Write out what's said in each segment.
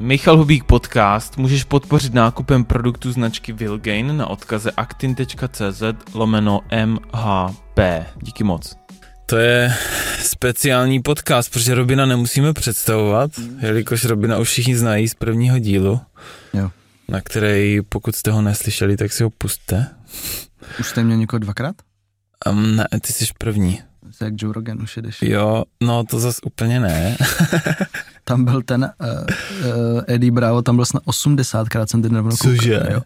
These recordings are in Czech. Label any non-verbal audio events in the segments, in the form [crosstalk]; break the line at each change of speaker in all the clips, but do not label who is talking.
Michal Hubík podcast můžeš podpořit nákupem produktu značky Vilgain na odkaze actin.cz lomeno MHP. Díky moc. To je speciální podcast, protože Robina nemusíme představovat, jelikož Robina už všichni znají z prvního dílu,
Jo.
na který, pokud jste ho neslyšeli, tak si ho pustte.
Už jste měl někoho dvakrát?
Um, ne, ty jsi první.
Je Jak Joe Rogan už jedeš.
Jo, no to zas úplně ne. [laughs]
Tam byl ten uh, uh, Eddie Bravo, tam byl snad 80krát jsem teď koukal.
Cože?
Jo.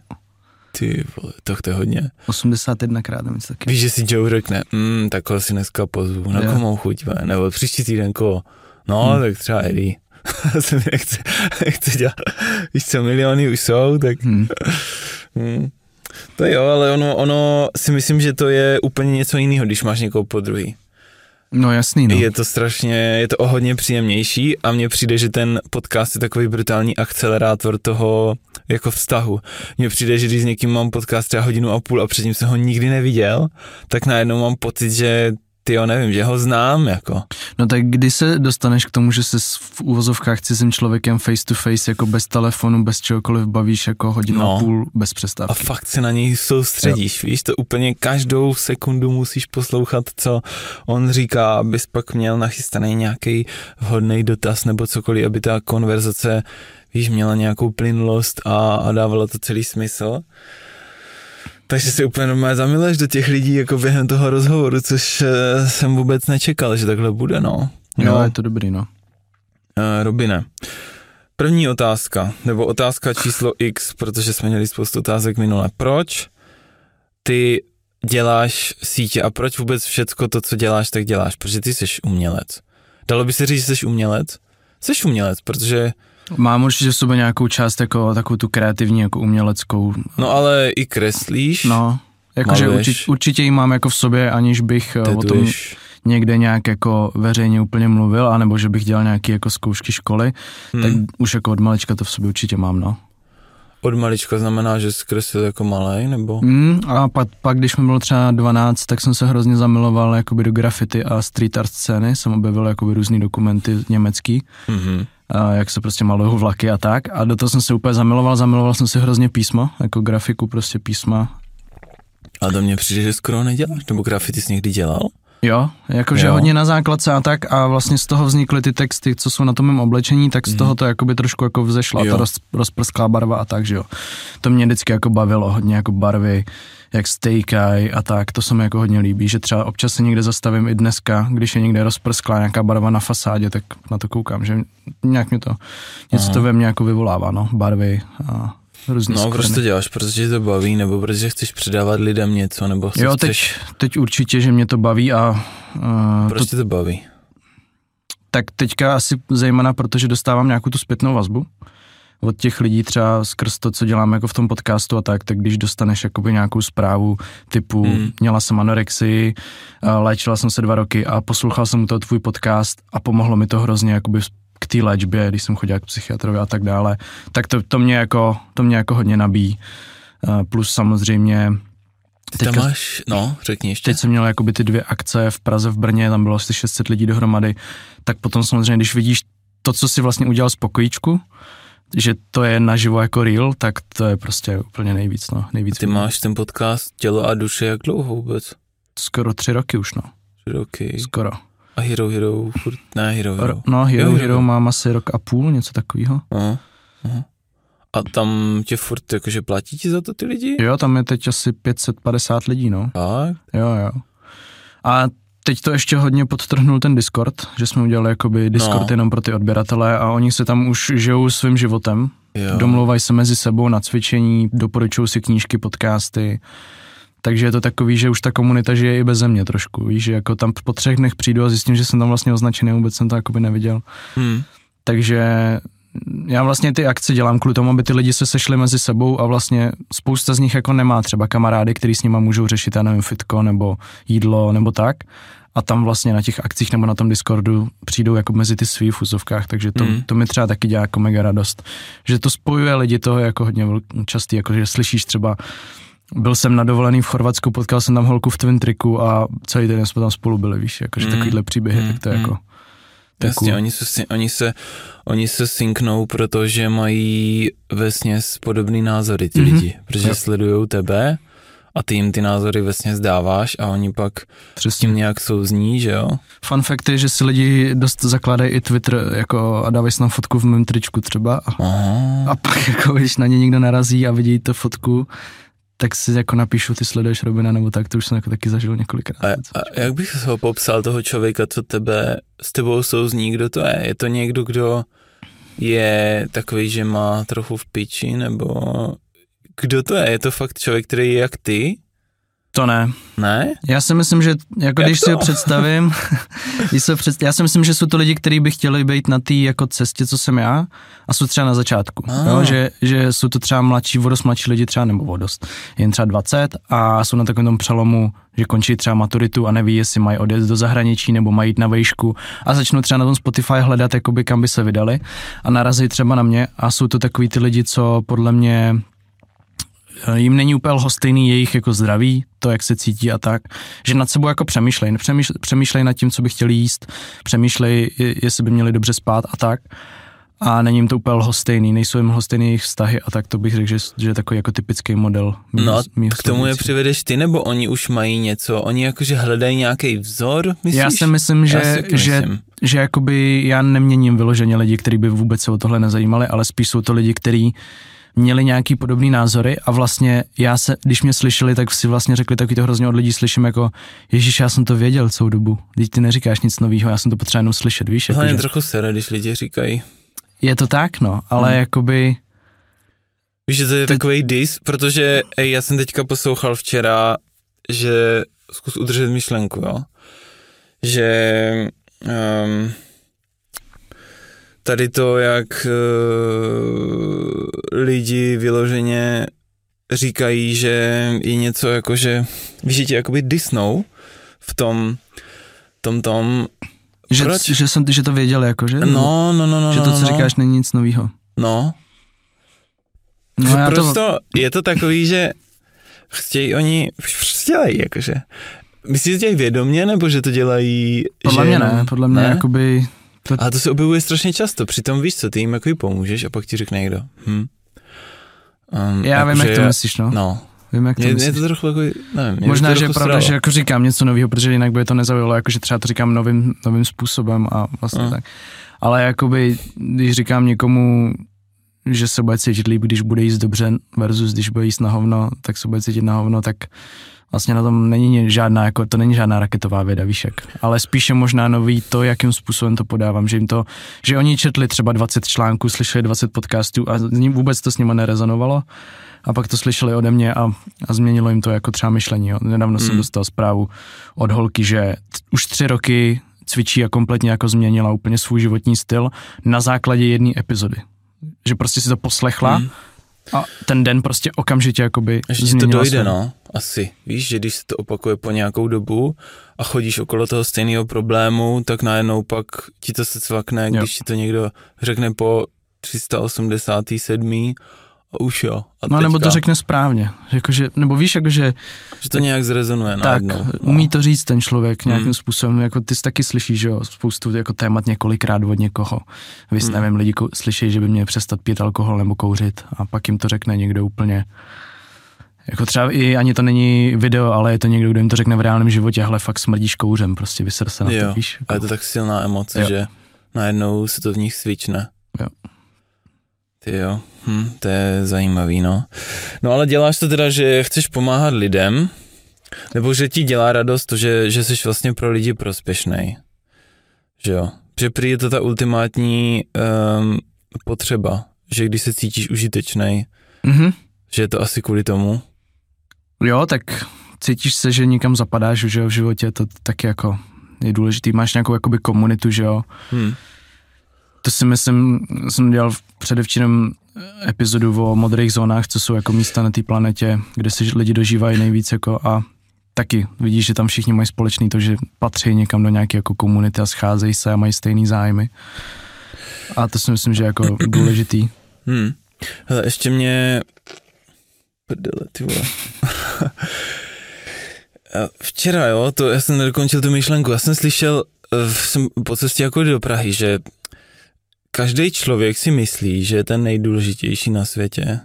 Ty vole, to, to je hodně.
81krát nebo něco taky.
Víš, že si Joe řekne, mm, tak ho si dneska pozvu, na
Jo.
mám chuť, ve? nebo příští týden koho. No,
Hmm.
tak třeba Eddie. [laughs] se mi nechce, nechce dělat. Víš co, miliony už jsou, tak
Hmm. [laughs]
hmm. To jo, ale ono, ono si myslím, že to je úplně něco jiného, když máš někoho po druhý.
No jasný, no.
Je to strašně, je to o hodně příjemnější a mně přijde, že ten podcast je takový brutální akcelerátor toho jako vztahu. Mně přijde, že když s někým mám podcast třeba hodinu a půl a předtím jsem ho nikdy neviděl, tak najednou mám pocit, že ty jo, nevím, že ho znám, jako.
No tak kdy se dostaneš k tomu, že se v úvozovkách cizím člověkem face to face, jako bez telefonu, bez čehokoliv bavíš jako hodinu
No.
a půl bez
A
přestávky.
fakt se na něj soustředíš, jo. víš, to úplně každou sekundu musíš poslouchat, co on říká, abys pak měl nachystaný nějaký vhodný dotaz nebo cokoliv, aby ta konverzace, víš, měla nějakou plynulost a, a dávala to celý smysl. Takže si úplně normálně zamiluješ do těch lidí jako během toho rozhovoru, což eh, jsem vůbec nečekal, že takhle bude, no.
Jo, je to dobrý, no.
Uh, Robine, první otázka, nebo otázka číslo X, protože jsme měli spoustu otázek minule. Proč ty děláš sítě a proč vůbec všecko to, co děláš, tak děláš? Protože ty jsi umělec. Dalo by se říct, že jsi umělec? Jsi umělec, protože,
Mám určitě v sobě nějakou část jako takovou tu kreativní, jako uměleckou.
no ale i kreslíš,
No, jakože určitě, určitě ji mám jako v sobě, aniž bych eh, o tom
tetuješ.
někde nějak jako veřejně úplně mluvil, anebo že bych dělal nějaké jako zkoušky školy,
Hmm.
tak už jako od malička to v sobě určitě mám, no.
Od malička znamená, že jsi kreslil jako malej, nebo?
Mm, a pak, pak, když mi bylo třeba 12, tak jsem se hrozně zamiloval jakoby do graffiti a street art scény, jsem objevil jakoby různý dokumenty německý,
Mhm.
A jak se prostě malují vlaky a tak. A do toho jsem se úplně zamiloval, zamiloval jsem si hrozně písmo, jako grafiku, prostě písma.
A do mě přijde, že skoro neděláš, nebo grafity jsi někdy dělal?
Jo, jakože hodně na základce a tak a vlastně z toho vznikly ty texty, co jsou na tom mém oblečení, tak z
Mhm.
toho to jakoby trošku jako vzešla,
Jo.
ta roz, rozprsklá barva a tak, že jo. To mě vždycky jako bavilo, hodně jako barvy, jak stejkaj a tak, to se mi jako hodně líbí, že třeba občas se někde zastavím i dneska, když je někde rozprsklá nějaká barva na fasádě, tak na to koukám, že nějak mě to, něco
Aha.
to ve mně jako vyvolává, no, barvy a různý
No, proč to děláš? Protože tě to baví, nebo protože chceš předávat lidem něco, nebo
Jo,
chceš...
teď, teď určitě, že mě to baví a uh,
Proč tě to baví?
tak teďka asi zejména, protože dostávám nějakou tu zpětnou vazbu od těch lidí třeba skrz to, co dělám jako v tom podcastu a tak, tak když dostaneš jakoby nějakou zprávu typu
Hmm.
měla jsem anorexii, a léčila jsem se dva roky a poslouchal jsem toho tvůj podcast a pomohlo mi to hrozně jakoby k té léčbě, když jsem chodil k psychiatrovi a tak dále, tak to, to mě jako, to mě jako hodně nabíjí. A Plus samozřejmě
Ty tam máš, no, řekni ještě.
Teď jsem měl jakoby ty dvě akce v Praze, v Brně, tam bylo asi 600 lidí dohromady, tak potom samozřejmě, když vidíš to, co si vlastně udělal z pokojíčku, že to je naživo jako real, tak to je prostě úplně nejvíc, no, nejvíc.
Ty máš ten podcast Tělo a duše jak dlouho vůbec?
Skoro tři roky už, no,
Tři roky.
skoro.
A Hero Hero, furt, ne Hero Hero.
Ro- No, Hero,
jo.
Hero mám asi rok a půl, něco takového.
Aha, aha. A tam tě furt jakože platí ti za to ty lidi?
Jo, tam je teď asi 550 lidí, no.
Tak?
Jo, jo. A teď to ještě hodně podtrhnul ten Discord, že jsme udělali jakoby Discord
No.
jenom pro ty odběratele a oni se tam už žijou svým životem,
Jo.
domlouvají se mezi sebou na cvičení, doporučují si knížky, podcasty, takže je to takový, že už ta komunita žije i bez mě trošku, víš, že jako tam po třech dnech přijdu a zjistím, že jsem tam vlastně označený, vůbec jsem to jakoby neviděl.
Hm.
Takže já vlastně ty akce dělám kvůli tomu, aby ty lidi se sešli mezi sebou a vlastně spousta z nich jako nemá třeba kamarády, který s nima můžou řešit, já nevím, fitko nebo jídlo nebo tak. A tam vlastně na těch akcích nebo na tom Discordu přijdou jako mezi ty svý fuzovkách, takže to,
Mm.
to mi třeba taky dělá jako mega radost. Že to spojuje lidi, toho je jako hodně častý, jako že slyšíš třeba byl jsem na dovolený v Chorvatsku, potkal jsem tam holku v Twin Triku a celý den jsme tam spolu byli, víš, jakože
Mm.
takovýhle příběhy,
Mm.
tak to je
Mm.
jako,
Jasně,
cool.
oni se, oni se, oni se synknou, protože mají vesně podobný názory ty
Mhm.
lidi, protože
Jo.
sledují tebe a ty jim ty názory vesně zdáváš a oni pak s
Přesně.
tím nějak souzní, že jo?
Fun fact je, že si lidi dost zakládají i Twitter jako a dávají si tam fotku v mém tričku třeba a,
Aha.
a pak jako když na ně někdo narazí a vidí tu fotku, tak si jako napíšu, ty sleduješ Robina nebo tak, to už jsem jako taky zažil několikrát.
A, a jak bych ho popsal, toho člověka, co tebe, s tebou souzní, kdo to je? Je to někdo, kdo je takový, že má trochu v piči, nebo kdo to je? Je to fakt člověk, který je jak ty?
To ne.
Ne?
Já si myslím, že jako
Jak
když
to? [laughs]
si ho představím, když se před, já si myslím, že jsou to lidi, kteří by chtěli být na té jako cestě, co jsem já, a jsou třeba na začátku.
Ah.
Jo, že, že, jsou to třeba mladší, vodost mladší lidi třeba, nebo vodost, jen třeba 20 a jsou na takovém tom přelomu, že končí třeba maturitu a neví, jestli mají odjet do zahraničí nebo mají jít na vejšku a začnou třeba na tom Spotify hledat, jakoby kam by se vydali a narazí třeba na mě a jsou to takový ty lidi, co podle mě jim není úplně lhostejný jejich jako zdraví, to, jak se cítí a tak, že nad sebou jako přemýšlej, přemýšlej, přemýšlej nad tím, co by chtěli jíst, přemýšlej, je- jestli by měli dobře spát a tak. A není jim to úplně lhostejný, nejsou jim lhostejný jejich vztahy a tak to bych řekl, že, že je takový jako typický model. mýho-
No a
mýho
k tomu je přivedeš ty, nebo oni už mají něco? Oni jakože hledají nějaký vzor, myslíš?
Já si myslím,
Já
že,
si taky
že,
myslím.
že jakoby já neměním vyloženě lidi, kteří by vůbec se o tohle nezajímali, ale spíš jsou to lidi, kteří měli nějaký podobný názory a vlastně já se, když mě slyšeli, tak si vlastně řekli, taky to hrozně od lidí slyším jako, Ježíš, já jsem to věděl celou dobu, teď ty neříkáš nic nového, já jsem to potřeba jenom slyšet, víš,
Hlavně
jakože,
trochu sere, když lidi říkají.
je to tak, no, ale
Hmm.
jakoby,
Víš, že to je takový dis, protože ej, já jsem teďka poslouchal včera, že zkus udržet myšlenku, jo? Že um, tady to, jak uh, lidi vyloženě říkají, že je něco jako, že víš, že tě jakoby disnou v tom, tom tom,
že,
Proč?
že, jsem, že to věděl, jako, že?
no, no, no, no,
že to,
no,
co
no,
říkáš, není nic nového.
no,
No, já to,
prostě je to takový, že chtějí oni, prostě dělají, jakože. Myslíš, že to dělají vědomě, nebo že to dělají,
podle
že
mě ne, podle mě jakoby, to,
A to se objevuje strašně často, přitom víš co, ty jim jako pomůžeš a pak ti řekne někdo, hm. Um,
já vím,
jakože
jak to myslíš, no. no. Vím, jak to
Je,
myslíš.
je to trochu takový, nevím.
Možná,
to
že je pravda, že jako říkám něco nového, protože jinak by to nezaujalo, jako že třeba to říkám novým, novým způsobem a vlastně
Mm.
tak. Ale jakoby, když říkám někomu, že se bude cítit líp, když bude jíst dobře versus když bude jíst na hovno, tak se bude cítit na hovno, tak vlastně na tom není žádná, jako to není žádná raketová věda, víš jak. Ale spíše možná nový to, jakým způsobem to podávám, že jim to, že oni četli třeba 20 článků, slyšeli 20 podcastů a ním- vůbec to s nimi nerezonovalo a pak to slyšeli ode mě a, a změnilo jim to jako třeba myšlení. Jo. Nedávno jsem
Mm.
dostal zprávu od holky, že už tři roky cvičí a kompletně jako změnila úplně svůj životní styl na základě jedné epizody. Že prostě si to poslechla
Hm.
A ten den prostě okamžitě jakoby
ti to dojde,
své-
no, asi. Víš, že když se to opakuje po nějakou dobu a chodíš okolo toho stejného problému, tak najednou pak ti to se cvakne,
Jo.
když ti to někdo řekne po 387. už jo. A
No nebo to řekne správně, jakože, nebo víš, jakože
Že to nějak zrezonuje
tak,
najednou.
umí to říct ten člověk nějakým
Mm.
způsobem, jako ty taky slyšíš, že jo, spoustu jako témat několikrát od někoho. Vy
Mm.
nevím, lidi slyší, že by měli přestat pít alkohol nebo kouřit a pak jim to řekne někdo úplně jako třeba i ani to není video, ale je to někdo, kdo jim to řekne v reálném životě, hele, fakt smrdíš kouřem, prostě vysr se na
Jo,
to, víš.
A je
Jako,
to tak silná emoce,
Jo.
že najednou se to v nich svične.
Jo.
Ty jo, hm, to je zajímavý, no. No ale děláš to teda, že chceš pomáhat lidem, nebo že ti dělá radost to, že, že jsi vlastně pro lidi prospěšný. Že jo. Že prý je to ta ultimátní um, potřeba, že když se cítíš užitečný,
mhm.
že je to asi kvůli tomu.
Jo, tak cítíš se, že někam zapadáš, že jo, v životě, to taky jako je důležitý, máš nějakou jakoby komunitu, že jo,
Hm.
To si myslím, jsem dělal v předevčírem epizodu o modrých zónách, co jsou jako místa na té planetě, kde se lidi dožívají nejvíc jako a taky vidíš, že tam všichni mají společný to, že patří někam do nějaké jako komunity a scházejí se a mají stejný zájmy. A to si myslím, že je jako důležitý.
Hm. Hele, ještě mě... Prdele, ty vole. [laughs] Včera, jo, to já jsem nedokončil tu myšlenku. Já jsem slyšel eh, jsem po cestě jako do Prahy, že každý člověk si myslí, že je ten nejdůležitější na světě.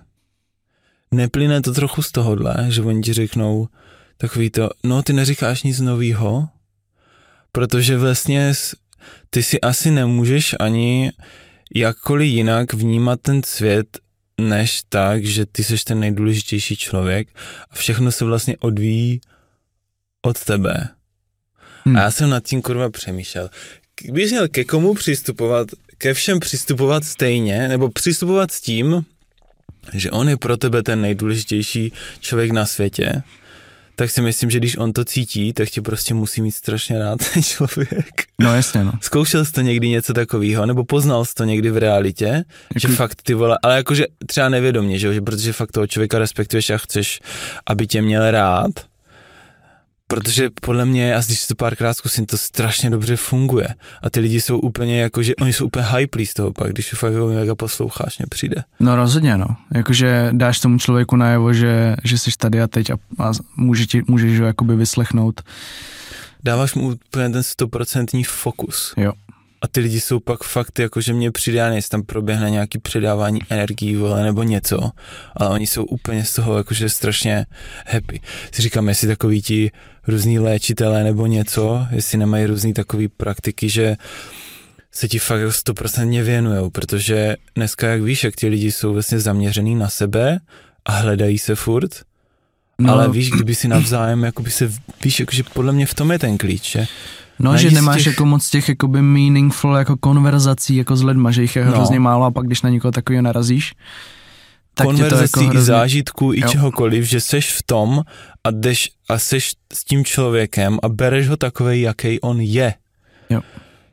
Neplyne to trochu z tohohle, že oni ti řeknou takový to, no ty neříkáš nic novýho, protože vlastně ty si asi nemůžeš ani jakkoliv jinak vnímat ten svět, než tak, že ty jsi ten nejdůležitější člověk a všechno se vlastně odvíjí od tebe. Hmm. A já jsem nad tím kurva přemýšlel. Kdybych měl ke komu přistupovat, ke všem přistupovat stejně, nebo přistupovat s tím, že on je pro tebe ten nejdůležitější člověk na světě, tak si myslím, že když on to cítí, tak tě prostě musí mít strašně rád [laughs] ten člověk.
No jasně, no.
Zkoušel jsi to někdy něco takového, nebo poznal jsi to někdy v realitě, jako... že fakt ty vole, ale jakože třeba nevědomě, že, že protože fakt toho člověka respektuješ a chceš, aby tě měl rád, Protože podle mě, a když to párkrát zkusím, to strašně dobře funguje. A ty lidi jsou úplně jako, že oni jsou úplně hype z toho pak, když fakt mega posloucháš, mě přijde.
No rozhodně, no. Jakože dáš tomu člověku najevo, že, že jsi tady a teď a, a může ti, můžeš ho jakoby vyslechnout.
Dáváš mu úplně ten stoprocentní fokus.
Jo
a ty lidi jsou pak fakt jako, že mě přidá, jestli tam proběhne nějaký předávání energií, vole, nebo něco, ale oni jsou úplně z toho jakože strašně happy. Si říkám, jestli takový ti různí léčitelé nebo něco, jestli nemají různý takový praktiky, že se ti fakt stoprocentně věnujou, protože dneska, jak víš, jak ti lidi jsou vlastně zaměřený na sebe a hledají se furt, no. ale víš, kdyby si navzájem, jakoby se, víš, jakože podle mě v tom je ten klíč, že
No, že nemáš těch... jako moc těch jakoby meaningful jako konverzací jako s lidma, že jich je no. hrozně málo a pak když na někoho takového narazíš,
tak konverzací to jako hrozně... i zážitku, i jo. čehokoliv, že seš v tom a jdeš a seš s tím člověkem a bereš ho takový, jaký on je.
Jo.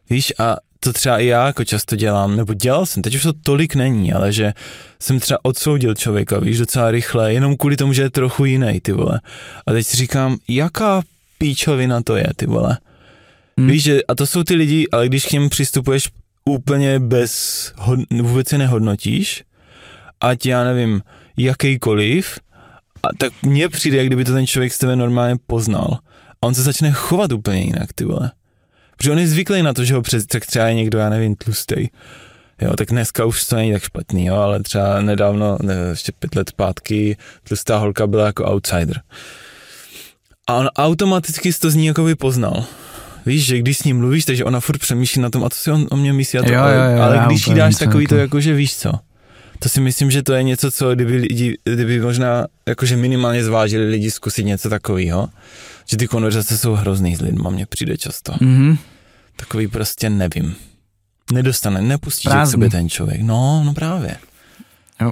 Víš, a to třeba i já jako často dělám, nebo dělal jsem, teď už to tolik není, ale že jsem třeba odsoudil člověka, víš, docela rychle, jenom kvůli tomu, že je trochu jiný, ty vole. A teď si říkám, jaká píčovina to je, ty vole. Hmm. Víš, že, a to jsou ty lidi, ale když k něm přistupuješ úplně bez, hod, vůbec je nehodnotíš, ať já nevím, jakýkoliv, a tak mně přijde, jak kdyby to ten člověk z tebe normálně poznal. A on se začne chovat úplně jinak, ty vole. Protože on je zvyklý na to, že ho přes, tak třeba je někdo, já nevím, tlustej. Jo, tak dneska už to není tak špatný, jo, ale třeba nedávno, ne, ještě pět let zpátky, tlustá holka byla jako outsider. A on automaticky to z ní jako vypoznal. Víš, že když s ním mluvíš, takže ona furt přemýšlí na tom, a co si on o mě myslí, a to,
jo, jo, jo,
ale když jí dáš takový to, jako, že víš co, to si myslím, že to je něco, co kdyby, lidi, kdyby možná jakože minimálně zvážili lidi zkusit něco takového, že ty konverzace jsou hrozný s lidma, mně přijde často.
Mm-hmm.
Takový prostě nevím. Nedostane, nepustí k sobě ten člověk. No, no právě.
Jo.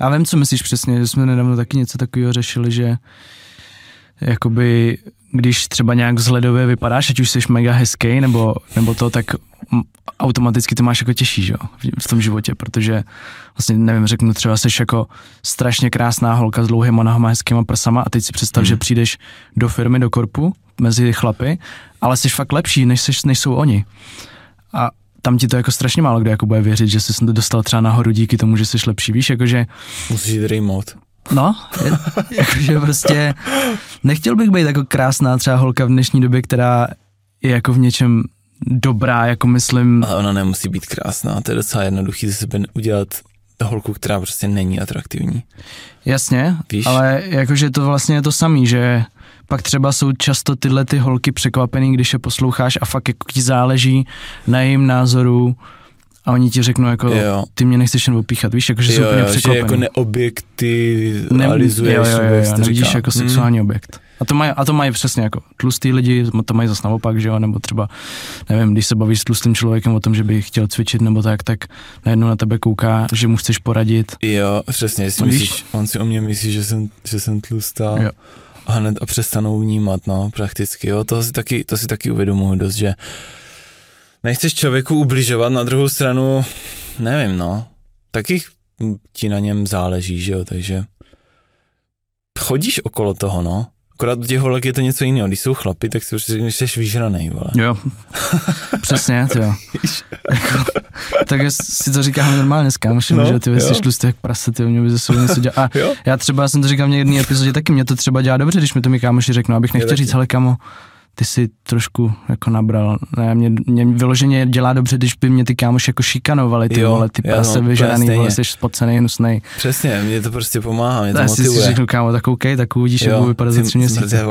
Já vím, co myslíš přesně, že jsme nedávno taky něco takového řešili, že jakoby když třeba nějak vzhledově vypadáš, ať už jsi mega hezký nebo, nebo to, tak automaticky to máš jako těžší, že? v tom životě, protože vlastně nevím, řeknu třeba jsi jako strašně krásná holka s dlouhýma nohama, hezkýma prsama a teď si představ, hmm. že přijdeš do firmy, do korpu mezi chlapy, ale jsi fakt lepší, než, jsi, než jsou oni. A tam ti to jako strašně málo kdo jako bude věřit, že jsi se dostal třeba nahoru díky tomu, že jsi lepší, víš, jakože...
Musíš jít remote.
No, [laughs] jakože prostě nechtěl bych být jako krásná třeba holka v dnešní době, která je jako v něčem dobrá, jako myslím.
Ale ona nemusí být krásná, to je docela jednoduchý ze sebe udělat holku, která prostě není atraktivní.
Jasně, Víš? ale jakože to vlastně je to samý, že pak třeba jsou často tyhle ty holky překvapený, když je posloucháš a fakt jako ti záleží na jejím názoru, a oni ti řeknou jako, jo. ty mě nechceš jen opíchat, víš, jako, že jo, jsou úplně jo, překvapený.
Že jako neobjektivalizuješ. Ne, jo, jo, jo, jo,
nevidíš jako hmm. sexuální objekt. A to mají, a to mají přesně jako tlustý lidi, to mají zase naopak, že jo, nebo třeba, nevím, když se bavíš s tlustým člověkem o tom, že by chtěl cvičit nebo tak, tak najednou na tebe kouká, že mu chceš poradit.
Jo, přesně, jestli myslíš, on si o mě myslí, že jsem, že jsem tlustá. Jo. A hned a přestanou vnímat, no, prakticky, jo, to si taky, to si taky uvědomuji dost, že nechceš člověku ubližovat, na druhou stranu, nevím, no, taky ti na něm záleží, že jo, takže chodíš okolo toho, no. Akorát u těch holek je to něco jiného. Když jsou chlapi, tak si už řekneš, že jsi vyžranej, vole.
Jo, přesně, to jo. [laughs] jako, tak si to říkám normálně s kámošem, no, že ty jsi tlustý jak prase, ty mě by ze sebou něco dělat. A jo? já třeba jsem to říkal v jedné epizodě taky, mě to třeba dělá dobře, když mi to mi kámoši řeknou, abych nechtěl říct, hele kamo, ty si trošku jako nabral. Ne, mě, mě vyloženě dělá dobře, když by mě ty kámoši jako šikanovali, ty jo, vole, ty prase no, vyžraný, vole, jsi spocený, hnusnej.
Přesně, mě to prostě pomáhá, mě to Já
motivuje. si řeknu, kámo, tak OK, tak uvidíš, jak budu vypadat za tři měsíce.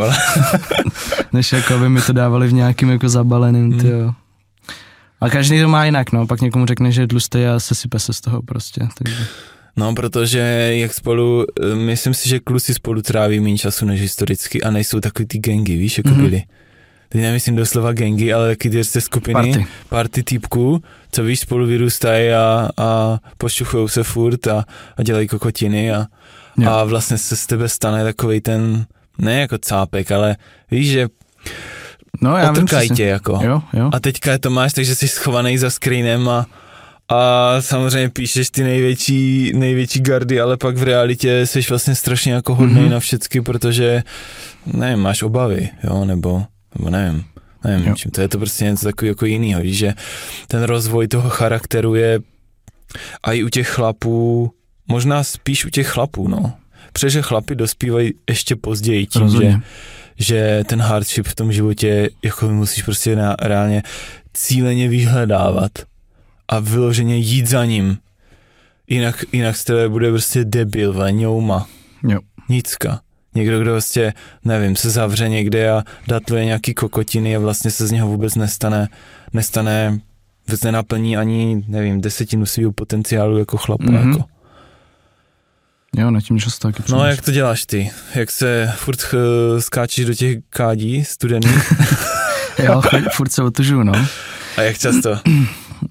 [laughs] Než jako by mi to dávali v nějakým jako zabaleným, hmm. ty jo. A každý to má jinak, no, pak někomu řekne, že je tlustý a se sype se z toho prostě, takže.
No, protože jak spolu, eh, myslím si, že kluci spolu tráví méně času než historicky a nejsou takový ty gengy, víš, jako mm-hmm. byli. Teď nemyslím doslova gengy, ale taky ty skupiny, party, party typků, co víš, spolu vyrůstají a, a pošuchují se furt a, a dělají kokotiny a, a vlastně se z tebe stane takový ten, ne jako cápek, ale víš, že No, já Otrkají tě jako.
Jo, jo.
A teďka to máš, takže jsi schovaný za screenem a, a samozřejmě píšeš ty největší, největší gardy, ale pak v realitě jsi vlastně strašně jako hodný mm-hmm. na všecky, protože, nevím, máš obavy, jo, nebo, nebo nevím, nevím, jo. čím to je to prostě něco takového jako jinýho, víš, že ten rozvoj toho charakteru je a i u těch chlapů, možná spíš u těch chlapů, no, protože chlapi dospívají ještě později tím, Rozumím. že že ten hardship v tom životě jako musíš prostě na, reálně cíleně vyhledávat a vyloženě jít za ním. Jinak, jinak z tebe bude prostě debil, vaňouma.
Jo.
Nicka. Někdo, kdo prostě, nevím, se zavře někde a datluje nějaký kokotiny a vlastně se z něho vůbec nestane, nestane, vůbec nenaplní ani, nevím, desetinu svého potenciálu jako chlapa, mm-hmm. jako.
Jo, na tím často taky
No a jak to děláš ty? Jak se furt ch- skáčeš do těch kádí studených? [laughs] [laughs]
jo, furt se otužu, no.
A jak často?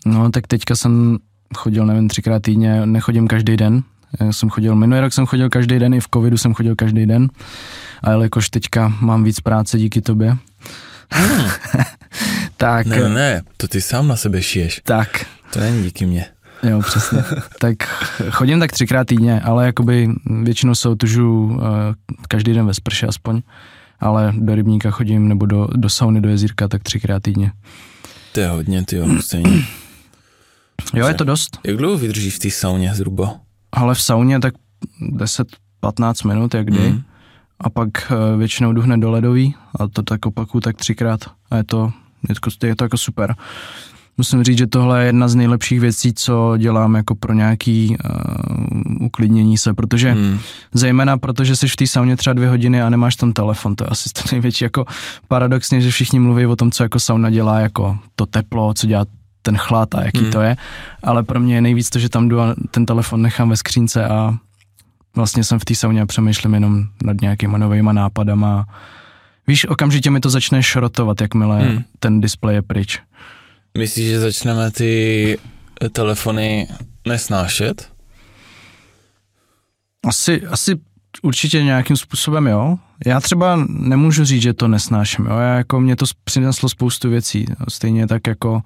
No, tak teďka jsem chodil, nevím, třikrát týdně, nechodím každý den. Já jsem chodil, minulý rok jsem chodil každý den, i v covidu jsem chodil každý den. A jelikož teďka mám víc práce díky tobě,
hmm. [laughs] tak... Ne, ne, to ty sám na sebe šiješ.
Tak.
To není díky mně.
Jo, přesně. tak chodím tak třikrát týdně, ale jakoby většinou se otužu uh, každý den ve sprše aspoň, ale do rybníka chodím nebo do, do sauny, do jezírka tak třikrát týdně.
To je hodně, ty jo, stejně.
Jo, je to dost.
Jak dlouho vydrží v té sauně zhruba?
Ale v sauně tak 10-15 minut, jak kdy. Mm. A pak uh, většinou jdu hned do ledový a to tak opaku tak třikrát. A je to, je to, je to jako super musím říct, že tohle je jedna z nejlepších věcí, co dělám jako pro nějaký uh, uklidnění se, protože hmm. zejména protože jsi v té sauně třeba dvě hodiny a nemáš tam telefon, to je asi to největší jako paradoxně, že všichni mluví o tom, co jako sauna dělá, jako to teplo, co dělá ten chlad a jaký hmm. to je, ale pro mě je nejvíc to, že tam jdu a ten telefon nechám ve skřínce a vlastně jsem v té sauně a přemýšlím jenom nad nějakýma novýma nápadama. Víš, okamžitě mi to začne šrotovat, jakmile hmm. ten displej je pryč.
Myslíš, že začneme ty telefony nesnášet?
Asi, asi určitě nějakým způsobem, jo. Já třeba nemůžu říct, že to nesnáším, jo. Já jako mě to přineslo spoustu věcí. Stejně tak jako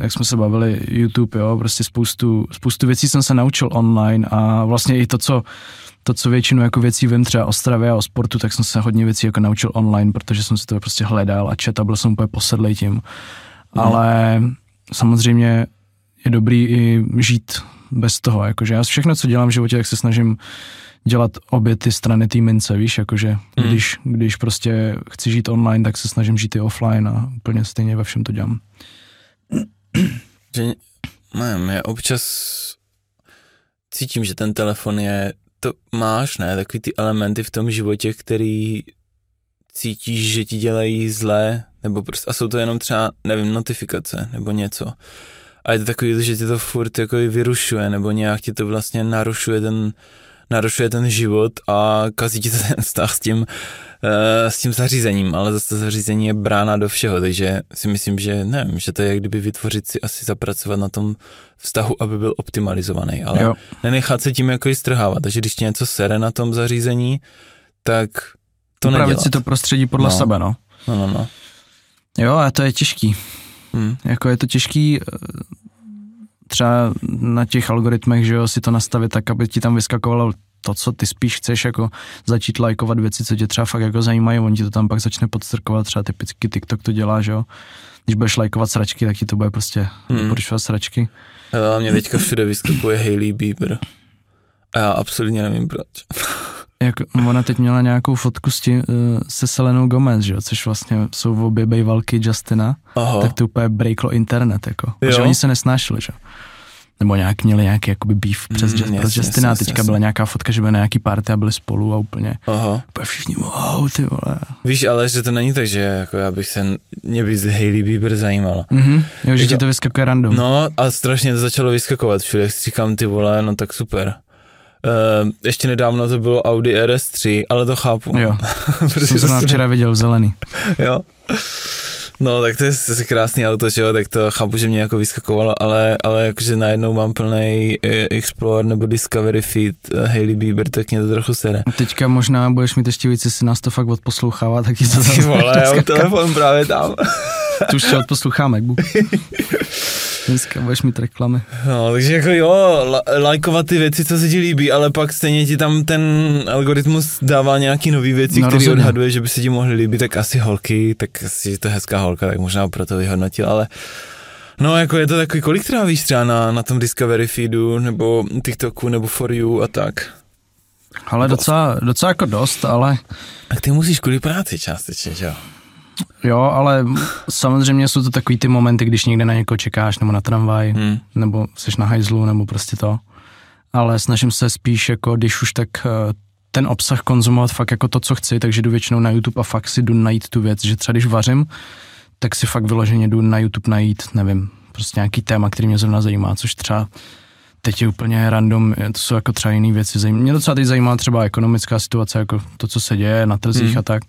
jak jsme se bavili, YouTube, jo, prostě spoustu, spoustu věcí jsem se naučil online a vlastně i to, co, to, co většinu jako věcí vím třeba o stravě a o sportu, tak jsem se hodně věcí jako naučil online, protože jsem si to prostě hledal a čet a byl jsem úplně posedlej tím mm. ale samozřejmě je dobrý i žít bez toho, jakože já všechno, co dělám v životě, tak se snažím dělat obě ty strany té mince, víš, jakože mm. když, když prostě chci žít online, tak se snažím žít i offline a úplně stejně ve všem to dělám. [clears throat]
Že, nevím, já občas cítím, že ten telefon je, to máš, ne, takový ty elementy v tom životě, který cítíš, že ti dělají zlé, nebo prostě, a jsou to jenom třeba, nevím, notifikace, nebo něco. A je to takový, že ti to furt jako vyrušuje, nebo nějak ti to vlastně narušuje ten, narušuje ten život a kazí ti ten vztah s tím, uh, s tím zařízením, ale zase to zařízení je brána do všeho, takže si myslím, že nevím, že to je jak kdyby vytvořit si asi zapracovat na tom vztahu, aby byl optimalizovaný, ale jo. nenechat se tím jako i strhávat, takže když ti něco sere na tom zařízení, tak to Upravit nedělat.
si to prostředí podle
no.
sebe, no.
No, no, no.
Jo, a to je těžký. Hmm. Jako je to těžký eh, třeba na těch algoritmech, že jo, si to nastavit tak, aby ti tam vyskakovalo to, co ty spíš chceš, jako začít lajkovat věci, co tě třeba fakt jako zajímají, on ti to tam pak začne podstrkovat, třeba typicky TikTok to dělá, že jo. Když budeš lajkovat sračky, tak ti to bude prostě hmm. sračky.
Ale mě teďka všude vyskakuje Hailey Bieber. A já absolutně nevím proč.
Jak ona teď měla nějakou fotku s tím, uh, se Selenou Gomez, že jo, což vlastně jsou obě bejvalky Justina,
Aha.
tak to úplně breaklo internet, jako.
Jo.
Že oni se nesnášeli, že. Nebo nějak měli nějaký jakoby beef přes,
Mm,
mm,
jasně,
přes Justina.
jasně,
Teďka
jasně.
byla nějaká fotka, že byly na nějaký party a byli spolu a úplně,
Aha.
úplně všichni, wow, ty vole.
Víš, ale že to není tak, že jako já bych se, mě by Hailey Bieber zajímala.
Mhm, jo, že
Jako-
ti to vyskakuje random.
No a strašně to začalo vyskakovat všude, jak si říkám ty vole, no tak super. Uh, ještě nedávno to bylo Audi RS3, ale to chápu.
Jo, [laughs]
Protože
jsem zrovna
prostě-
včera viděl zelený. [laughs]
jo. No, tak to je zase krásný auto, že jo, tak to chápu, že mě jako vyskakovalo, ale, ale jakože najednou mám plný Explorer nebo Discovery feed eh, Hailey Bieber, tak mě to trochu sere.
Teďka možná budeš mít ještě víc, jestli nás to fakt odposlouchává, tak ti to [laughs]
Ty
zase
vole, já mám telefon právě tam.
Tu už tě odposloucháme, bu. Dneska budeš mít reklamy.
No, takže jako jo, la, lajkovat ty věci, co se ti líbí, ale pak stejně ti tam ten algoritmus dává nějaký nový věci,
No,
které odhaduje, že by se ti mohly líbit, tak asi holky, tak asi, že to je hezká holka, tak možná proto vyhodnotil, ale no jako je to takový, kolik trávíš třeba na, na tom Discovery feedu, nebo TikToku, nebo For You a tak.
Ale docela, docela jako dost, ale
Tak ty musíš kvůli práci částečně, že jo?
Jo, ale samozřejmě jsou to takový ty momenty, když někde na někoho čekáš, nebo na tramvaj,
Hmm.
nebo jsi na hajzlu, nebo prostě to. Ale snažím se spíš jako, když už tak eh, ten obsah konzumovat fakt jako to, co chci, takže jdu většinou na YouTube a fakt si jdu najít tu věc, že třeba když vařím, tak si fakt vyloženě jdu na YouTube najít, nevím, prostě nějaký téma, který mě zrovna zajímá, což třeba teď je úplně random, to jsou jako třeba jiné věci. Mě docela teď zajímá třeba ekonomická situace, jako to, co se děje na trzích
Hmm.
a tak.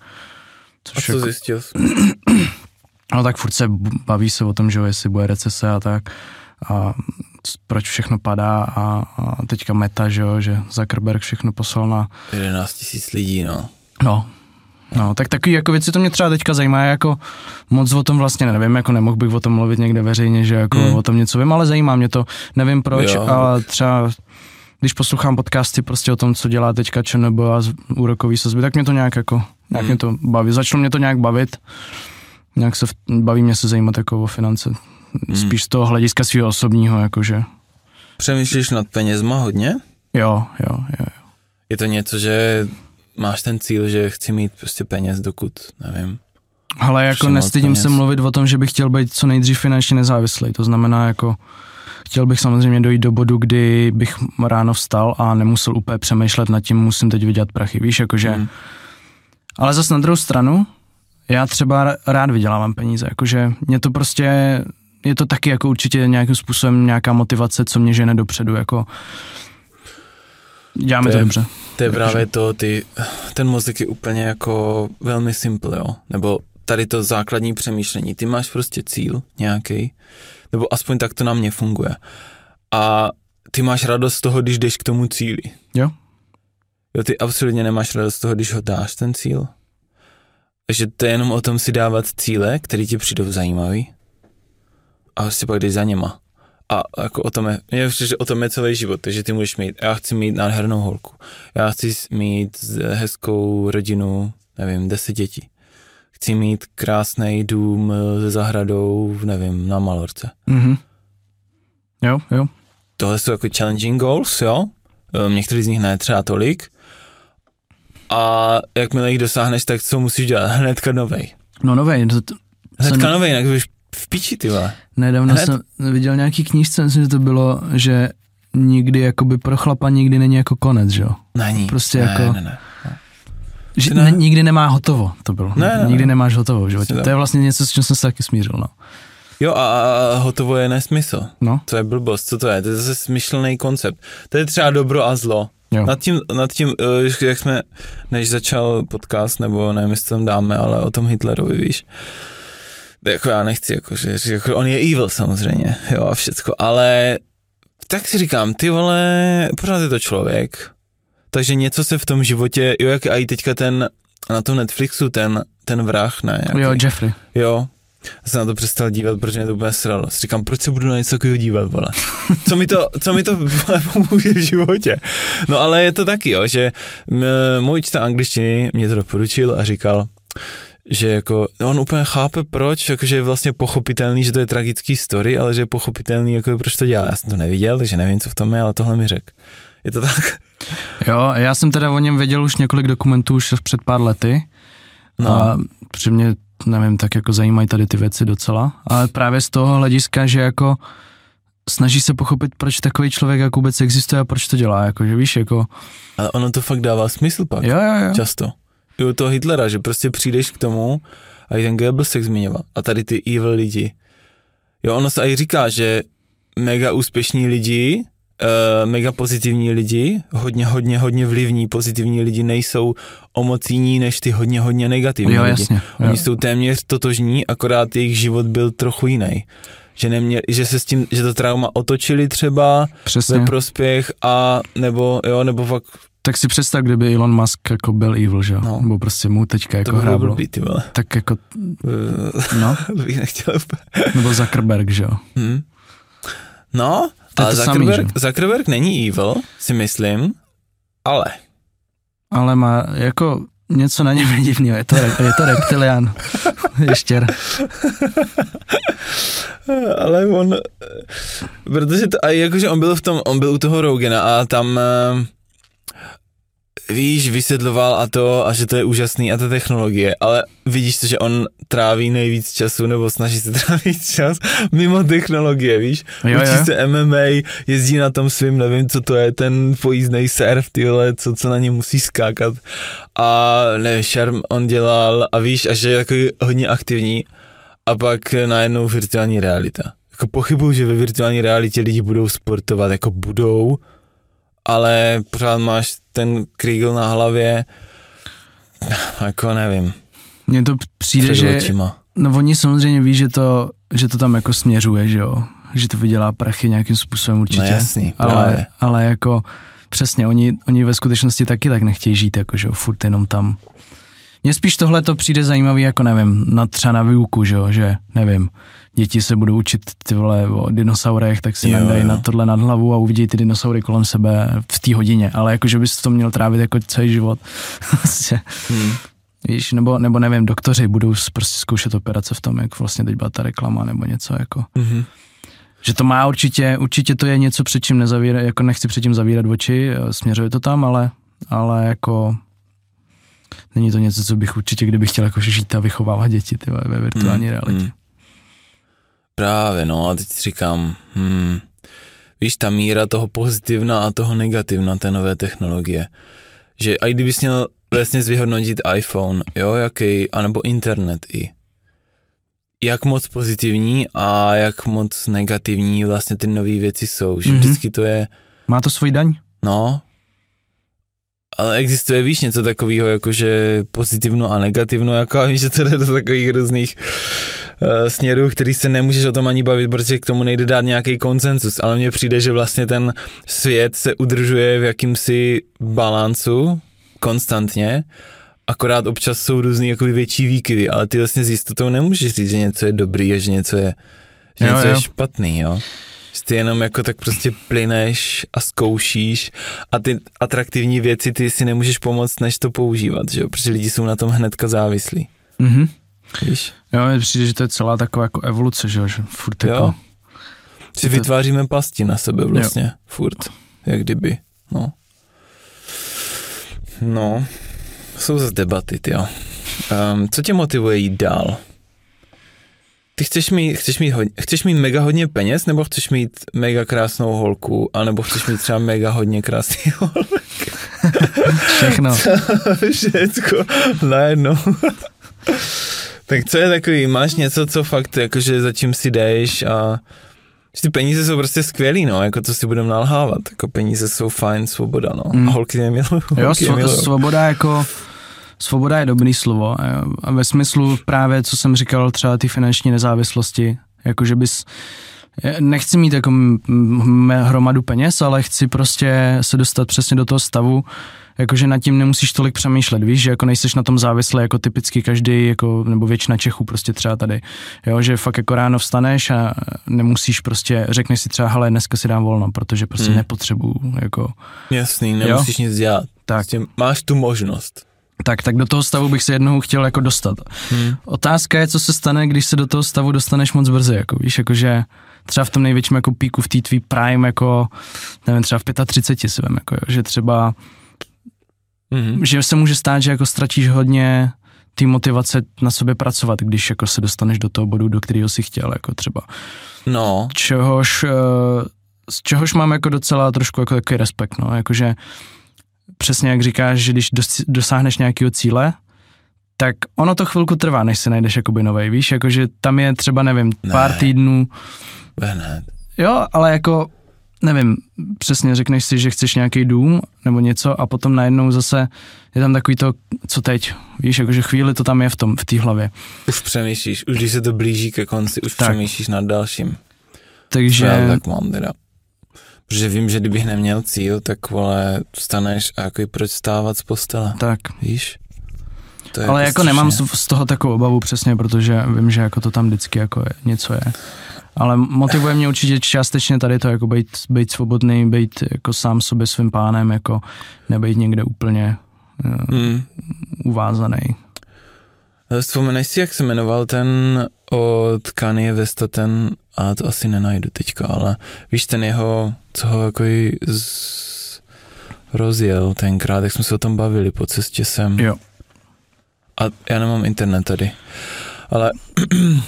A
Což
co
jako,
zjistil [clears throat]
no tak furt se baví se o tom, že jo, jestli bude recese a tak. A proč všechno padá a, a teďka meta, že jo, že Zuckerberg všechno poslal na
11 tisíc lidí, no.
No, no, tak takový jako věci to mě třeba teďka zajímá, jako moc o tom vlastně nevím, jako nemohl bych o tom mluvit někde veřejně, že jako
Hmm.
o tom něco vím, ale zajímá mě to, nevím proč,
Jo.
ale třeba když poslouchám podcasty prostě o tom, co dělá teďka ČNB a úrokový sazby, tak mě to nějak jako, nějak
Hmm.
mě to baví, začalo mě to nějak bavit, nějak se, v- baví mě se zajímat jako o finance,
Hmm.
spíš z toho hlediska svého osobního, jakože,
Přemýšlíš nad penězma hodně?
jo, jo, jo.
Je to něco, že máš ten cíl, že chci mít prostě peněz, dokud, nevím.
Ale jako nestydím se mluvit o tom, že bych chtěl být co nejdřív finančně nezávislý. To znamená jako chtěl bych samozřejmě dojít do bodu, kdy bych ráno vstal a nemusel úplně přemýšlet nad tím, musím teď vydělat prachy. Víš, jakože...
Hmm.
Ale zase na druhou stranu, já třeba rád vydělávám peníze, jakože mě to prostě, je to taky jako určitě nějakým způsobem nějaká motivace, co mě žene dopředu, jako děláme
To
to,
je-
dobře.
To je právě to, ty, ten mozek je úplně jako velmi simple, jo. Nebo tady to základní přemýšlení. Ty máš prostě cíl nějaký, nebo aspoň tak to na mě funguje. A ty máš radost z toho, když jdeš k tomu cíli.
Jo.
Jo, ty absolutně nemáš radost z toho, když ho dáš, ten cíl. Takže to je jenom o tom si dávat cíle, které ti přijdou zajímavý a prostě pak jdeš za něma. A jako o tom je, přijde, že o tom je celý život, takže ty můžeš mít, já chci mít nádhernou holku, já chci mít hezkou rodinu, nevím, deset dětí. Chci mít krásný dům eh, se zahradou, nevím, na Malorce.
Mhm. Jo, jo.
Tohle jsou jako challenging goals, jo? Eh, Některý z nich ne třeba tolik. A jakmile jich dosáhneš, tak co musíš dělat? [laughs] Hnedka novej.
No novej, to, to,
Hnedka
Jsem-
novej, jinak budeš v piči, ty vole.
Nedávno
Hned?
jsem viděl nějaký knížce, myslím, že to bylo, že nikdy jakoby pro chlapa nikdy není jako konec, že jo?
Není.
Prostě
ne,
jako-
Ne, ne.
Že
Ne.
nikdy nemá hotovo, to bylo.
Ne, ne,
nikdy
ne.
nemáš hotovo v životě. To je vlastně něco, s čím jsem se taky smířil, no.
Jo a, a hotovo je nesmysl.
No,
To je blbost, co to je? To je zase smyšlený koncept. To je třeba dobro a zlo.
jo.
Nad tím, nad tím, eh, jak jsme, než začal podcast, nebo nevím, jestli tam dáme, ale o tom Hitlerovi, víš. Jako já nechci, jako, že jako on je evil samozřejmě, jo a všecko, ale tak si říkám, ty vole, pořád je to člověk, takže něco se v tom životě, jo, jak i teďka ten, na tom Netflixu ten, ten vrah, ne, jaký,
Jo, Jeffrey.
Jo, já jsem na to přestal dívat, protože mě to úplně sralo. Si říkám, proč se budu na něco takového dívat, vole? Co mi to, co mi to vole, [laughs] pomůže v životě? No ale je to taky, jo, že můj čta angličtiny mě to doporučil a říkal, že jako, on úplně chápe proč, jakože je vlastně pochopitelný, že to je tragický story, ale že je pochopitelný, jako proč to dělá. Já jsem to neviděl, takže nevím, co v tom je, ale tohle mi řekl. Je to tak?
Jo, já jsem teda o něm věděl už několik dokumentů už před pár lety.
No.
A při mě, nevím, tak jako zajímají tady ty věci docela. Ale právě z toho hlediska, že jako snaží se pochopit, proč takový člověk jako vůbec existuje a proč to dělá, jako, že víš, jako...
Ale ono to fakt dává smysl pak.
Jo, jo, jo.
Často. I u toho Hitlera, že prostě přijdeš k tomu a i ten Goebbels se zmiňoval. A tady ty evil lidi. Jo, ono se i říká, že mega úspěšní lidi, uh, mega pozitivní lidi, hodně, hodně, hodně vlivní pozitivní lidi nejsou o moc jiní než ty hodně, hodně negativní
Jo,
lidi.
jasně.
Oni
Jo.
jsou téměř totožní, akorát jejich život byl trochu jiný. Že, nemě, že se s tím, že to trauma otočili třeba
Přesně.
ve prospěch a nebo, jo, nebo fakt
Tak si představ, kdyby Elon Musk jako byl evil, že jo?
No.
Nebo prostě mu teďka
to
jako
bylo
hráblo.
blbý, ty vole.
Tak jako,
Eh,
no,
to [laughs] bych nechtěl úplně.
nebo Zuckerberg, že jo?
Hm. No,
To
ale
to samý,
Zuckerberg, Zuckerberg není evil, si myslím, ale
Ale má jako něco na něm je divného, je to, je to reptilian. [laughs] Ještě.
ale on, protože to, a jakože on byl v tom, on byl u toho Rogena a tam eh, víš, vysvětloval a to, a že to je úžasný a ta technologie, ale vidíš to, že on tráví nejvíc času, nebo snaží se [laughs] trávit čas mimo technologie, víš?
Jo,
Učí
jo.
se MMA, jezdí na tom svým, nevím, co to je, ten pojízdnej surf, ty vole, co, co na něm musí skákat. A ne, šarm on dělal a víš, a že je takový hodně aktivní a pak najednou virtuální realita. Jako pochybuju, že ve virtuální realitě lidi budou sportovat, jako budou, ale pořád máš ten krígl na hlavě, [laughs] jako nevím,
Mně to přijde, že
očima.
no oni samozřejmě ví, že to, že to tam jako směřuje, že jo? Že to vydělá prachy nějakým způsobem určitě.
No jasný,
ale,
právě.
ale jako přesně, oni, oni ve skutečnosti taky tak nechtějí žít, jako že jo, furt jenom tam. Mně spíš tohle to přijde zajímavý, jako nevím, na třeba na výuku, že jo, že nevím, děti se budou učit ty vole o dinosaurech, tak si
Jo,
nandají
jo.
na tohle nad hlavu a uvidí ty dinosaury kolem sebe v té hodině, ale jako, že bys to měl trávit jako celý život. [laughs] Prostě,
Hmm.
Víš, nebo, nebo nevím, doktoři budou prostě zkoušet operace v tom, jak vlastně teď byla ta reklama nebo něco jako.
Mhm.
Že to má určitě, určitě to je něco, před čím nezavírat, jako nechci předtím zavírat oči, eh, směřuje to tam, ale, ale jako není to něco, co bych určitě, kdybych chtěl jako žít a vychovávat děti ty, ve virtuální
Hmm,
realitě.
hmm. Právě, no a teď říkám, hmm, víš, ta míra toho pozitivna a toho negativna té nové technologie, že i kdybys měl vlastně vyhodnotit iPhone, jo, jaký, anebo internet i, jak moc pozitivní a jak moc negativní vlastně ty nové věci jsou, že
Mhm.
vždycky to je,
Má to svůj daň?
no, ale existuje, víš, něco takového, jakože pozitivno a negativno, jako a víš, že to jde do takových různých uh, směrů, který se nemůžeš o tom ani bavit, protože k tomu nejde dát nějaký konsensus, ale mně přijde, že vlastně ten svět se udržuje v jakýmsi balancu konstantně, akorát občas jsou různý jako větší výkyvy, ale ty vlastně s jistotou nemůžeš říct, že něco je dobrý a že něco je, že
Jo,
něco
jo.
je špatný, jo. Ty jenom jako tak prostě plyneš a zkoušíš a ty atraktivní věci ty si nemůžeš pomoct, než to používat, že jo, protože lidi jsou na tom hnedka závislí,
Mhm.
víš.
Jo, mně přijde, že to je celá taková jako evoluce, že, jo, že furt
Jo.
jako,
Si
to-
vytváříme pasti na sebe vlastně, furt, jak kdyby, no. No, jsou zase debaty, jo. Um, co tě motivuje jít dál? Ty chceš mít, chceš, mít hodně, chceš mít mega hodně peněz, nebo chceš mít mega krásnou holku, anebo chceš mít třeba mega hodně krásný [laughs] holku?
všechno. [laughs]
Všecko najednou. tak co je takový, máš něco, co fakt, jakože za čím si jdeš a že ty peníze jsou prostě skvělý, no, jako to si budeme nalhávat, jako peníze jsou fajn, svoboda, no.
Mm.
A holky je milují,
Jo,
milujou.
svoboda jako, svoboda je dobrý slovo jo. a ve smyslu právě, co jsem říkal, třeba ty finanční nezávislosti, jako že bys, nechci mít jako hromadu peněz, ale chci prostě se dostat přesně do toho stavu, jakože nad tím nemusíš tolik přemýšlet, víš, že jako nejseš na tom závislý jako typicky každý, jako, nebo většina Čechů prostě třeba tady, jo, že fakt jako ráno vstaneš a nemusíš prostě, řekneš si třeba, hele, dneska si dám volno, protože prostě
Hmm.
nepotřebuju, jako,
Jasný, nemusíš nic dělat.
tak.
Prostě máš tu možnost.
Tak, tak do toho stavu bych se jednou chtěl jako dostat.
Hmm.
Otázka je, co se stane, když se do toho stavu dostaneš moc brzy, jako víš, jakože třeba v tom největším jako píku v té tvý prime, jako, nevím, třeba v 35 si vem, jako, jo, že třeba,
Mhm.
že se může stát, že jako ztratíš hodně ty motivace na sobě pracovat, když jako se dostaneš do toho bodu, do kterého si chtěl, jako třeba.
No,
Čehož, eh, z čehož mám jako docela trošku jako takový respekt, no, jakože přesně jak říkáš, že když dos, dosáhneš nějakého cíle, tak ono to chvilku trvá, než si najdeš jakoby novej, víš, jakože tam je třeba, nevím,
Ne.
pár týdnů,
hned.
jo, ale jako, nevím, přesně řekneš si, že chceš nějaký dům nebo něco a potom najednou zase je tam takový to, co teď, víš, jakože chvíli to tam je v tom, v té hlavě.
Už přemýšlíš, už když se to blíží ke konci, už
tak.
přemýšlíš nad dalším.
Takže,
Já tak mám teda. Protože vím, že kdybych neměl cíl, tak vole, vstaneš a jako proč stávat z postele,
tak.
víš? To je
Ale jako nemám
strašně-
z toho takovou obavu přesně, protože vím, že jako to tam vždycky jako je, něco je. Ale motivuje mě určitě částečně tady to jako být, být svobodný, být jako sám sobě svým pánem, jako nebejt někde úplně uh,
Hmm.
uvázaný.
Vzpomeneš si, jak se jmenoval ten od Kanye Westa, ten, a to asi nenajdu teďka, ale víš ten jeho, co ho jako z, rozjel tenkrát, jak jsme se o tom bavili po cestě sem.
Jo.
A já nemám internet tady, ale uh,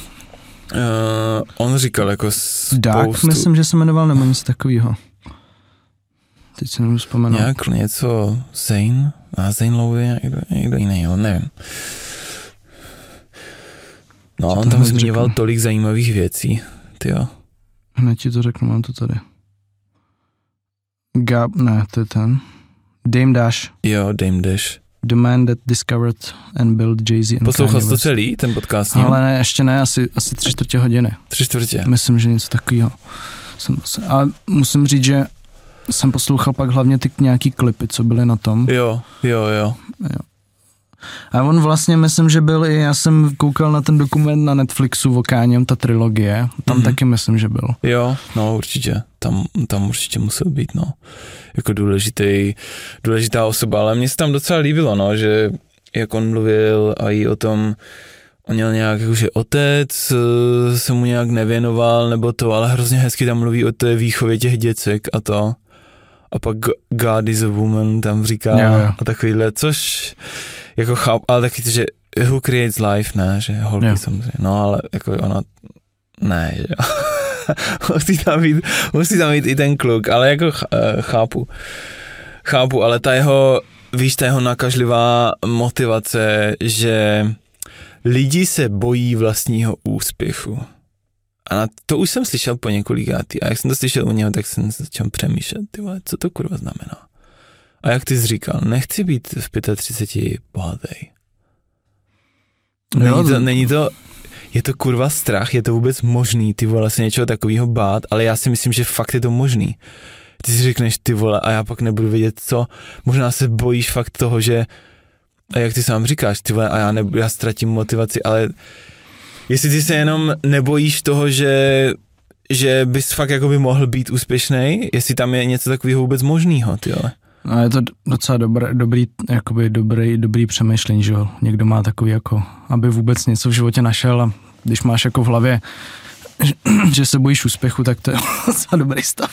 [clears throat] on říkal jako spoustu,
Dark, myslím, že se jmenoval nebo něco takového. Teď se nemůžu vzpomenout.
nějak něco Zane, a Zane Lowe někdo, někdo jiný, jo, nevím. No, on tam zmiňoval
řeknu?
tolik zajímavých věcí, ty jo.
Hned ti to řeknu, mám to tady. Gab, ne, to je ten. Dame Dash,
Jo, Dame Dash.
the man that discovered and built Jay-Z and
Poslouchal
Kanye
jsi to celý, ten podcast?
Ale ne, ještě ne, asi, asi tři čtvrtě hodiny.
Tři čtvrtě.
Myslím, že něco takového. Jsem, a musím říct, že jsem poslouchal pak hlavně ty nějaký klipy, co byly na tom.
Jo, jo, jo.
A on vlastně, myslím, že byl i, já jsem koukal na ten dokument na Netflixu o Káněm, ta trilogie, tam
Mhm.
mm-hmm. taky myslím, že byl.
Jo, no určitě. Tam, tam určitě musel být, no. Jako důležitý, důležitá osoba, ale mně se tam docela líbilo, no, že jak on mluvil a i o tom, on měl nějak, jakože otec eh, se mu nějak nevěnoval, nebo to, ale hrozně hezky tam mluví o té výchově těch děcek a to. A pak God is a woman tam říká
jo.
a takovýhle, což jako cháp, ale taky to, že who creates life, ne, že holky
Jo.
samozřejmě, no ale jako ona, ne, že jo. [laughs] musí, tam být, musí tam být i ten kluk, ale jako ch- eh, chápu. Chápu, ale ta jeho, víš, ta jeho nakažlivá motivace, že lidi se bojí vlastního úspěchu. A na to už jsem slyšel po několikátý. A jak jsem to slyšel u něho, tak jsem začal přemýšlet, ty vole, co to kurva znamená. A jak ty jsi říkal, nechci být v 35 bohatý. Není to, není to, je to kurva strach, je to vůbec možný, ty vole, se něčeho takového bát, ale já si myslím, že fakt je to možný. Ty si řekneš, ty vole, a já pak nebudu vědět co, možná se bojíš fakt toho, že, a jak ty sám říkáš, ty vole, a já, ne, já ztratím motivaci, ale jestli ty se jenom nebojíš toho, že že bys fakt jako by mohl být úspěšný, jestli tam je něco takového vůbec možného, ty vole.
A je to docela dobré, dobrý, jakoby dobrý, dobrý přemýšlení, že jo. Někdo má takový jako, aby vůbec něco v životě našel a když máš jako v hlavě, že, [clears throat] se bojíš úspěchu, tak to je [laughs] docela dobrý stav.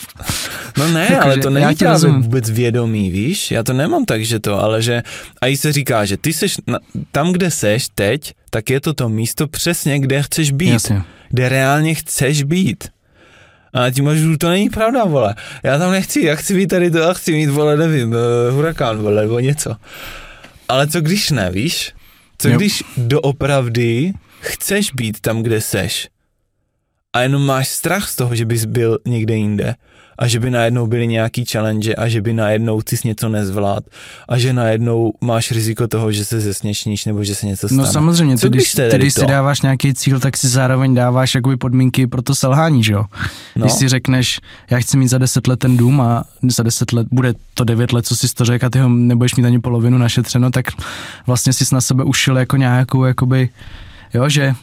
No ne,
Jakože
ale to není právě
rozumím.
vůbec vědomý, víš? Já to nemám tak, že to, ale že a jí se říká, že ty seš na, tam, kde seš teď, tak je to to místo přesně, kde chceš být.
Jasně.
Kde reálně chceš být. A ti můžu, to není pravda, vole. Já tam nechci, já chci být tady to, já chci mít, vole, nevím, uh, hurikán, vole, nebo něco. Ale co když ne, víš? Co
Jo.
když doopravdy chceš být tam, kde seš? A jenom máš strach z toho, že bys byl někde jinde a že by najednou byly nějaký challenge a že by najednou ty jsi něco nezvlád a že najednou máš riziko toho, že se zesměšníš nebo že se něco stane.
No samozřejmě, ty,
když
ty, když si dáváš nějaký cíl, tak si zároveň dáváš jakoby podmínky pro to selhání, že jo?
no,
Když si řekneš, já chci mít za deset let ten dům a za deset let, bude to devět let, co si to řekl a ty ho nebudeš mít ani polovinu našetřeno, tak vlastně jsi na sebe ušil jako nějakou, jakoby, jo, že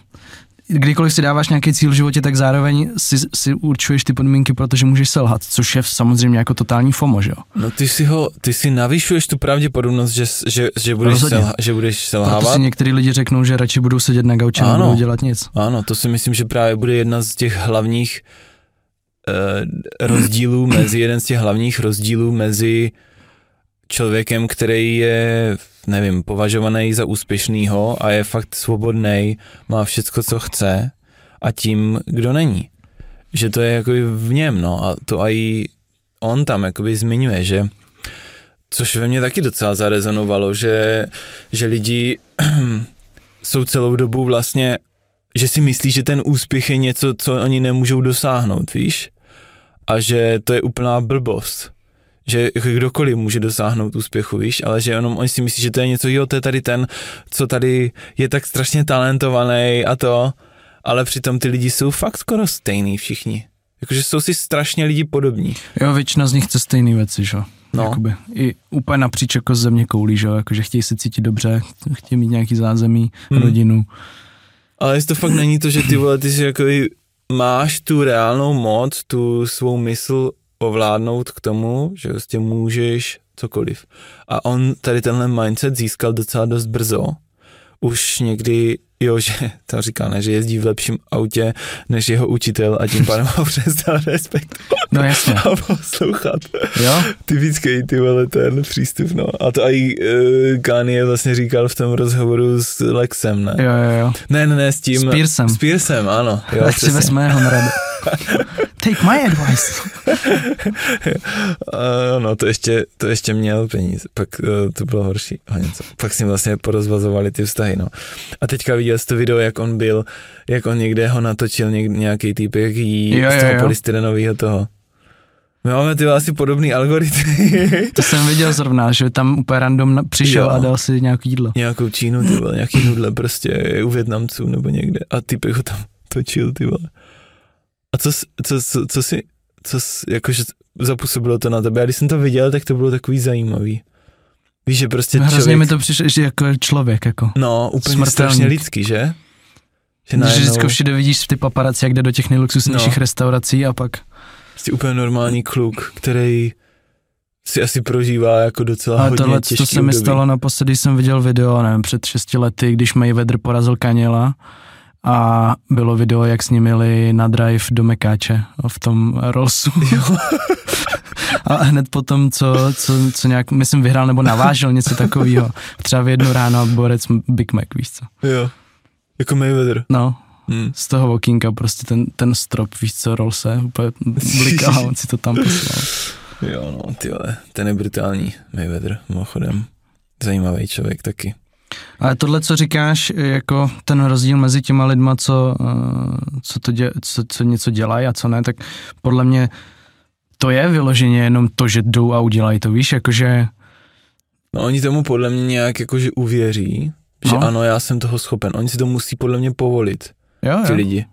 kdykoliv si dáváš nějaký cíl v životě, tak zároveň si, si určuješ ty podmínky, protože můžeš selhat, což je samozřejmě jako totální FOMO, že jo?
no ty si ho, ty si navyšuješ tu pravděpodobnost, že, že, že, budeš,
Rozhodně.
selha, že budeš
Proto
selhávat.
si některý lidi řeknou, že radši budou sedět na gauči a nebudou dělat nic.
Ano, to si myslím, že právě bude jedna z těch hlavních rozdílů mezi, jeden z těch hlavních rozdílů mezi člověkem, který je, nevím, považovaný za úspěšnýho a je fakt svobodný, má všecko, co chce a tím, kdo není. Že to je jako v něm, no a to i on tam jakoby zmiňuje, že což ve mně taky docela zarezonovalo, že, že lidi [clears throat] jsou celou dobu vlastně, že si myslí, že ten úspěch je něco, co oni nemůžou dosáhnout, víš? A že to je úplná blbost že kdokoliv může dosáhnout úspěchu, víš, ale že jenom oni si myslí, že to je něco, jo, to je tady ten, co tady je tak strašně talentovaný a to, ale přitom ty lidi jsou fakt skoro stejný všichni. Jakože jsou si strašně lidi podobní.
Jo, většina z nich chce stejné věci, že? No. Jakoby, I úplně napříč jako země koulí, že? Jakože chtějí se cítit dobře, chtějí mít nějaký zázemí, hmm. rodinu.
Ale jestli to fakt není to, že ty vole, ty si jako máš tu reálnou moc, tu svou mysl ovládnout k tomu, že prostě můžeš cokoliv. A on tady tenhle mindset získal docela dost brzo. Už někdy jo, že [laughs] to říká, ne, že jezdí v lepším autě než jeho učitel a tím pádem ho [laughs] přestal respektovat
no, jasně.
a poslouchat.
Jo?
Typický ty vole ten přístup, no. A to i uh, Kanye vlastně říkal v tom rozhovoru s Lexem, ne?
Jo, jo, jo.
Ne, ne, ne, s tím.
S Pearsem.
S Pearsem, ano.
Jo, tak si vezme jeho radu. Take my advice.
uh, [laughs] no, to ještě, to ještě měl peníze, pak uh, to bylo horší. O něco. Pak si vlastně porozvazovali ty vztahy, no. A teďka viděl jsi to video, jak on byl, jak on někde ho natočil něk, nějaký typ, jak jí jo, z toho polystyrenového toho. My máme ty asi podobný algoritmy. [laughs]
to jsem viděl zrovna, že tam úplně random přišel jo. a dal si nějaký jídlo.
Nějakou Čínu, ty vole, nějaký nudle prostě u Větnamců nebo někde a typek ho tam točil, ty vole. A co, co, co, co si, co, jakože zapůsobilo to na tebe? Já když jsem to viděl, tak to bylo takový zajímavý. Víš, že prostě
Hrozně člověk... mi to přišlo, že jako člověk, jako.
No, úplně Smrtelník. strašně lidský, že?
Že, najednou... že vždycky všude vidíš ty paparaci, jak jde do těch nejluxusnějších no. restaurací a pak...
Jsi úplně normální kluk, který si asi prožívá jako docela a hodně tohle, těžký
to se mi stalo naposledy, když jsem viděl video, nevím, před šesti lety, když Mayweather porazil Kaněla a bylo video, jak s ním jeli na drive do Mekáče v tom Rollsu. [laughs] a hned potom, co, co, co nějak, myslím, vyhrál nebo navážil něco takového. Třeba v jednu ráno borec Big Mac, víš co.
Jo, jako Mayweather.
No, hmm. z toho walkinga prostě ten, ten strop, víš co, roll se, úplně blikal on si to tam poslal.
Jo, no, ty ten je brutální Mayweather, mimochodem. Zajímavý člověk taky.
Ale tohle, co říkáš, jako ten rozdíl mezi těma lidma, co, eh, co, to dě, co, co něco dělají a co ne, tak podle mě to je vyloženě jenom to, že jdou a udělají to, víš, jakože...
No oni tomu podle mě nějak jakože uvěří, že no. ano, já jsem toho schopen. Oni si to musí podle mě povolit,
jo,
ty
jo.
lidi.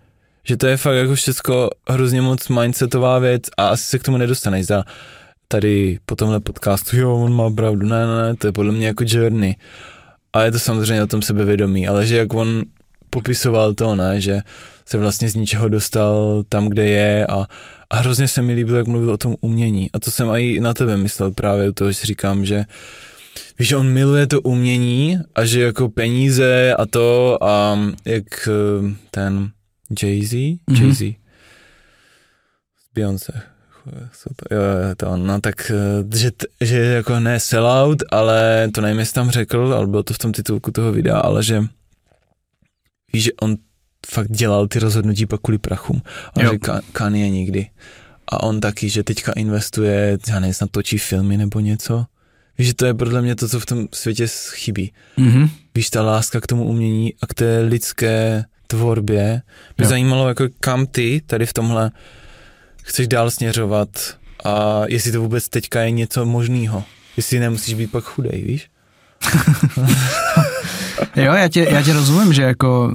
Že to je fakt jako všechno hrozně moc mindsetová věc a asi se k tomu nedostaneš za tady po tomhle podcastu, jo, on má pravdu, ne, ne, ne, to je podle mě jako journey. A je to samozřejmě o tom sebevědomí, ale že jak on popisoval to, ne, že se vlastně z ničeho dostal tam, kde je a, a hrozně se mi líbilo, jak mluvil o tom umění. A to jsem i na tebe myslel právě u toho, že říkám, že víš, že on miluje to umění a že jako peníze a to a jak eh, ten Jay-Z, mm-hmm. Jay-Z, Beyoncé, super, jo, to on, no tak, eh, že, že jako ne sellout, ale to nevím, jestli tam řekl, ale bylo to v tom titulku toho videa, ale že víš, že on fakt dělal ty rozhodnutí pak kvůli prachům. A jo. že Kanye nikdy. A on taky, že teďka investuje, já nevím, snad točí filmy nebo něco. Víš, že to je podle mě to, co v tom světě chybí. Mm-hmm. Víš, ta láska k tomu umění a k té lidské tvorbě. Mě jo. zajímalo, jako kam ty tady v tomhle chceš dál směřovat a jestli to vůbec teďka je něco možného. Jestli nemusíš být pak chudej, víš?
jo, já tě, já tě rozumím, že jako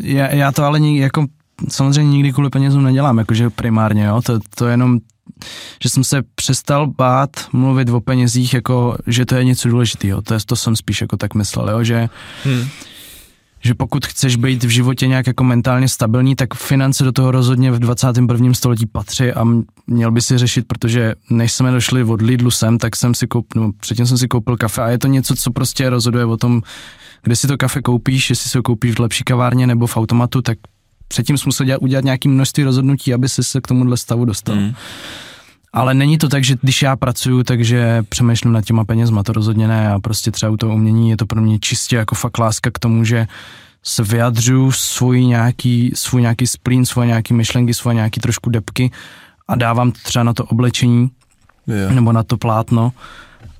já, já to ale ní, jako samozřejmě nikdy kvůli penězům nedělám, jakože primárně, jo, to, to jenom, že jsem se přestal bát mluvit o penězích, jako, že to je něco důležitého, to, je, to jsem spíš jako tak myslel, jo, že hmm že pokud chceš být v životě nějak jako mentálně stabilní, tak finance do toho rozhodně v 21. století patří a měl by si řešit, protože než jsme došli od Lidlu sem, tak jsem si koupil, no, předtím jsem si koupil kafe a je to něco, co prostě rozhoduje o tom, kde si to kafe koupíš, jestli si ho koupíš v lepší kavárně nebo v automatu, tak předtím jsi musel dělat, udělat nějaké množství rozhodnutí, aby si se k tomuhle stavu dostal. Mm. Ale není to tak, že když já pracuju, takže přemýšlím nad těma penězma, to rozhodně ne. A prostě třeba u toho umění je to pro mě čistě jako fakt láska k tomu, že se vyjadřuju svůj nějaký, svůj nějaký splín, svoje nějaký myšlenky, svoje nějaký trošku depky a dávám třeba na to oblečení yeah. nebo na to plátno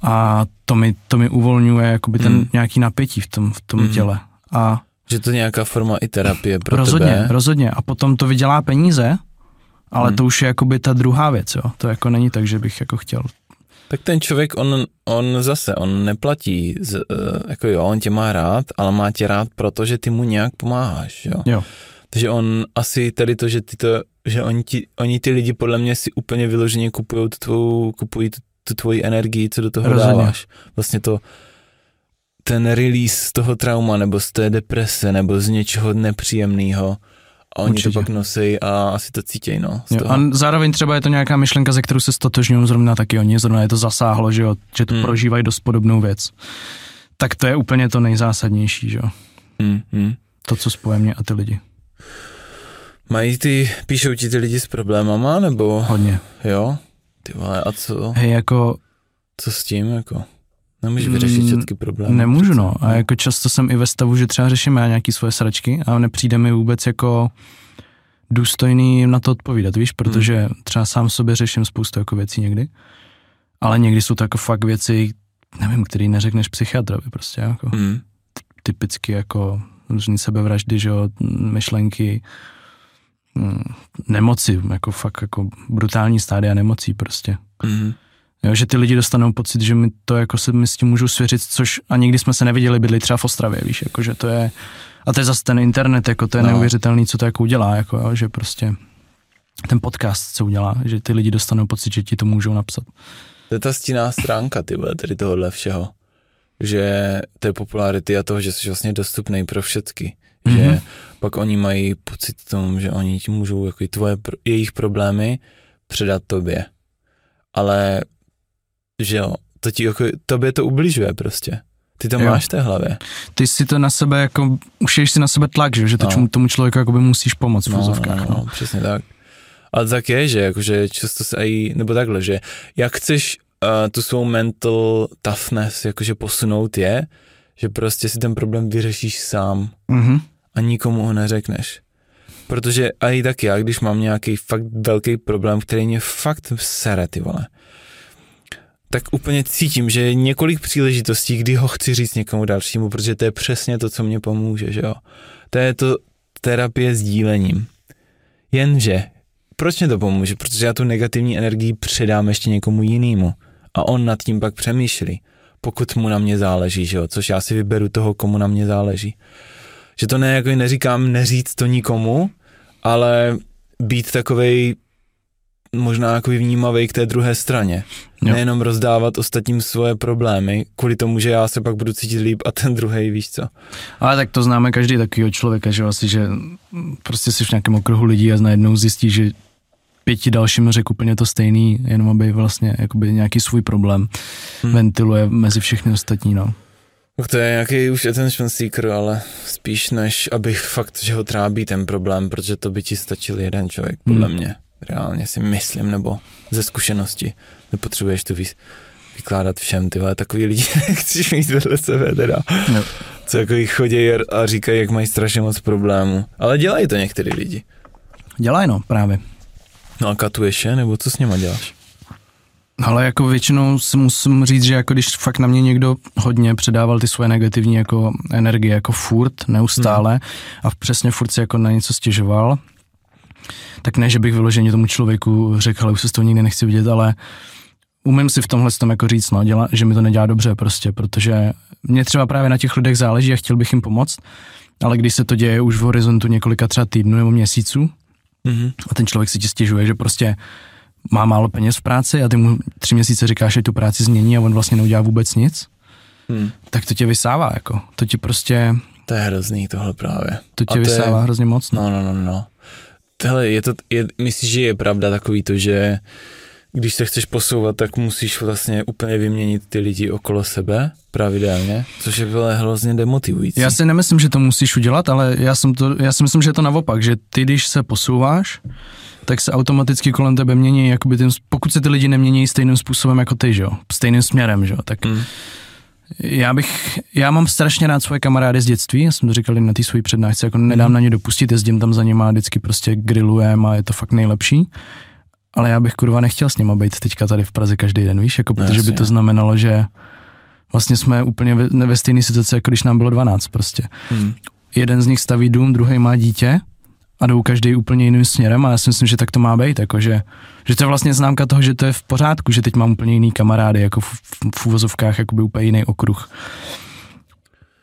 a to mi, to mi uvolňuje jakoby ten mm. nějaký napětí v tom, v tom mm. těle. A
že to je nějaká forma i terapie pro
rozhodně,
tebe.
Rozhodně, a potom to vydělá peníze, ale hmm. to už je jakoby ta druhá věc, jo. To jako není tak, že bych jako chtěl.
Tak ten člověk, on, on zase, on neplatí, z, uh, jako jo, on tě má rád, ale má tě rád, protože ty mu nějak pomáháš, jo.
jo.
Takže on asi tady to, že ty to, že oni, ti, oni ty lidi podle mě si úplně vyloženě kupují tu tvou, kupují tu, tu tvoji energii, co do toho Rozhodně. dáváš. Vlastně to, ten release z toho trauma, nebo z té deprese, nebo z něčeho nepříjemného, a oni Určitě. to pak nosí a asi to cítějí, no.
Jo, a zároveň třeba je to nějaká myšlenka, ze kterou se stotožňují zrovna taky oni, zrovna je to zasáhlo, že jo, že to hmm. prožívají dost podobnou věc. Tak to je úplně to nejzásadnější, že jo. Hmm, hmm. To, co spoje mě a ty lidi.
Mají ty, píšou ti ty lidi s problémama, nebo?
Hodně.
Jo? Ty vole, a co?
Hej, jako...
Co s tím, jako? Nemůžeš vyřešit všechny problémy.
Nemůžu, no. A jako často jsem i ve stavu, že třeba řeším já nějaký svoje sračky a nepřijde mi vůbec jako důstojný na to odpovídat, víš, protože hmm. třeba sám sobě řeším spoustu jako věcí někdy, ale někdy jsou to jako fakt věci, nevím, který neřekneš psychiatrovi prostě, jako hmm. typicky jako různý sebevraždy, že jo, myšlenky, mm, nemoci, jako fakt jako brutální stádia nemocí prostě. Hmm. Jo, že ty lidi dostanou pocit, že mi to jako se mi s tím můžu svěřit, což a nikdy jsme se neviděli, bydli třeba v Ostravě, víš, jako že to je, a to je zase ten internet, jako to je no. neuvěřitelný, co to jako udělá, jako jo, že prostě ten podcast, co udělá, že ty lidi dostanou pocit, že ti to můžou napsat.
To je ta stinná stránka, ty vole, tady tohohle všeho. Že té popularity a toho, že jsi vlastně dostupný pro. Mm-hmm. Že mhm. pak oni mají pocit tom, že oni ti můžou jako tvoje, jejich problémy předat tobě. Ale že jo, to ti jako, tobě to ubližuje prostě. Ty to jo. máš v té hlavě.
Ty si to na sebe jako, ušiješ si na sebe tlak, že, že to no. tomu člověku jako by musíš pomoct no, v úzovkách. No, no,
no, přesně tak. Ale tak je, že jakože často se aj, nebo takhle, že jak chceš uh, tu svou mental toughness jakože posunout je, že prostě si ten problém vyřešíš sám mm-hmm. a nikomu ho neřekneš. Protože i tak já, když mám nějaký fakt velký problém, který mě fakt sere, ty vole, tak úplně cítím, že je několik příležitostí, kdy ho chci říct někomu dalšímu, protože to je přesně to, co mě pomůže, že jo. To je to terapie s dílením. Jenže, proč mě to pomůže? Protože já tu negativní energii předám ještě někomu jinému a on nad tím pak přemýšlí, pokud mu na mě záleží, že jo, což já si vyberu toho, komu na mě záleží. Že to ne, jako neříkám neříct to nikomu, ale být takovej možná jako vnímavý k té druhé straně. Jo. Nejenom rozdávat ostatním svoje problémy, kvůli tomu, že já se pak budu cítit líp a ten druhý, víš co.
Ale tak to známe každý takového člověka, že asi, že prostě jsi v nějakém okruhu lidí a najednou zjistí, že pěti dalším řekl úplně to stejný, jenom aby vlastně jakoby nějaký svůj problém hmm. ventiluje mezi všechny ostatní, no.
To je nějaký už attention seeker, ale spíš než abych fakt, že ho trábí ten problém, protože to by ti stačil jeden člověk, podle hmm. mě. Reálně si myslím, nebo ze zkušenosti. Nepotřebuješ to vykládat všem, ty vole, takový lidi [laughs] chceš mít vedle sebe teda. No. Co jako jich chodí a říkají, jak mají strašně moc problémů. Ale dělají to některý lidi.
Dělají no, právě.
No a katuješ je, nebo co s nima děláš?
Ale jako většinou si musím říct, že jako když fakt na mě někdo hodně předával ty svoje negativní jako energie jako furt, neustále hmm. a přesně furt si jako na něco stěžoval, tak ne, že bych vyloženě tomu člověku řekl, ale už se z toho nikdy nechci vidět, ale umím si v tomhle tom jako říct, no, děla, že mi to nedělá dobře prostě, protože mě třeba právě na těch lidech záleží a chtěl bych jim pomoct, ale když se to děje už v horizontu několika třeba týdnů nebo měsíců mm-hmm. a ten člověk si ti stěžuje, že prostě má málo peněz v práci a ty mu tři měsíce říkáš, že tu práci změní a on vlastně neudělá vůbec nic, hmm. tak to tě vysává, jako. To ti prostě...
To je hrozný tohle právě.
To tě vysává je... hrozně moc.
No, no, no, no. Hele, je to, je, myslíš, že je pravda takový to, že když se chceš posouvat, tak musíš vlastně úplně vyměnit ty lidi okolo sebe pravidelně, což je bylo hrozně demotivující.
Já si nemyslím, že to musíš udělat, ale já, jsem to, já si myslím, že je to naopak, že ty, když se posouváš, tak se automaticky kolem tebe mění, jakoby tím, pokud se ty lidi nemění stejným způsobem jako ty, že jo, stejným směrem, že jo, tak hmm. Já bych, já mám strašně rád svoje kamarády z dětství, já jsem to říkal na té své přednášce, jako nedám hmm. na ně dopustit, jezdím tam za nima, vždycky prostě grillujem a je to fakt nejlepší ale já bych kurva nechtěl s nima být teďka tady v Praze každý den, víš, jako protože by to znamenalo, že vlastně jsme úplně ve, ve stejné situaci, jako když nám bylo 12 prostě. Hmm. Jeden z nich staví dům, druhý má dítě a jdou každý úplně jiným směrem a já si myslím, že tak to má být, jakože, že to je vlastně známka toho, že to je v pořádku, že teď mám úplně jiný kamarády, jako v, v, v uvozovkách, jakoby úplně jiný okruh.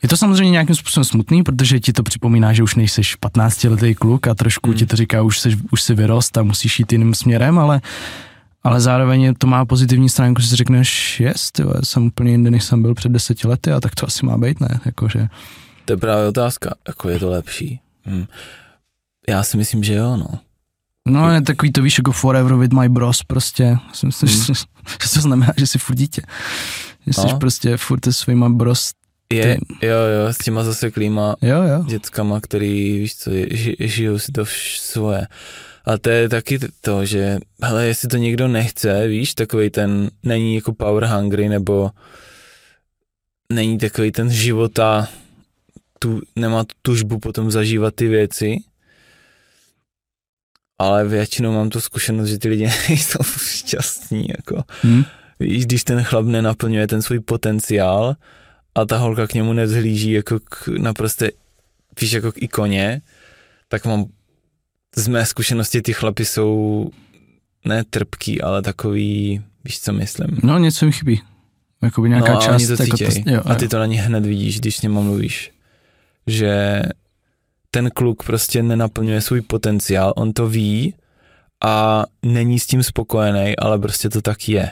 Je to samozřejmě nějakým způsobem smutný, protože ti to připomíná, že už nejseš 15 letý kluk a trošku hmm. ti to říká, už, seš, už si vyrost a musíš jít jiným směrem, ale, ale zároveň to má pozitivní stránku, že si řekneš, jest, jo, jsem úplně jinde, než jsem byl před deseti lety a tak to asi má být, ne? Jakože...
To je právě otázka, jako je to lepší. Hmm. Já si myslím, že jo, no.
No, je takový to víš, jako forever with my bros, prostě. Myslím, hmm. že, [laughs] že to znamená, že jsi furt dítě. Že jsi no. prostě furt se svýma bros
je, jo, jo, s těma zaseklýma
jo, jo.
dětskama, který, víš co, ži, žijou si to vš, svoje. A to je taky to, že, hele, jestli to někdo nechce, víš, takový ten, není jako power hungry, nebo není takový ten života, tu, nemá tu tužbu potom zažívat ty věci, ale většinou mám tu zkušenost, že ty lidi [laughs] nejsou šťastní, jako. Hmm. Víš, když ten chlap nenaplňuje ten svůj potenciál, a ta holka k němu nevzhlíží jako k naprosto, víš, jako k ikoně, tak mám z mé zkušenosti ty chlapy jsou ne trpký, ale takový, víš, co myslím.
No, něco mi chybí. Jakoby nějaká no, část.
to jako to, jo, a ty to na ní hned vidíš, když s ním mluvíš. Že ten kluk prostě nenaplňuje svůj potenciál, on to ví a není s tím spokojený, ale prostě to tak je.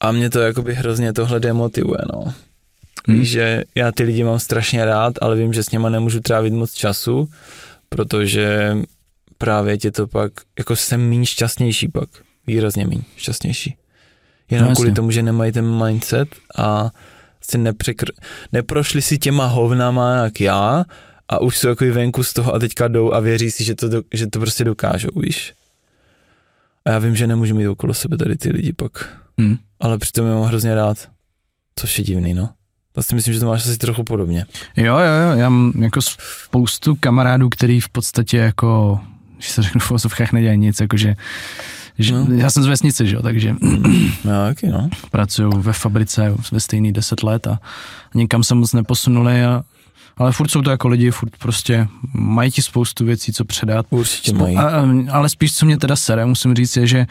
A mě to jakoby hrozně tohle demotivuje, no. Hmm. Že já ty lidi mám strašně rád, ale vím, že s něma nemůžu trávit moc času, protože právě tě to pak, jako jsem méně šťastnější pak, výrazně méně šťastnější. Jenom no, kvůli tomu, že nemají ten mindset a si nepřekr... neprošli si těma hovnama jak já a už jsou jako venku z toho a teďka jdou a věří si, že to, do, že to prostě dokážou, víš. A já vím, že nemůžu mít okolo sebe tady ty lidi pak. Hmm. Ale přitom je mám hrozně rád. Což je divný, no. Vlastně myslím, že to máš asi trochu podobně.
Jo, jo, jo, já mám jako spoustu kamarádů, který v podstatě jako, když se řeknu v osovkách, nedělají nic, jakože že, no. já jsem z vesnice, že jo, takže [clears throat]
já taky, no.
pracuju ve fabrice ve stejný deset let a nikam se moc neposunuli a ale furt jsou to jako lidi, furt prostě mají ti spoustu věcí, co předat.
Určitě mají.
A, ale spíš, co mě teda sere, musím říct, je, že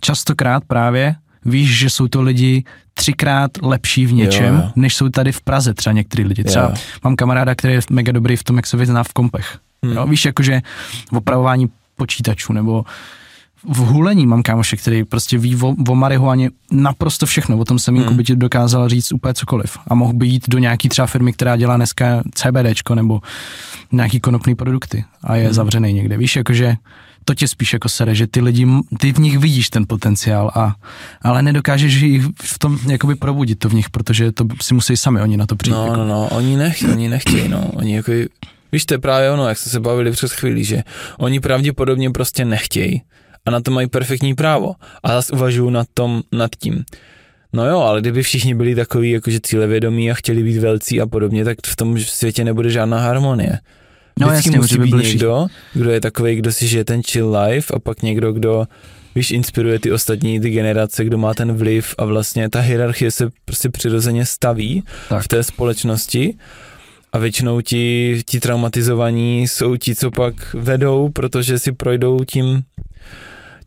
častokrát právě víš, že jsou to lidi třikrát lepší v něčem, jo, jo. než jsou tady v Praze třeba některý lidi. Třeba jo. mám kamaráda, který je mega dobrý v tom, jak se vyzná v kompech. Hmm. Jo, víš, jakože v opravování počítačů nebo v hulení mám kámoše, který prostě ví o, o marihuaně naprosto všechno. O tom semínku hmm. by ti dokázal říct úplně cokoliv. A mohl by jít do nějaký třeba firmy, která dělá dneska CBDčko nebo nějaký konopný produkty a je hmm. zavřený někde. Víš, jakože to tě spíš jako sere, že ty lidi, ty v nich vidíš ten potenciál, a, ale nedokážeš jich v tom jakoby probudit to v nich, protože to si musí sami oni na to přijít.
No,
jako.
no, no, oni nechtějí, oni nechtějí, no, oni jako, víš, to je právě ono, jak jste se bavili přes chvíli, že oni pravděpodobně prostě nechtějí a na to mají perfektní právo a zase uvažují nad, tom, nad tím. No jo, ale kdyby všichni byli takový jakože cílevědomí a chtěli být velcí a podobně, tak v tom světě nebude žádná harmonie. No Vždycky jasně, musí by být někdo, kdo je takový, kdo si žije ten chill life a pak někdo, kdo víš, inspiruje ty ostatní, ty generace, kdo má ten vliv a vlastně ta hierarchie se prostě přirozeně staví tak. v té společnosti a většinou ti, ti traumatizovaní jsou ti, co pak vedou, protože si projdou tím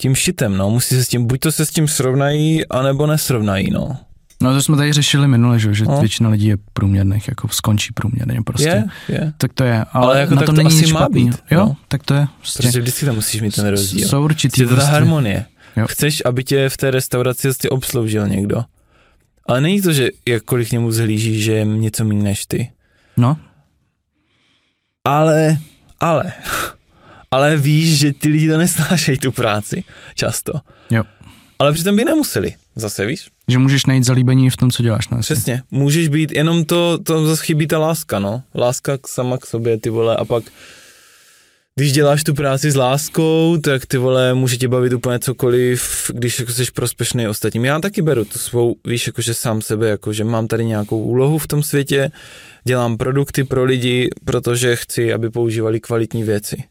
tím šitem, no, musí se s tím, buď to se s tím srovnají, anebo nesrovnají, no.
No to jsme tady řešili minule, že, že no. většina lidí je průměrných, jako skončí průměrně prostě.
Je, je.
Tak to je, ale, ale jako na to, to není asi má být. Jo, no. tak to je.
Prostě. Protože vždycky tam musíš mít ten rozdíl.
Jsou určitý.
Je to ta harmonie. Jo. Chceš, aby tě v té restauraci prostě obsloužil někdo. Ale není to, že jakkoliv k němu zhlíží, že je něco méně než ty.
No.
Ale, ale, ale víš, že ty lidi to nesnášejí tu práci často.
Jo.
Ale přitom by nemuseli, zase víš?
Že můžeš najít zalíbení v tom, co děláš. No,
Přesně, můžeš být, jenom to, to zase chybí ta láska, no. Láska k sama k sobě, ty vole, a pak když děláš tu práci s láskou, tak ty vole, může tě bavit úplně cokoliv, když jako jsi prospěšný ostatním. Já taky beru tu svou, víš, jakože sám sebe, jakože mám tady nějakou úlohu v tom světě, dělám produkty pro lidi, protože chci, aby používali kvalitní věci.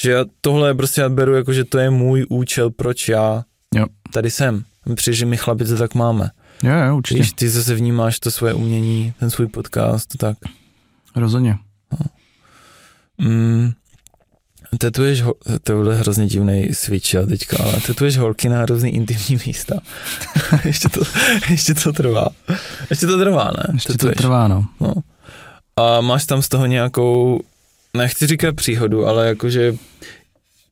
Že já tohle prostě já beru, jako že to je můj účel, proč já
Jo.
tady jsem. Přijde, že my chlapi to tak máme.
Jo, jo, určitě.
Víš, ty zase vnímáš to svoje umění, ten svůj podcast, to tak.
Rozhodně.
Mm, tetuješ, ho- to bude hrozně divný switch já teďka, ale tetuješ holky na různý intimní místa. [laughs] ještě, to, ještě to trvá. Ještě to trvá, ne?
Ještě to
Tetuješ.
trvá, no.
No. A máš tam z toho nějakou, nechci říkat příhodu, ale jakože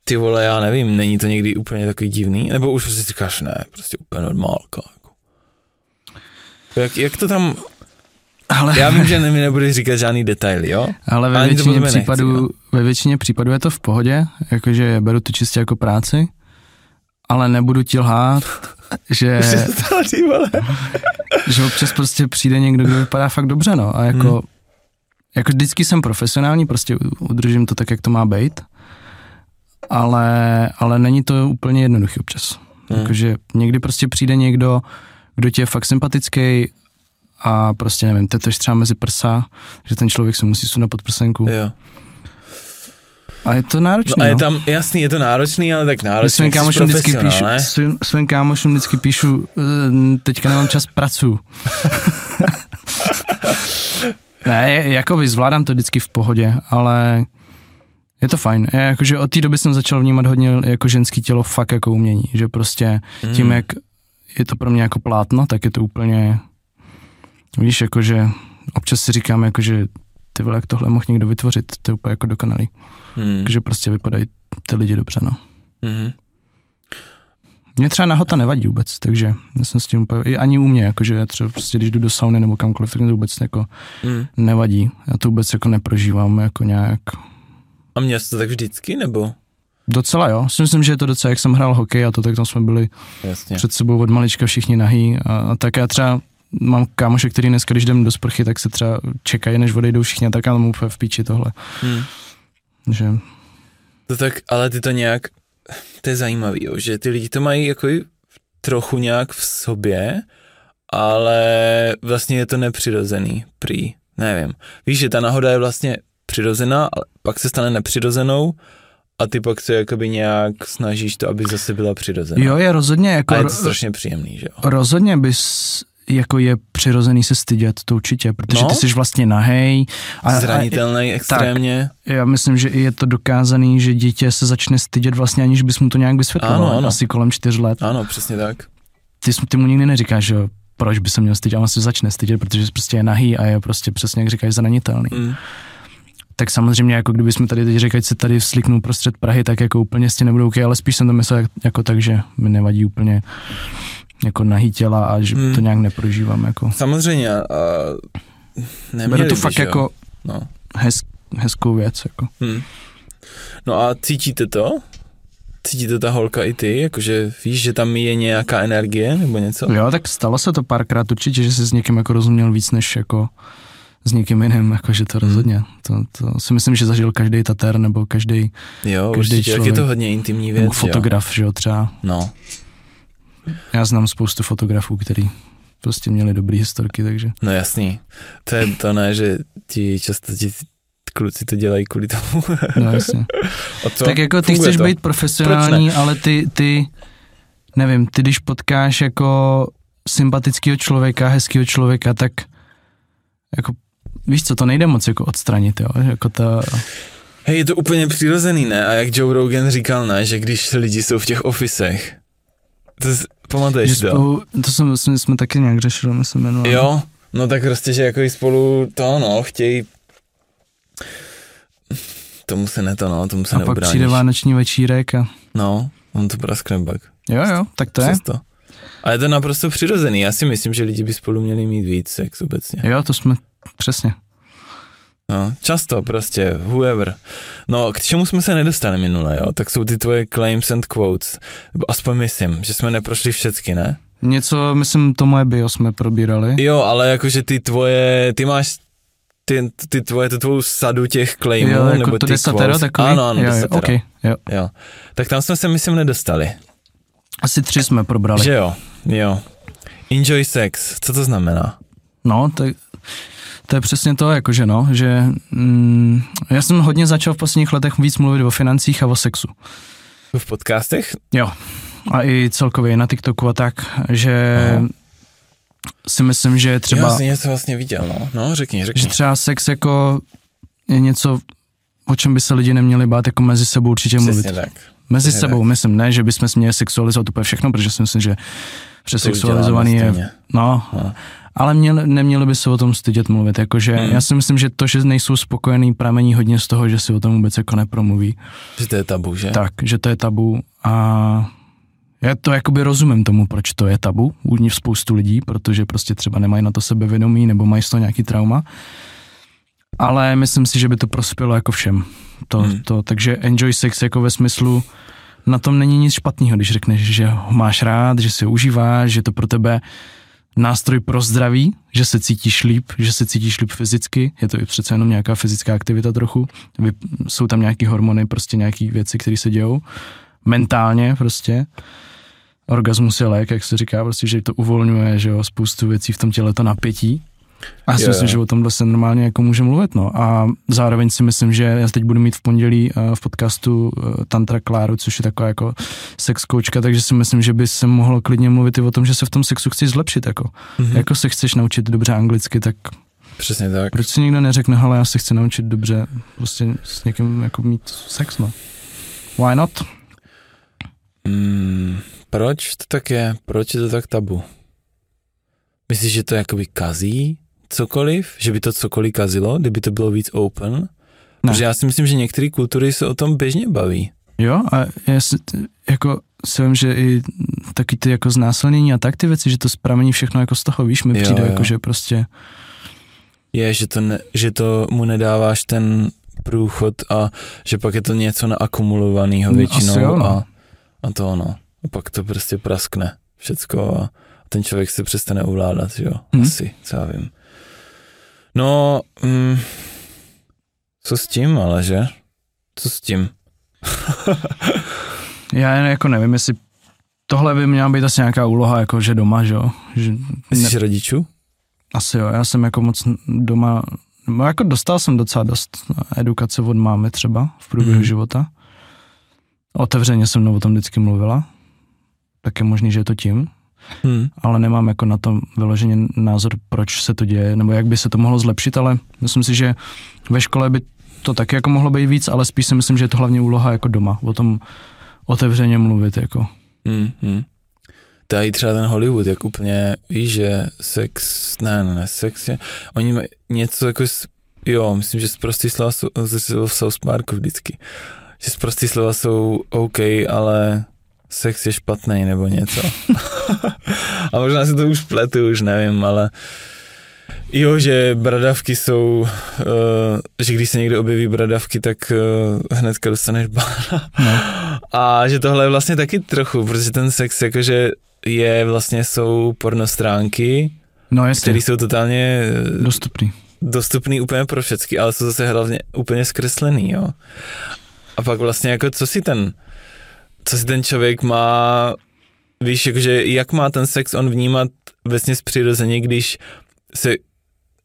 ty vole, já nevím, není to někdy úplně takový divný? Nebo už si říkáš, ne, prostě úplně normálka. Jako. Jak, jak to tam,
Ale,
já vím, že ne, mi nebudeš říkat žádný detaily, jo?
ale ve
ani
většině,
nechci,
případů,
no.
ve většině případů je to v pohodě, jakože beru to čistě jako práci, ale nebudu ti lhát, [laughs] že, [laughs] že občas prostě přijde někdo, kdo vypadá fakt dobře, no. A jako,
Hmm.
Jako vždycky jsem profesionální, prostě udržím to tak, jak to má být, ale, ale není to úplně jednoduchý občas.
Hmm.
Jakože někdy prostě přijde někdo, kdo ti je fakt sympatický a prostě nevím, tetuješ třeba mezi prsa, že ten člověk se musí sunat pod prsenku.
Jo.
A je to náročné.
No a je
no.
tam, jasný, je to náročný, ale tak náročný.
svým kámošům vždycky píšu, svým, svým kámošům vždycky píšu, "Eh, teďka nemám čas, pracu. [laughs] ne, jako zvládám to vždycky v pohodě, ale je to fajn. Já, jakože od té doby jsem začal vnímat hodně jako ženský tělo fakt jako umění, že prostě tím,
Hmm.
jak je to pro mě jako plátno, tak je to úplně, víš, jakože občas si říkám, jakože ty vole, jak tohle mohl někdo vytvořit, to je úplně jako dokonalý.
Hmm.
Takže prostě vypadají ty lidi dobře, no.
Mhm.
Mě třeba nahota nevadí vůbec, takže já jsem s tím úplně, i ani u mě, jakože já třeba prostě, když jdu do sauny nebo kamkoliv, tak mě to vůbec jako
Hmm.
nevadí. Já to vůbec jako neprožívám jako nějak.
A měl jsi to tak vždycky, nebo?
Docela jo, si myslím, že je to docela, jak jsem hrál hokej a to, tak tam jsme byli
Jasně.
před sebou od malička všichni nahý a, a tak já třeba mám kámoše, který dneska, když jdem do sprchy, tak se třeba čekají, než odejdou všichni a tak já mám úplně v píči tohle.
Hmm.
Že,
To tak, ale ty to nějak, to je zajímavý, jo, že ty lidi to mají jako trochu nějak v sobě, ale vlastně je to nepřirozený, prý, nevím. Víš, že ta náhoda je vlastně přirozená, ale pak se stane nepřirozenou a ty pak se jakoby nějak snažíš to, aby zase byla přirozená.
jo, je rozhodně jako,
a je to strašně příjemný, že jo.
rozhodně bys jako je přirozený se stydět, to určitě, protože
No.
ty jsi vlastně nahej. A, a,
Zranitelný extrémně.
Já myslím, že je to dokázaný, že dítě se začne stydět vlastně, aniž bys mu to nějak vysvětloval.
Ano, ano.
Asi kolem čtyř let.
Ano, přesně tak.
Ty, ty mu nikdy neříkáš, že proč by se měl stydět, a on se začne stydět, protože prostě je nahý a je prostě přesně, jak říkáš, zranitelný.
Mm.
Tak samozřejmě, jako kdyby jsme tady teď řekli, že se tady sliknu prostřed Prahy, tak jako úplně s tím nebudou okay, ale spíš jsem to myslel jak- jako tak, že mi nevadí úplně jako nahý těla a že
Hmm.
to nějak neprožívám. Jako.
Samozřejmě. A neměli
Beru to fakt
jo?
jako
No.
hez, hezkou věc. Jako.
Hmm. No a cítíte to? Cítíte ta holka i ty? Jakože víš, že tam je nějaká energie nebo něco?
Jo, tak stalo se to párkrát určitě, že jsi s někým jako rozuměl víc než jako s někým jiným, jakože to rozhodně. To, to si myslím, že zažil každý tater nebo každý
Jo,
Každý
určitě, tak je
člověk.
to hodně intimní věc,
nebo
že jo?
fotograf, že jo, třeba.
No,
Já znám spoustu fotografů, který prostě měli dobrý historky, takže
no jasný. To je to ne, že ti často ti kluci to dělají kvůli tomu.
no jasně. [laughs]
A co?
tak jako ty
Funguje
chceš
to?
být profesionální, ale ty, ty, nevím, ty když potkáš jako sympatického člověka, hezkého člověka, tak jako víš co, to nejde moc jako odstranit, jo, jako ta,
Hej, je to úplně přirozený, ne? A jak Joe Rogan říkal, ne? Že když lidi jsou v těch ofisech, to pamatuješ
že
to?
spolu, to jsme, jsme, jsme taky nějak řešili, myslím, minule.
Jo, no tak prostě, že jako spolu to, no, chtějí tomu se ne to, no, tomu se
A pak
neubráníš.
přijde vánoční večírek a
No, on to praskne pak.
jo, jo, tak to je.
Přes to. A je to naprosto přirozený. Já si myslím, že lidi by spolu měli mít víc sex obecně.
Jo, to jsme, přesně.
No, často prostě, whoever. No, k čemu jsme se nedostali minule, jo, tak jsou ty tvoje claims and quotes. Aspoň myslím, že jsme neprošli všechny, ne?
Něco, myslím, to moje bio jsme probírali.
Jo, ale jakože ty tvoje, ty máš ty, ty tvoje, tu tvou sadu těch claimů,
Jo, jako
nebo
to
ty
desatero
quotes.
takový?
Ano, ano,
jo, jo,
desatero.
okay, jo.
Jo. Tak tam jsme se, myslím, nedostali.
Asi tři jsme probrali.
Že jo, jo. Enjoy sex, co to znamená?
No, to, to je přesně to, jakože no, že mm, já jsem hodně začal v posledních letech víc mluvit o financích a o sexu.
V podcastech?
Jo. A i celkově na TikToku a tak, že
No.
si myslím, že
Já
třeba,
jsem něco vlastně viděl, no. No, řekni, řekni.
že třeba sex jako je něco, o čem by se lidi neměli bát jako mezi sebou určitě mluvit.
Přesně tak.
Mezi
přesně
sebou,
tak.
myslím, ne, že bychom měli sexualizovat úplně všechno, protože si myslím, že přesexualizovaný je, no,
No.
Ale měli, neměli by se o tom stydět mluvit, jakože
Hmm.
já si myslím, že to, že nejsou spokojený, pramení hodně z toho, že si o tom vůbec jako nepromluví.
Že to je tabu, že?
Tak, že to je tabu a já to jakoby rozumím tomu, proč to je tabu u spoustu lidí, protože prostě třeba nemají na to sebevědomí nebo mají z toho nějaký trauma. Ale myslím si, že by to prospělo jako všem. To,
Hmm.
to, takže enjoy sex jako ve smyslu, na tom není nic špatného, když řekneš, že ho máš rád, že si ho užíváš, že to pro tebe nástroj pro zdraví, že se cítíš líp, že se cítíš líp fyzicky, je to i přece jenom nějaká fyzická aktivita trochu, jsou tam nějaký hormony, prostě nějaké věci, které se dějou, mentálně prostě. Orgasmus je lék, jak se říká, prostě, že to uvolňuje, že jo, spoustu věcí v tom těle, to napětí. A já si
Jo,
myslím, že o tomhle se normálně jako může mluvit, no. A zároveň si myslím, že já teď budu mít v pondělí eh, v podcastu eh, Tantra Kláru, což je taková jako sex koučka, takže si myslím, že by se mohlo klidně mluvit i o tom, že se v tom sexu chci zlepšit, jako.
Mhm.
Jako se chceš naučit dobře anglicky, tak
Přesně tak.
proč si někdo neřekne, hele, já se chci naučit dobře prostě s někým jako mít sex, no. Why not?
Mm, proč to tak je? Proč je to tak tabu? Myslíš, že to jakoby kazí cokoliv? Že by to cokoliv kazilo, kdyby to bylo víc open?
Ne.
Protože já si myslím, že některé kultury se o tom běžně baví.
Jo, a já si, jako si vím, že i taky ty jako znásilnění a tak ty věci, že to pramení všechno jako z toho, víš, mi
Jo,
přijde
jo.
jako, že prostě,
Je, že to, ne, že to mu nedáváš ten průchod a že pak je to něco naakumulovaného
No,
většinou
asi jo, no.
a, a to ono. A pak to prostě praskne všecko a ten člověk se přestane ovládat, jo?
Hm.
Asi, co já vím. No, mm, co s tím ale, že? Co s tím? [laughs]
já jen jako nevím, jestli tohle by měla být asi nějaká úloha, jako že doma, že jo, že
Myslíš rodičů?
asi jo, já jsem jako moc doma, no jako dostal jsem docela dost edukace od mámy třeba v průběhu mm. života. Otevřeně se mnou o tom vždycky mluvila, tak je možný, že je to tím,
Hm.
ale nemám jako na to vyloženě názor, proč se to děje, nebo jak by se to mohlo zlepšit, ale myslím si, že ve škole by to taky jako mohlo být víc, ale spíš si myslím, že je to hlavně úloha jako doma, o tom otevřeně mluvit, jako.
Hmm, hmm. Tady třeba ten Hollywood, jak úplně, víš, že sex, ne, ne, ne, sex je, oni mají něco jako, jo, myslím, že zprostý slova jsou, v South Parku vždycky, že zprostý slova jsou OK, ale sex je špatný nebo něco. [laughs] A možná si to už pletu, už nevím, ale jo, že bradavky jsou, uh, že když se někde objeví bradavky, tak uh, hnedka dostaneš bána.
No.
A že tohle je vlastně taky trochu, protože ten sex jakože je vlastně jsou pornostránky,
No
které jsou totálně eh,
dostupný.
dostupný úplně pro všechny, ale jsou zase hlavně úplně zkreslený, jo. A pak vlastně jako co si ten, co si ten člověk má, víš, jakože jak má ten sex on vnímat vlastně přirozeně, když se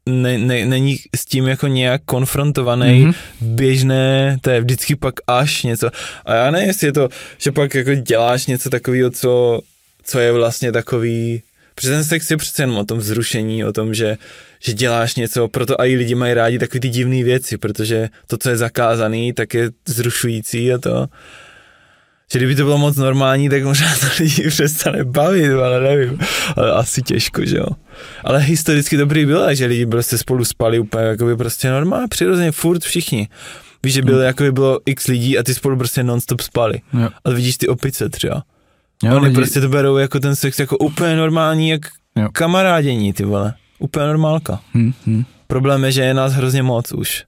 ne, ne, není s tím jako nějak konfrontovaný mm-hmm.
Mhm.
běžné, to je vždycky pak až něco. A já nevím, jestli je to, že pak jako děláš něco takového, co, co je vlastně takový, protože ten sex je přece jenom o tom vzrušení, o tom, že, že děláš něco, proto i lidi mají rádi takové ty divné věci, protože to, co je zakázaný, tak je zrušující a to. Že kdyby to bylo moc normální, tak možná to lidi přestane bavit, ale nevím. Ale asi těžko, že jo. Ale historicky dobrý bylo, že lidi prostě spolu spali úplně jakoby prostě normálně, přirozeně, furt všichni. Víš, že bylo,
Hmm.
jakoby bylo x lidí a ty spolu prostě non-stop spali.
Jo.
Ale vidíš ty opice třeba.
Jo,
Oni
lidi,
prostě to berou jako ten sex jako úplně normální, jak
Jo.
kamarádění, ty vole. Úplně normálka.
hm, hm.
Problém je, že je nás hrozně moc už.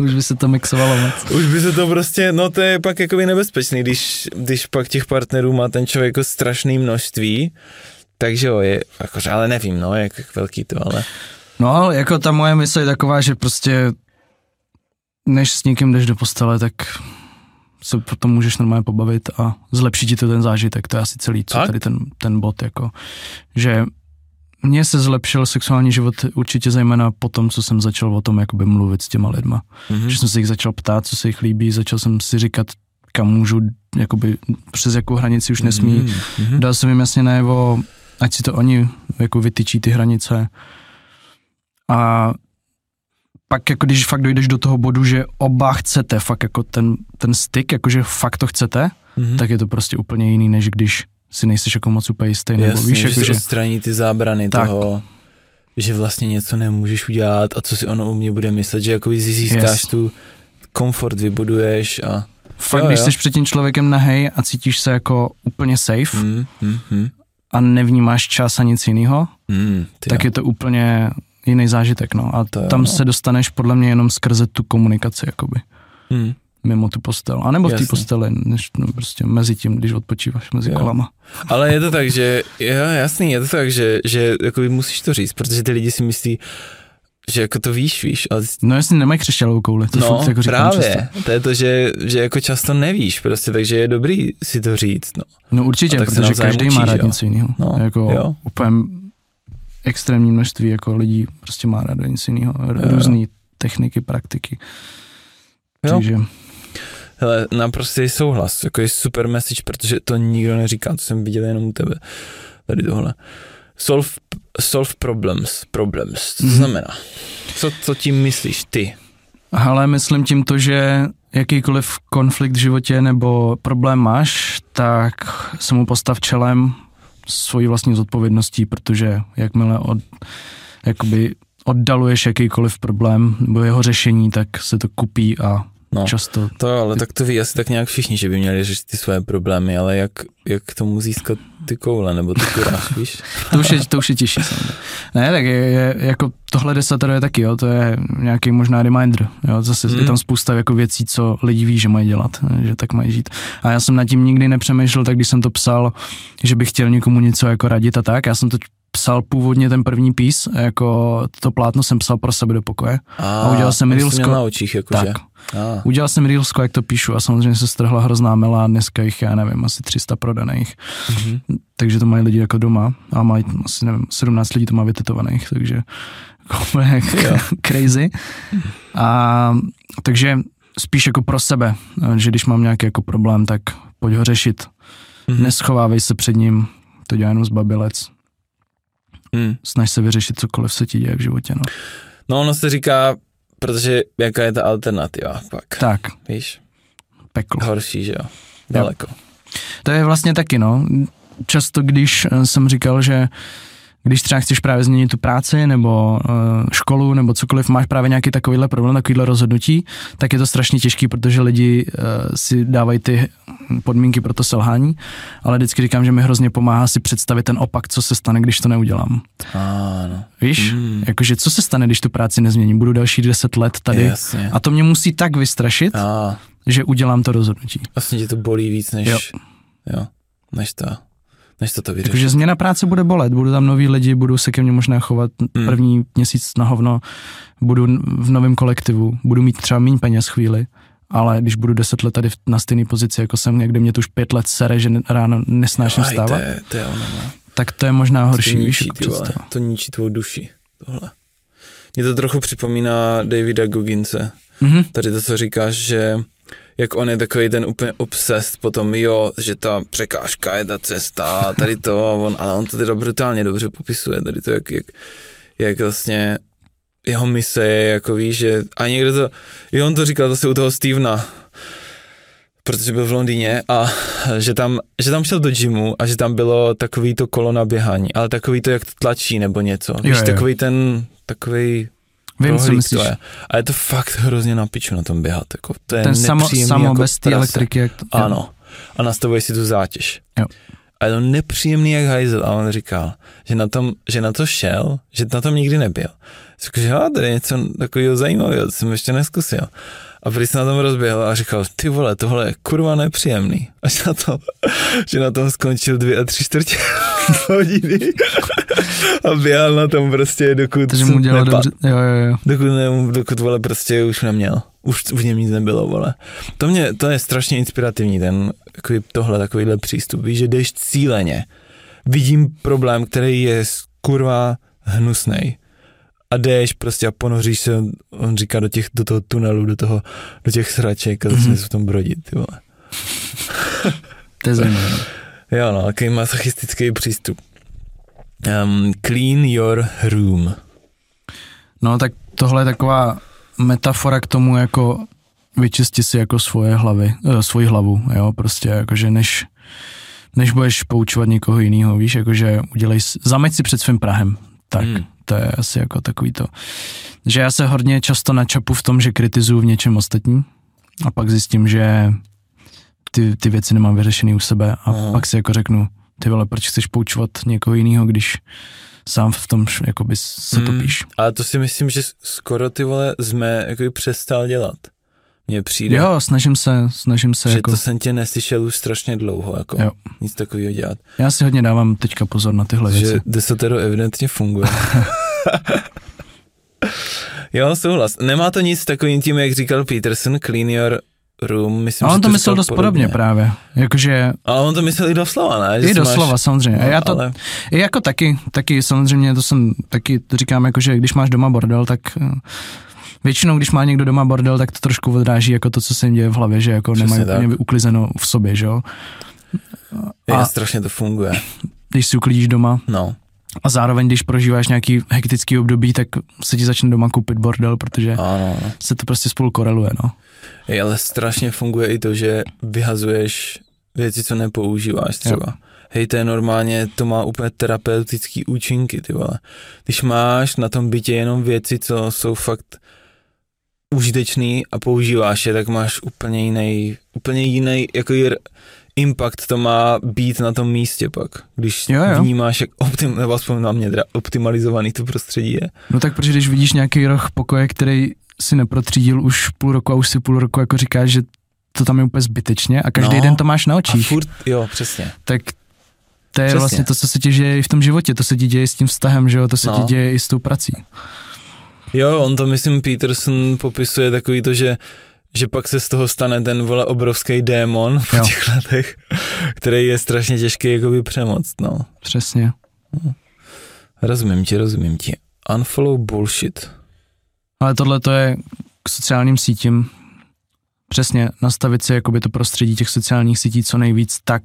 [laughs]
už by se to mixovalo moc.
Už by se to prostě, no to je pak jakoby nebezpečný, když, když pak těch partnerů má ten člověk jako strašný množství, takže jo, je, jakože, ale nevím, no, jak, jak velký to, ale...
No, jako ta moje mysl je taková, že prostě než s někým jdeš do postele, tak se potom můžeš normálně pobavit a zlepšit ti to ten zážitek, to je asi celý, co
Tak?
tady ten, ten bod, jako, že mně se zlepšil sexuální život určitě zejména po tom, co jsem začal o tom jakoby mluvit s těma lidma.
Mhm.
Že jsem se jich začal ptát, co se jich líbí, začal jsem si říkat, kam můžu, jakoby přes jakou hranici už nesmí.
Mhm, mhm.
Dal jsem jim jasně najevo, ať si to oni jako vytyčí ty hranice. A pak jako když fakt dojdeš do toho bodu, že oba chcete fakt jako ten, ten styk, jakože fakt to chcete,
Mhm.
tak je to prostě úplně jiný, než když si nejseš jako moc úplně jistý, nebo
Jasně,
víš,
že
jako, že
odstraní ty zábrany
Tak.
toho, že vlastně něco nemůžeš udělat a co si ono u mě bude myslet, že jako získáš
Yes.
tu komfort, vybuduješ a...
fakt,
Jo,
když
jo.
jsi před tím člověkem nahej a cítíš se jako úplně safe
Mm, mm, mm,
a nevnímáš čas a nic jiného,
mm,
tak
jo.
je to úplně jiný zážitek, no. A
To jo,
tam
no.
se dostaneš podle mě jenom skrze tu komunikaci, jakoby.
Mm.
Mimo tu postel. A nebo v té
Jasně.
posteli, než no, prostě mezi tím, když odpočíváš mezi
Jo.
kolama.
Ale je to tak, že, jo, jasný, je to tak, že, že jakoby musíš to říct, protože ty lidi si myslí, že jako to víš, víš, ale
No jestli nemají křišťalovou kouli, to
no,
jako říkám
právě,
často.
to je to, že, že jako často nevíš prostě, takže je dobrý si to říct, no.
No určitě, protože
navzájem
každý má
učíš,
rád
jo.
něco jiného.
No,
jako
jo.
úplně extrémní množství jako lidí prostě má rád něco jiného. Různé techniky, praktiky.
Jo.
Takže
Hele, naprostý souhlas, jako je super message, protože to nikdo neříká, to jsem viděl jenom u tebe, tady tohle. Solve, solve problems, problems, co to
Mhm.
znamená? Co, co tím myslíš ty?
Ale myslím tím to, že jakýkoliv konflikt v životě nebo problém máš, tak se mu postav čelem svojí vlastní zodpovědností, protože jakmile od, jakoby oddaluješ jakýkoliv problém nebo jeho řešení, tak se to kupí a
No.
často
To ale tak to ví asi tak nějak všichni, že by měli řešit ty své problémy, ale jak, jak k tomu získat ty koule, nebo ty kuráž, [laughs] víš?
To už je, to už je těžší. Ne, tak je, je, jako tohle desatero je taky, jo, to je nějaký možná reminder, jo, zase
Hmm.
je tam spousta jako věcí, co lidi ví, že mají dělat, že tak mají žít. A já jsem nad tím nikdy nepřemýšlel, tak když jsem to psal, že bych chtěl někomu něco jako radit a tak, já jsem to psal původně ten první pís, jako to plátno jsem psal pro sebe do pokoje.
A,
udělal jsem reelsko.
na očích, jakože.
Tak.
A,
Udělal jsem reelsko, jak to píšu a samozřejmě se strhla hrozná mela a dneska jich, já nevím, asi 300 prodaných.
mhm.
takže to mají lidi jako doma a mají asi nevím, 17 lidí to má vytetovaných, takže jako [laughs] úplně
Jo.
crazy. A takže spíš jako pro sebe, že když mám nějaký jako problém, tak pojď ho řešit.
Mhm.
Neschovávej se před ním, to dělá jenom zbabilec.
Hmm.
Snaž se vyřešit cokoliv se ti děje v životě. No.
No ono se říká, protože jaká je ta alternativa pak,
Tak,
víš?
peklo.
Horší, že jo? Daleko.
To je vlastně taky, no. Často, když eh, jsem říkal, že když třeba chceš právě změnit tu práci nebo uh, školu nebo cokoliv, máš právě nějaký takovýhle problém, takovýhle rozhodnutí, tak je to strašně těžký, protože lidi uh, si dávají ty podmínky pro to selhání, ale vždycky říkám, že mi hrozně pomáhá si představit ten opak, co se stane, když to neudělám.
Ano.
Víš?
Mm.
Jakože co se stane, když tu práci nezměním? Budu další deset let tady
Jasně.
a to mě musí tak vystrašit,
A
že udělám to rozhodnutí.
vlastně tě to bolí víc, než,
Jo.
jo, než to, než to to vyřešit.
Takže změna práce bude bolet, budou tam noví lidi, budou se ke mně možná chovat
Hmm.
první měsíc na hovno, budu v novém kolektivu, budu mít třeba méně peněz chvíli, ale když budu deset let tady na stejné pozici, jako jsem někde mě tu už pět let sere, že ráno nesnáším
Aj, to,
stávat,
je, to je ono, no.
tak to je možná horší,
to ničí, ty vole, to ničí tvou duši, tohle. Mě to trochu připomíná Davida Gogince.
Mhm.
Tady to, co říkáš, že jak on je takový ten úplně obsest potom, jo, že ta překážka je ta cesta, a tady to, a on, ale on to teda brutálně dobře popisuje, tady to, jak, jak, jak vlastně jeho mise je, jako víš, že a někdo to, jo, on to říkal zase u toho Stevena, protože byl v Londýně a že tam, že tam šel do gymu a že tam bylo takový to kolo na běhání, ale takový to, jak to tlačí nebo něco, víš,
jo.
takový ten, takový
Vím, co myslíš.
to je. A je to fakt hrozně na piču na tom běhat, jako to je
Ten samo, samo
jako
bez té elektriky. Jak to,
Ano. A nastavuješ si tu zátěž.
Jo.
A je to nepříjemný jak hajzel. A on říkal, že na, tom, že na to šel, že na tom nikdy nebyl. Řekl, že to je něco takového zajímavého, to jsem ještě neskusil. A prý se na tom rozběhl a říkal, ty vole, tohle je kurva nepříjemný. Až na to, [laughs] že na tom skončil dvě a tři čtvrtě [laughs] hodiny a běhal na tom prostě, dokud
Takže mu dělal dobře, jo, jo, jo.
Dokud, ne, dokud vole prostě už neměl. Už v něm nic nebylo, vole. To mě, to je strašně inspirativní, ten, takový, tohle, takovýhle přístup. Víš, že jdeš cíleně. Vidím problém, který je kurva hnusnej a jdeš prostě a ponoříš se, on říká, do, těch, do toho tunelu, do, toho, do těch sraček a začneš mm-hmm. v tom brodit, ty vole. [laughs]
to je zajímavé.
Jo, no, takový masochistický přístup. Um, clean your room.
No, tak tohle je taková metafora k tomu, jako vyčisti si jako svoje hlavy, eh, svoji hlavu, jo, prostě jakože než, než budeš poučovat někoho jiného, víš, jakože udělej, zameď si před svým Prahem, tak hmm. to je asi jako takový to, že já se hodně často načapu v tom, že kritizuju v něčem ostatní a pak zjistím, že ty, ty věci nemám vyřešený u sebe a Aha. pak si jako řeknu, ty vole, proč chceš poučovat někoho jiného, když sám v tom jakoby se hmm. topíš.
Ale to si myslím, že skoro ty vole jsme jako přestal dělat. Mně přijde.
Jo, snažím se, snažím se.
Že
jako...
to jsem tě neslyšel už strašně dlouho, jako jo. nic takového dělat.
Já si hodně dávám teďka pozor na tyhle
že
věci. Že
desatero evidentně funguje. [laughs] jo, souhlas. Nemá to nic takovým tím, jak říkal Peterson, clean your room. Myslím,
ale on
to,
to myslel dost podobně. podobně právě. Jakože...
Ale on to myslel i doslova, ne? Že
I doslova, máš... samozřejmě. No, já to, ale... jako taky, taky samozřejmě, to jsem taky to říkám, jako, že když máš doma bordel, tak eh, většinou, když má někdo doma bordel, tak to trošku odráží jako to, co se jim děje v hlavě, že jako Přesně nemají úplně uklizeno v sobě, že jo.
A strašně to funguje.
Když si uklidíš doma,
no.
A zároveň, když prožíváš nějaký hektický období, tak se ti začne doma koupit bordel, protože ano. se to prostě spolu koreluje, no.
Je, ale strašně funguje i to, že vyhazuješ věci, co nepoužíváš třeba. Jo. Hej, to je normálně, to má úplně terapeutický účinky, ty vole. Když máš na tom bytě jenom věci, co jsou fakt užitečný a používáš je, tak máš úplně jiný, úplně jiný, jako impact to má být na tom místě pak, když jo, jo. vnímáš, jak optim, nebo aspoň na mě teda optimalizovaný to prostředí je.
No tak protože když vidíš nějaký roh pokoje, který si neprotřídil už půl roku a už si půl roku jako říkáš, že to tam je úplně zbytečně a každý no, den to máš na očích.
A furt, jo, přesně.
Tak to je Přesně. vlastně to, co se ti děje i v tom životě, to se ti děje s tím vztahem, že jo, to se no. ti děje i s tou prací.
Jo, on to myslím Peterson popisuje takový to, že že pak se z toho stane ten vole obrovský démon v jo. těch letech, který je strašně těžký jakoby přemoc, no.
Přesně. No.
Rozumím ti, rozumím ti. Unfollow bullshit.
Ale tohle to je k sociálním sítím přesně nastavit si jakoby to prostředí těch sociálních sítí co nejvíc tak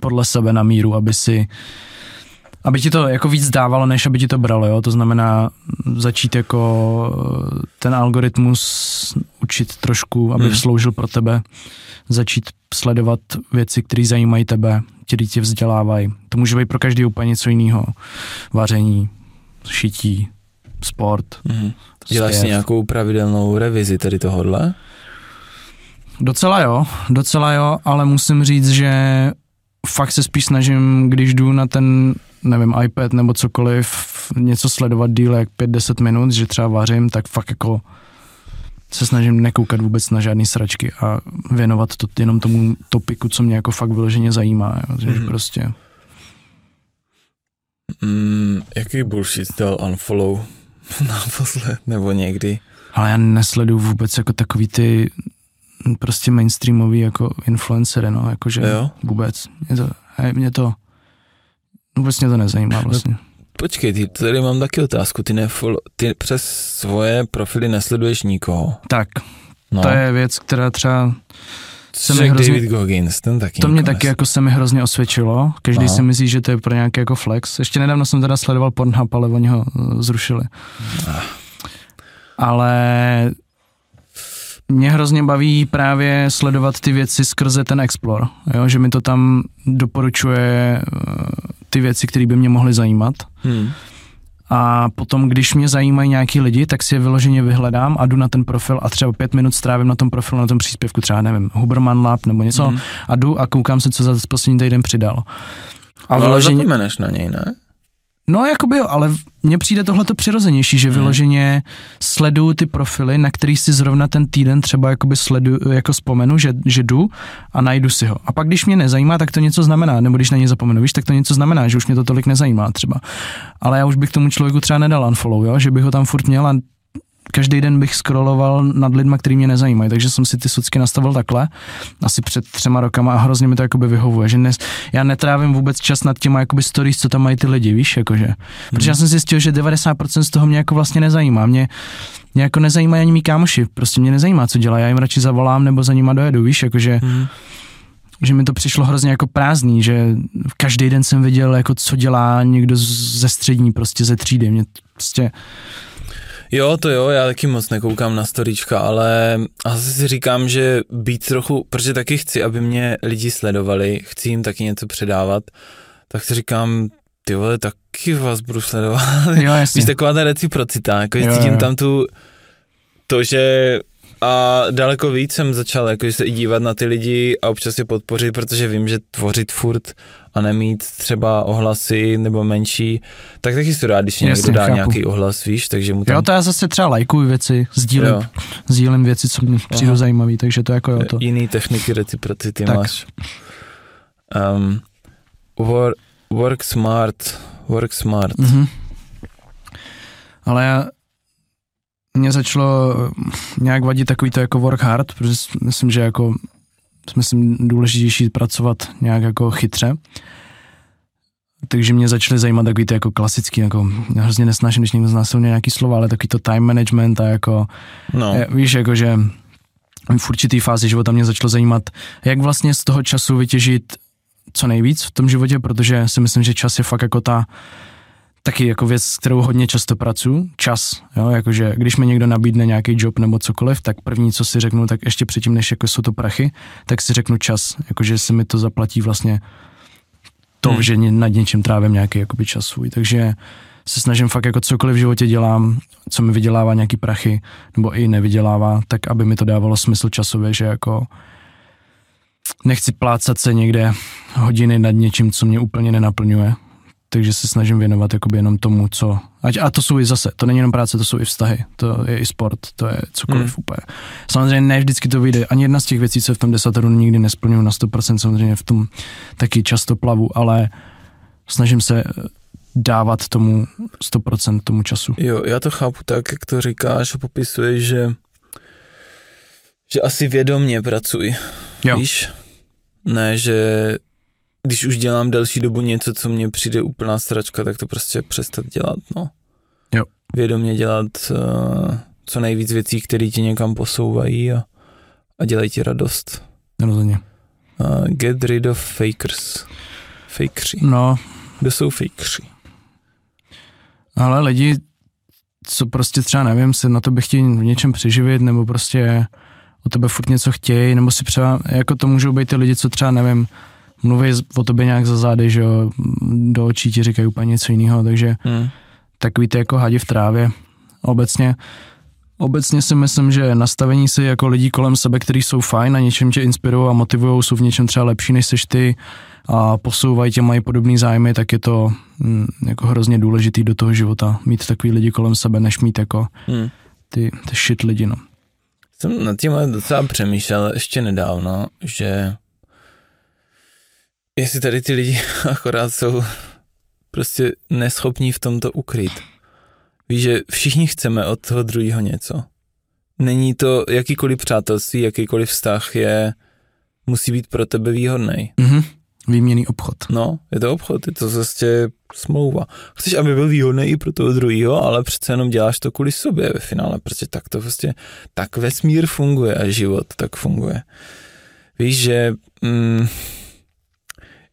podle sebe na míru, aby si aby ti to jako víc dávalo, než aby ti to bralo, jo? to znamená začít jako ten algoritmus učit trošku, aby hmm. sloužil pro tebe, začít sledovat věci, které zajímají tebe, které tě vzdělávají. To může být pro každý úplně něco jiného. Vaření, šití, sport.
Hmm. Děláš si nějakou pravidelnou revizi tady tohohle?
Docela jo, docela jo, ale musím říct, že fakt se spíš snažím, když jdu na ten, nevím, iPad nebo cokoliv, něco sledovat díle jak 5-10 minut, že třeba vařím, tak fakt jako se snažím nekoukat vůbec na žádné sračky a věnovat to jenom tomu topiku, co mě jako fakt vyloženě zajímá, jo, že mm-hmm. prostě.
Mm, jaký bullshit dal unfollow [laughs] naposled, nebo někdy?
Ale já nesleduju vůbec jako takový ty prostě mainstreamový jako influencery, no, jakože jo? vůbec. Mě to, mě to, vůbec mě to nezajímá no, vlastně. No,
počkej, ty, tady mám taky otázku, ty, nefollow, ty přes svoje profily nesleduješ nikoho.
Tak, no. to je věc, která třeba se mi
hrozně, David Goggins, ten taky
To mě taky jako se mi hrozně osvědčilo. Každý no. si myslí, že to je pro nějaký jako flex. Ještě nedávno jsem teda sledoval Pornhub, ale oni ho eh, zrušili. Ah. Ale mě hrozně baví právě sledovat ty věci skrze ten Explore, jo? že mi to tam doporučuje eh, ty věci, které by mě mohly zajímat. Hmm. A potom, když mě zajímají nějaký lidi, tak si je vyloženě vyhledám a jdu na ten profil a třeba pět minut strávím na tom profilu, na tom příspěvku, třeba nevím, Huberman Lab nebo něco hmm. a jdu a koukám se, co za poslední týden přidal.
A no, vyloženě... ale zapomeneš na něj, ne?
No, jakoby jo, ale mně přijde tohleto přirozenější, že vyloženě sleduju ty profily, na který si zrovna ten týden třeba jakoby sledu, jako vzpomenu, že, že jdu a najdu si ho. A pak když mě nezajímá, tak to něco znamená, nebo když na ně zapomenu, víš, tak to něco znamená, že už mě to tolik nezajímá třeba. Ale já už bych tomu člověku třeba nedal unfollow, jo? že bych ho tam furt měl a každý den bych scrolloval nad lidma, který mě nezajímají, takže jsem si ty socky nastavil takhle, asi před třema rokama a hrozně mi to jakoby vyhovuje, že ne, já netrávím vůbec čas nad těma jakoby stories, co tam mají ty lidi, víš, jakože. Protože já jsem zjistil, že 90% z toho mě jako vlastně nezajímá, mě, mě jako nezajímají ani mý kámoši, prostě mě nezajímá, co dělá, já jim radši zavolám nebo za nima dojedu, víš, jakože hmm že mi to přišlo hrozně jako prázdný, že každý den jsem viděl, jako co dělá někdo ze střední, prostě ze třídy. Mě prostě
Jo, to jo, já taky moc nekoukám na storička, ale asi si říkám, že být trochu, protože taky chci, aby mě lidi sledovali, chci jim taky něco předávat, tak si říkám, ty vole, taky vás budu sledovat.
Jo, [laughs] jasně.
Víš, taková ta reciprocita, jako jo, cítím jo. tam tu, to, že a daleko víc jsem začal jako se i dívat na ty lidi a občas je podpořit, protože vím, že tvořit furt a nemít třeba ohlasy nebo menší, tak taky si rád, když Jasně, někdo dá chápu. nějaký ohlas, víš, takže mu tam...
Jo, to já zase třeba lajkuju věci, sdílím, sdílím věci, co mi přijde zajímavé, takže to jako jo to.
Jiný techniky reciprocity tak. máš. Um, work, work smart, work smart. Mm-hmm.
Ale já, mě začalo nějak vadit takový to jako work hard, protože myslím, že jako myslím důležitější pracovat nějak jako chytře. Takže mě začaly zajímat takový ty jako klasický, jako já hrozně nesnáším, když někdo znásilně nějaký slova, ale takový to time management a jako, no. je, víš, jako že v určitý fázi života mě začalo zajímat, jak vlastně z toho času vytěžit co nejvíc v tom životě, protože si myslím, že čas je fakt jako ta taky jako věc, s kterou hodně často pracuji, čas, jo, jakože když mi někdo nabídne nějaký job nebo cokoliv, tak první, co si řeknu, tak ještě předtím, než jako jsou to prachy, tak si řeknu čas, jakože se mi to zaplatí vlastně to, hmm. že nad něčím trávím nějaký jakoby čas svůj, takže se snažím fakt jako cokoliv v životě dělám, co mi vydělává nějaký prachy, nebo i nevydělává, tak aby mi to dávalo smysl časově, že jako nechci plácat se někde hodiny nad něčím, co mě úplně nenaplňuje, takže se snažím věnovat jakoby jenom tomu, co, ať, a to jsou i zase, to není jenom práce, to jsou i vztahy, to je i sport, to je cokoliv hmm. úplně. Samozřejmě ne vždycky to vyjde, ani jedna z těch věcí, co v tom desateru nikdy nesplňuju na 100%, samozřejmě v tom taky často plavu, ale snažím se dávat tomu 100% tomu času.
Jo, já to chápu tak, jak to říkáš a popisuješ, že, že asi vědomně pracuji, jo. víš? Ne, že když už dělám delší dobu něco, co mně přijde úplná stračka, tak to prostě přestat dělat, no.
Jo.
Vědomě dělat uh, co nejvíc věcí, které ti někam posouvají a, a dělají ti radost.
Rozhodně.
Uh, get rid of fakers. Fakeři.
No.
Kdo jsou fakeři?
Ale lidi, co prostě třeba nevím, se na to by chtějí v něčem přeživit, nebo prostě o tebe furt něco chtějí, nebo si třeba, jako to můžou být ty lidi, co třeba nevím, mluví o tobě nějak za zády, že jo, do očí ti říkají úplně něco jiného, takže hmm. takový ty jako hadi v trávě. Obecně, obecně si myslím, že nastavení si jako lidí kolem sebe, kteří jsou fajn a něčem tě inspirují a motivují, jsou v něčem třeba lepší než seš ty a posouvají tě, mají podobný zájmy, tak je to hm, jako hrozně důležitý do toho života, mít takový lidi kolem sebe, než mít jako hmm. ty, ty shit lidi, no.
Jsem nad tím docela přemýšlel ještě nedávno, že jestli tady ty lidi [laughs] akorát jsou prostě neschopní v tomto ukryt. Víš, že všichni chceme od toho druhého něco. Není to jakýkoliv přátelství, jakýkoliv vztah je, musí být pro tebe výhodný.
Mm-hmm. Výměný obchod.
No, je to obchod, je to prostě smlouva. Chceš, aby byl výhodný i pro toho druhého, ale přece jenom děláš to kvůli sobě ve finále, protože tak to prostě, tak vesmír funguje a život tak funguje. Víš, že mm,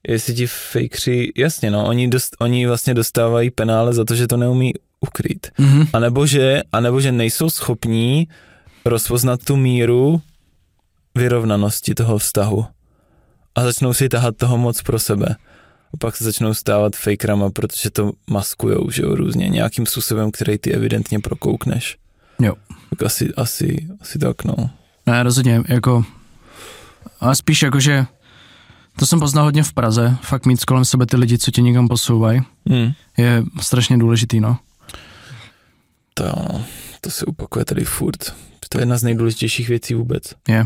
jestli ti fakeři, jasně no, oni, dost, oni vlastně dostávají penále za to, že to neumí ukrýt. Mm-hmm. A nebo že, a nebo že nejsou schopní rozpoznat tu míru vyrovnanosti toho vztahu. A začnou si tahat toho moc pro sebe. A pak se začnou stávat fakerama, protože to maskujou, že jo, různě, nějakým způsobem, který ty evidentně prokoukneš.
Jo.
Tak asi, asi, asi tak, no.
Ne, rozhodně, jako, a spíš jako, že to jsem poznal hodně v Praze, fakt mít kolem sebe ty lidi, co tě někam posouvají, hmm. je strašně důležitý, no.
To jo, to se opakuje tady furt. To je jedna z nejdůležitějších věcí vůbec.
Je.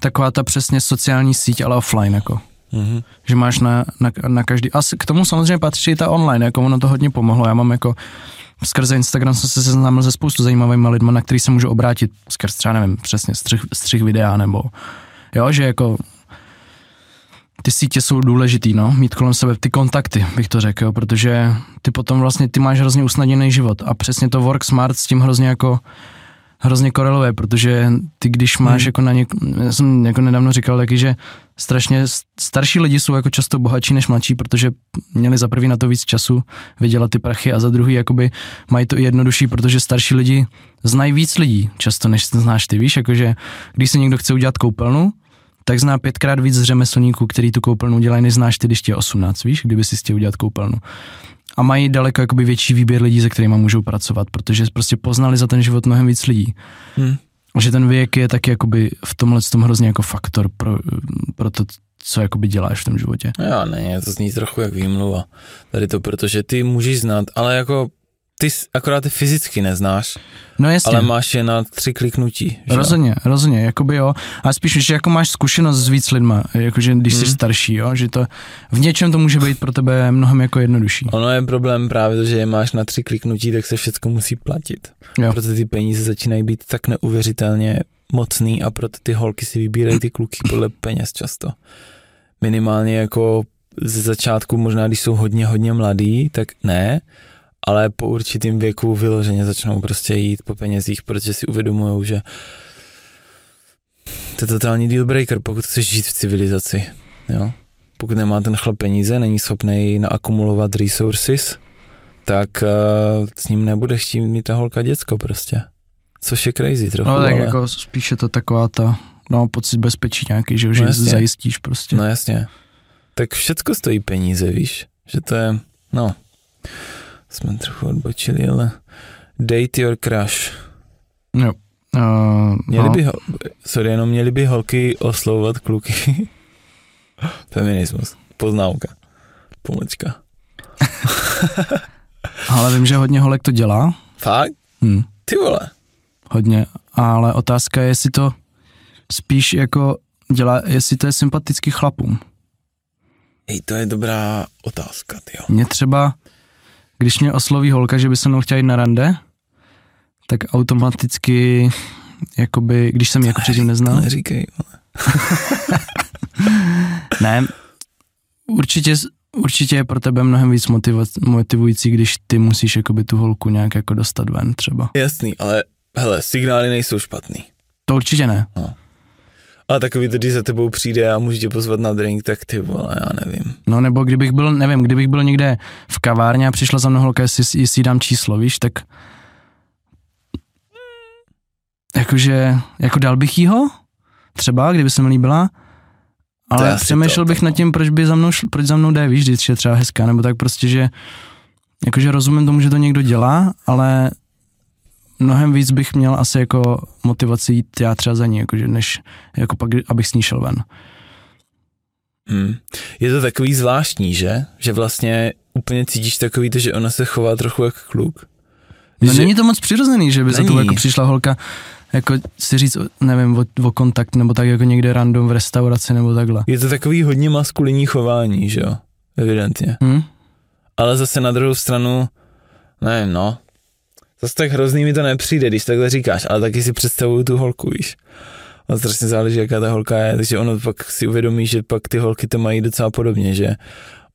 Taková ta přesně sociální síť, ale offline jako.
Mhm.
Že máš na, na, na každý, a k tomu samozřejmě patří i ta online, jako ono to hodně pomohlo. Já mám jako skrze Instagram jsem se seznámil se spoustu zajímavými lidmi, na který se můžu obrátit skrz třeba, nevím, přesně střih, střih videa, nebo jo, že jako ty sítě jsou důležitý, no, mít kolem sebe ty kontakty, bych to řekl, jo, protože ty potom vlastně, ty máš hrozně usnadněný život a přesně to work smart s tím hrozně jako hrozně koreluje, protože ty když máš
Hmm.
jako na něk, já jsem jako nedávno říkal taky, že strašně starší lidi jsou jako často bohatší než mladší, protože měli za prvý na to víc času vydělat ty prachy a za druhý jakoby mají to i jednodušší, protože starší lidi znají víc lidí často, než znáš ty, víš, jakože když se někdo chce udělat koupelnu, tak zná pětkrát víc řemeslníků, který tu koupelnu dělají, než znáš ty, když tě je 18, víš, kdyby si chtěl udělat koupelnu. A mají daleko jakoby větší výběr lidí, se kterými můžou pracovat, protože prostě poznali za ten život mnohem víc lidí.
Hm.
A že ten věk je tak jakoby v tomhle tom hrozně jako faktor pro, pro to, co jakoby děláš v tom životě.
Já ne, to zní trochu jak výmluva. Tady to, protože ty můžeš znát, ale jako ty akorát ty fyzicky neznáš,
No jasně.
ale máš je na tři kliknutí. Že?
Rozhodně, rozhodně, jakoby jo. A spíš, že jako máš zkušenost s víc lidma, jakože když jsi
Hmm.
starší, jo, že to v něčem to může být pro tebe mnohem jako jednodušší.
Ono je problém právě to, že je máš na tři kliknutí, tak se všechno musí platit.
Jo.
Proto ty peníze začínají být tak neuvěřitelně mocný a proto ty holky si vybírají ty kluky podle peněz často. Minimálně jako ze začátku, možná když jsou hodně, hodně mladý, tak ne, ale po určitým věku vyloženě začnou prostě jít po penězích, protože si uvědomují, že to je totální deal breaker, pokud chceš žít v civilizaci. Jo? Pokud nemá ten chlap peníze, není schopný naakumulovat resources, tak uh, s ním nebudeš chtít mít ta holka děcko prostě. Což je crazy trochu,
No tak
ale...
jako spíš je to taková ta, no pocit bezpečí nějaký, že, že
No jasně.
zajistíš prostě.
No jasně. Tak všecko stojí peníze, víš? Že to je, no, jsme trochu odbočili, ale date your crush.
Jo. Uh,
Měli
no.
by, sorry, jenom měli by holky oslovovat kluky. [laughs] Feminismus. Poznámka. Pomlčka. [laughs]
Ale vím, že hodně holek to dělá.
Fakt?
Hm,
Ty vole.
hodně. Ale otázka je, jestli to spíš jako dělá, jestli to je sympatický chlapům.
Hej, to je dobrá otázka, ty jo.
Mě třeba, když mě osloví holka, že by se mnou chtěla jít na rande, tak automaticky, jakoby, když jsem ji jako předtím neznal,
Neříkej. [laughs]
ne, určitě, určitě je pro tebe mnohem víc motivující, když ty musíš jakoby tu holku nějak jako dostat ven třeba.
Jasný, ale hele, signály nejsou špatný.
To určitě ne.
Ale takový to, když za tebou přijde a může tě pozvat na drink, tak ty vole, já nevím.
No nebo kdybych byl, nevím, kdybych byl někde v kavárně a přišla za mnou holka, jestli, jestli dám číslo, víš, tak jakože, jako dal bych jí ho, třeba, kdyby se mi líbila, ale přemýšlel
to,
bych
to.
nad tím, proč by za mnou, šl, proč za mnou jde, víš, když je třeba hezká, nebo tak prostě, že jakože rozumím tomu, že to někdo dělá, ale mnohem víc bych měl asi jako motivaci jít já třeba za ní, jakože, než jako pak, abych s ní šel ven.
Hmm. Je to takový zvláštní, že? Že vlastně úplně cítíš takový to, že ona se chová trochu jak kluk.
No
že,
není to moc přirozený, že by za
Není.
to jako přišla holka jako si říct, nevím, o, o kontakt, nebo tak jako někde random v restauraci, nebo takhle.
je to takový hodně maskulinní chování, že jo? Evidentně.
Hm?
Ale zase na druhou stranu, nevím, no. Zase tak hrozný mi to nepřijde, když takhle říkáš, ale taky si představuju tu holku, víš. A strašně záleží, jaká ta holka je, takže ono pak si uvědomí, že pak ty holky to mají docela podobně, že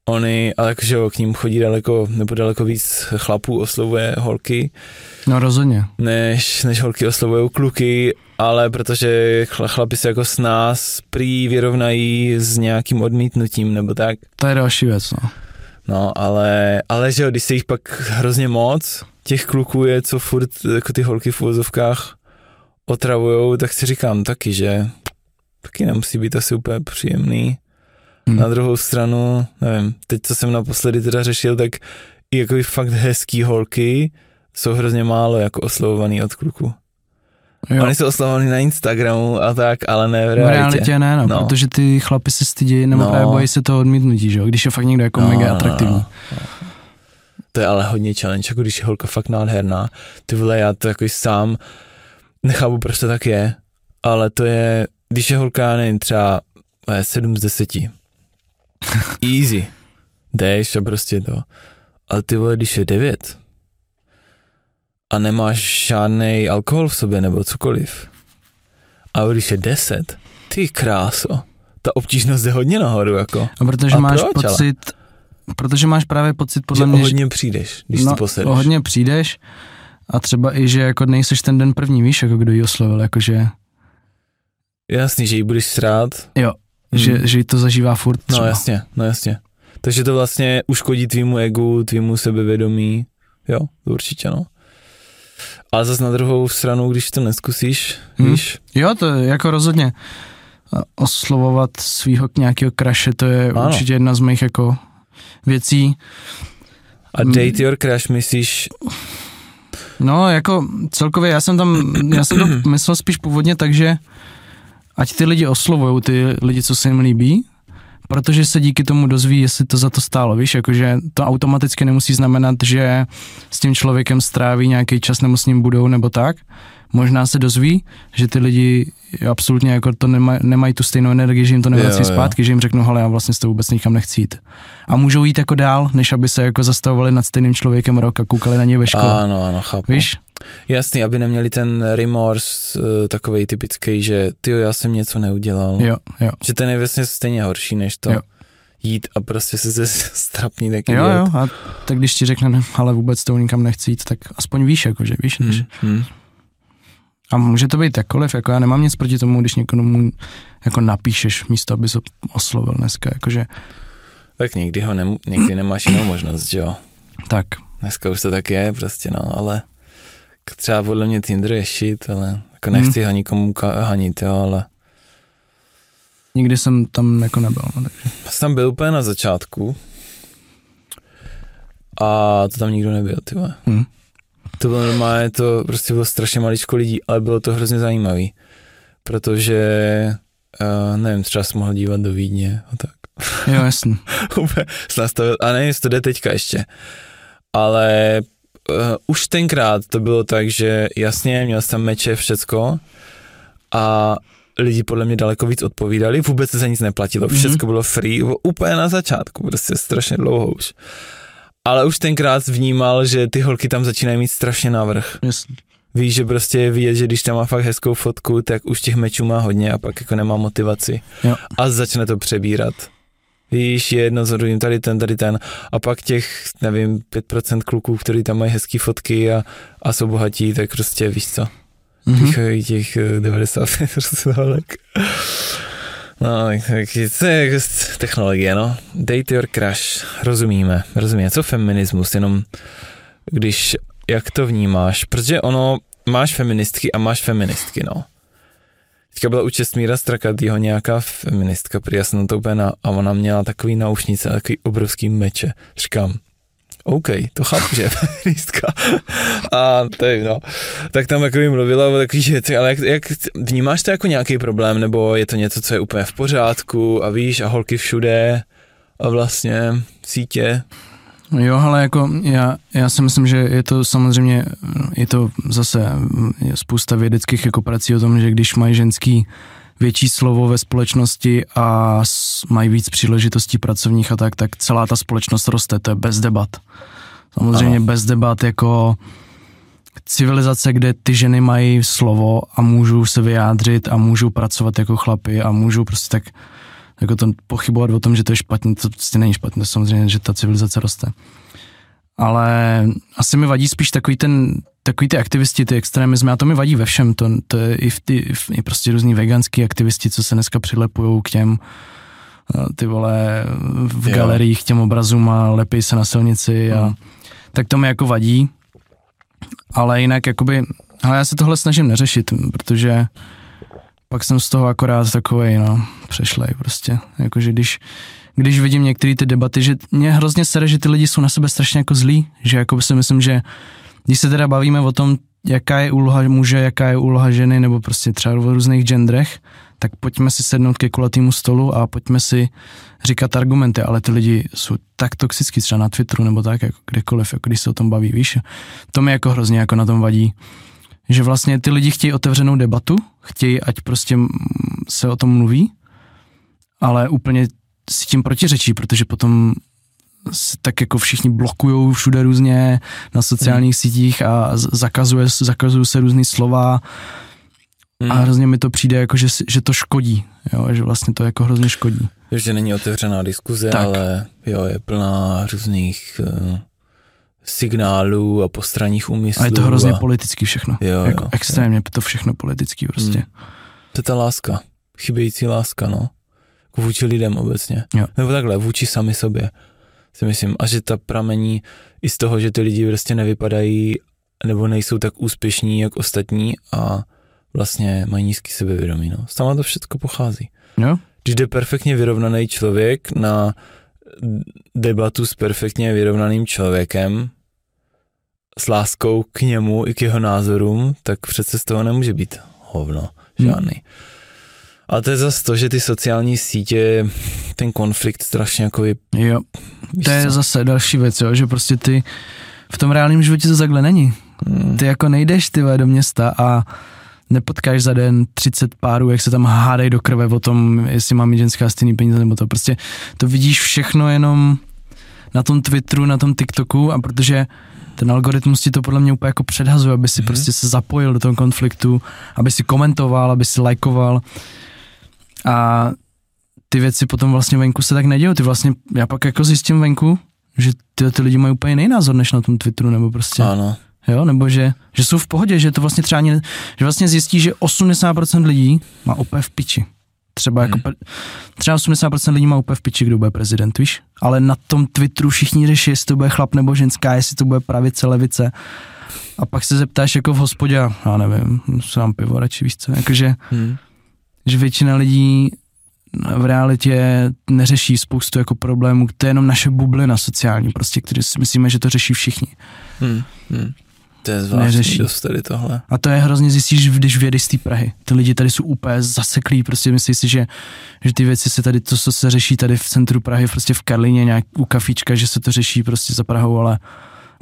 oni, ale jakože k ním chodí daleko, nebo daleko víc chlapů oslovuje holky,
No rozhodně.
než, než holky oslovují kluky, ale protože chla- chlapi se jako s nás prý vyrovnají s nějakým odmítnutím nebo tak.
To je další věc, no.
No, ale, ale že jo, když se jich pak hrozně moc, těch kluků je, co furt jako ty holky v uvozovkách otravujou, tak si říkám taky, že taky nemusí být asi úplně příjemný.
Hm.
Na druhou stranu, nevím, teď co jsem naposledy teda řešil, tak i jako fakt hezký holky jsou hrozně málo jako oslovovaný od kluku.
Jo.
Oni jsou oslovovaný na Instagramu a tak, ale ne v
v
realitě.
realitě ne, no,
No.
no, protože ty chlapi se stydí, nebo
No.
no. právě bojí se toho odmítnutí, že jo, když je fakt někdo jako
No,
no, mega
no,
atraktivní.
no, no. to je ale hodně challenge, jako když je holka fakt nádherná, ty vole, já to jako sám nechápu, proč to tak je, ale to je, když je holka, já nevím, třeba 7 z 10. [laughs] Easy. Jdeš a prostě to. Ale ty vole, když je 9 a nemáš žádný alkohol v sobě nebo cokoliv, a když je 10, ty kráso, ta obtížnost je hodně nahoru, jako.
A protože
a
máš
proč,
pocit, ale? protože máš právě pocit podle
že
mě,
hodně přijdeš, když
no,
ty posedeš.
o hodně přijdeš a třeba i, že jako nejseš ten den první, víš, jako kdo ji oslovil, jakože...
Jasný, že ji budeš srát.
Jo,
Hmm.
že, že jí to zažívá furt třeba.
No jasně, no jasně. Takže to vlastně uškodí tvýmu egu, tvýmu sebevědomí. Jo, to určitě no. Ale zase na druhou stranu, když to neskusíš,
Hmm.
víš,
Jo, to je jako rozhodně a oslovovat svého nějakého kraše, to je
Ano.
určitě jedna z mých jako věcí.
a
Hmm.
date your crush myslíš,
No, jako celkově, já jsem tam, já jsem to [clears throat] myslel spíš původně tak, že ať ty lidi oslovují ty lidi, co se jim líbí, protože se díky tomu dozví, jestli to za to stálo, víš, jakože to automaticky nemusí znamenat, že s tím člověkem stráví nějaký čas nebo s ním budou nebo tak. Možná se dozví, že ty lidi absolutně jako to nemaj, nemají tu stejnou energii, že jim to
Jo,
nevrací
jo.
zpátky, že jim řeknu, hele, já vlastně s tou vůbec nikam nechci jít. A můžou jít jako dál, než aby se jako zastavovali nad stejným člověkem rok a koukali na něj ve škole.
ano, ano, chápu.
Víš?
Jasný, aby neměli ten remorse uh, takovej typický, že ty já jsem něco neudělal.
Jo, jo.
Že ten je vlastně stejně horší, než to
Jo.
jít a prostě se ze [laughs] strapní taky
Jo, jo, a tak když ti řekne, "Ne, ale vůbec to nikam nechci jít, tak aspoň víš, jakože víš.
Hmm,
Hmm.
hmm.
A může to být jakkoliv, jako já nemám nic proti tomu, když někomu jako napíšeš místo, aby se oslovil dneska, jakože
Tak někdy ho nem, někdy nemáš jinou možnost, že jo.
tak.
Dneska už to tak je prostě, no, ale třeba podle mě Tinder je shit, ale jako nechci ho nikomu hanit, jo, ale
Nikdy jsem tam jako nebyl, no, takže.
já jsem byl úplně na začátku a to tam nikdo nebyl, ty vole.
Hm.
To bylo normálně, to prostě bylo strašně maličko lidí, ale bylo to hrozně zajímavý, protože, uh, nevím, třeba jsem mohl dívat do Vídně a tak.
Jo, jasný. [laughs]
úplně se nastavil, a nevím, jestli to jde teďka ještě, ale uh, už tenkrát to bylo tak, že jasně, měl jsem meče, všecko a lidi podle mě daleko víc odpovídali, vůbec se za nic neplatilo,
Mhm.
všecko bylo free, bylo úplně na začátku, prostě strašně dlouho už. Ale už tenkrát vnímal, že ty holky tam začínají mít strašně navrh.
jasný.
Víš, že prostě je vidět, že když tam má fakt hezkou fotku, tak už těch mečů má hodně a pak jako nemá motivaci.
Jo.
A začne to přebírat. Víš, je jedno druhým, tady ten, tady ten. A pak těch, nevím, 5% kluků, kteří tam mají hezké fotky a, a jsou bohatí, tak prostě víš co,
Mhm.
píchají těch eh, 95% [laughs] holek. No, tak, tak to je jako technologie, no. Date your crush, rozumíme, rozumíme. Co feminismus, jenom když, jak to vnímáš, protože ono, máš feministky a máš feministky, no. Teďka byla u Čestmíra Strakatýho nějaká feministka, prý já jsem na to úplně na, a ona měla takový naušnice, takový obrovský meče. Říkám, OK, to chápu, že je [laughs] feministka. A je, no. Tak tam jako mluvila o takových věcech, ale jak, jak, vnímáš to jako nějaký problém, nebo je to něco, co je úplně v pořádku a víš, a holky všude a vlastně sítě.
Jo, ale jako já, já si myslím, že je to samozřejmě, je to zase je spousta vědeckých jako prací o tom, že když mají ženský větší slovo ve společnosti a mají víc příležitostí pracovních a tak, tak celá ta společnost roste, to je bez debat. Samozřejmě
Ano.
bez debat jako civilizace, kde ty ženy mají slovo a můžou se vyjádřit a můžou pracovat jako chlapy a můžou prostě tak jako to pochybovat o tom, že to je špatně, to prostě není špatně, samozřejmě, že ta civilizace roste. Ale asi mi vadí spíš takový ten, takový ty aktivisti, ty extremismy, a to mi vadí ve všem, to, to je i, v ty, i, v, i prostě různý veganský aktivisti, co se dneska přilepují k těm eh, ty vole v
Jo.
galeriích k těm obrazům a lepí se na silnici a
Hmm.
tak to mi jako vadí, ale jinak jakoby, ale já se tohle snažím neřešit, protože pak jsem z toho akorát takovej, no, přešlej prostě, jakože když, když vidím některé ty debaty, že mě hrozně sere, že ty lidi jsou na sebe strašně jako zlí, že jako si myslím, že když se teda bavíme o tom, jaká je úloha muže, jaká je úloha ženy, nebo prostě třeba v různých genderech, tak pojďme si sednout ke kulatýmu stolu a pojďme si říkat argumenty, ale ty lidi jsou tak toxický třeba na Twitteru nebo tak, jako kdekoliv, jako když se o tom baví, víš. To mi jako hrozně jako na tom vadí, že vlastně ty lidi chtějí otevřenou debatu, chtějí, ať prostě se o tom mluví, ale úplně si tím protiřečí, protože potom tak jako všichni blokují všude různě na sociálních hmm. sítích a zakazuje, zakazují se různé slova hmm. a hrozně mi to přijde jako, že, že to škodí, jo, že vlastně to jako hrozně škodí.
Že není otevřená diskuze, tak. ale jo, je plná různých uh, signálů a postranních úmyslů.
A je to hrozně a... politický všechno. Jo, jako jo, extrémně jo. to všechno politický prostě. Hmm.
To je ta láska, chybějící láska, no. Vůči lidem obecně. Jo. Nebo takhle, vůči sami sobě si myslím. A že ta pramení i z toho, že ty lidi prostě nevypadají nebo nejsou tak úspěšní, jak ostatní a vlastně mají nízký sebevědomí. No. Tam to všechno pochází.
Jo.
Když jde perfektně vyrovnaný člověk na debatu s perfektně vyrovnaným člověkem, s láskou k němu i k jeho názorům, tak přece z toho nemůže být hovno žádný. Hmm. A to je zase to, že ty sociální sítě, ten konflikt strašně jako je...
Jo, to je co? zase další věc, jo, že prostě ty v tom reálném životě to takhle není. Hmm. Ty jako nejdeš ty do města a nepotkáš za den 30 párů, jak se tam hádají do krve o tom, jestli má mít ženská stejný peníze nebo to. Prostě to vidíš všechno jenom na tom Twitteru, na tom TikToku a protože ten algoritmus ti to podle mě úplně jako předhazuje, aby si mm-hmm. prostě se zapojil do toho konfliktu, aby si komentoval, aby si lajkoval a ty věci potom vlastně venku se tak nedějí. Ty vlastně, já pak jako zjistím venku, že ty, ty lidi mají úplně jiný názor než na tom Twitteru, nebo prostě.
Ano.
Jo, nebo že, že jsou v pohodě, že to vlastně třeba, ani, že vlastně zjistí, že 80% lidí má úplně v piči. Třeba, jako, hmm. třeba 80% lidí má úplně v piči, kdo bude prezident, víš? Ale na tom Twitteru všichni řeší, jestli to bude chlap nebo ženská, jestli to bude pravice, levice. A pak se zeptáš jako v hospodě, já nevím, sám pivo radši, víš co, jakože, hmm že většina lidí v realitě neřeší spoustu jako problémů, to je jenom naše bublina sociální, prostě, který si myslíme, že to řeší všichni.
Hmm, hmm. To je zvláštní Neřeší. dost tady tohle.
A to je hrozně zjistíš, když vyjedeš z té Prahy. Ty lidi tady jsou úplně zaseklí, prostě myslíš si, že, že ty věci se tady, to, co se řeší tady v centru Prahy, prostě v Karlině, nějak u kafička, že se to řeší prostě za Prahou, ale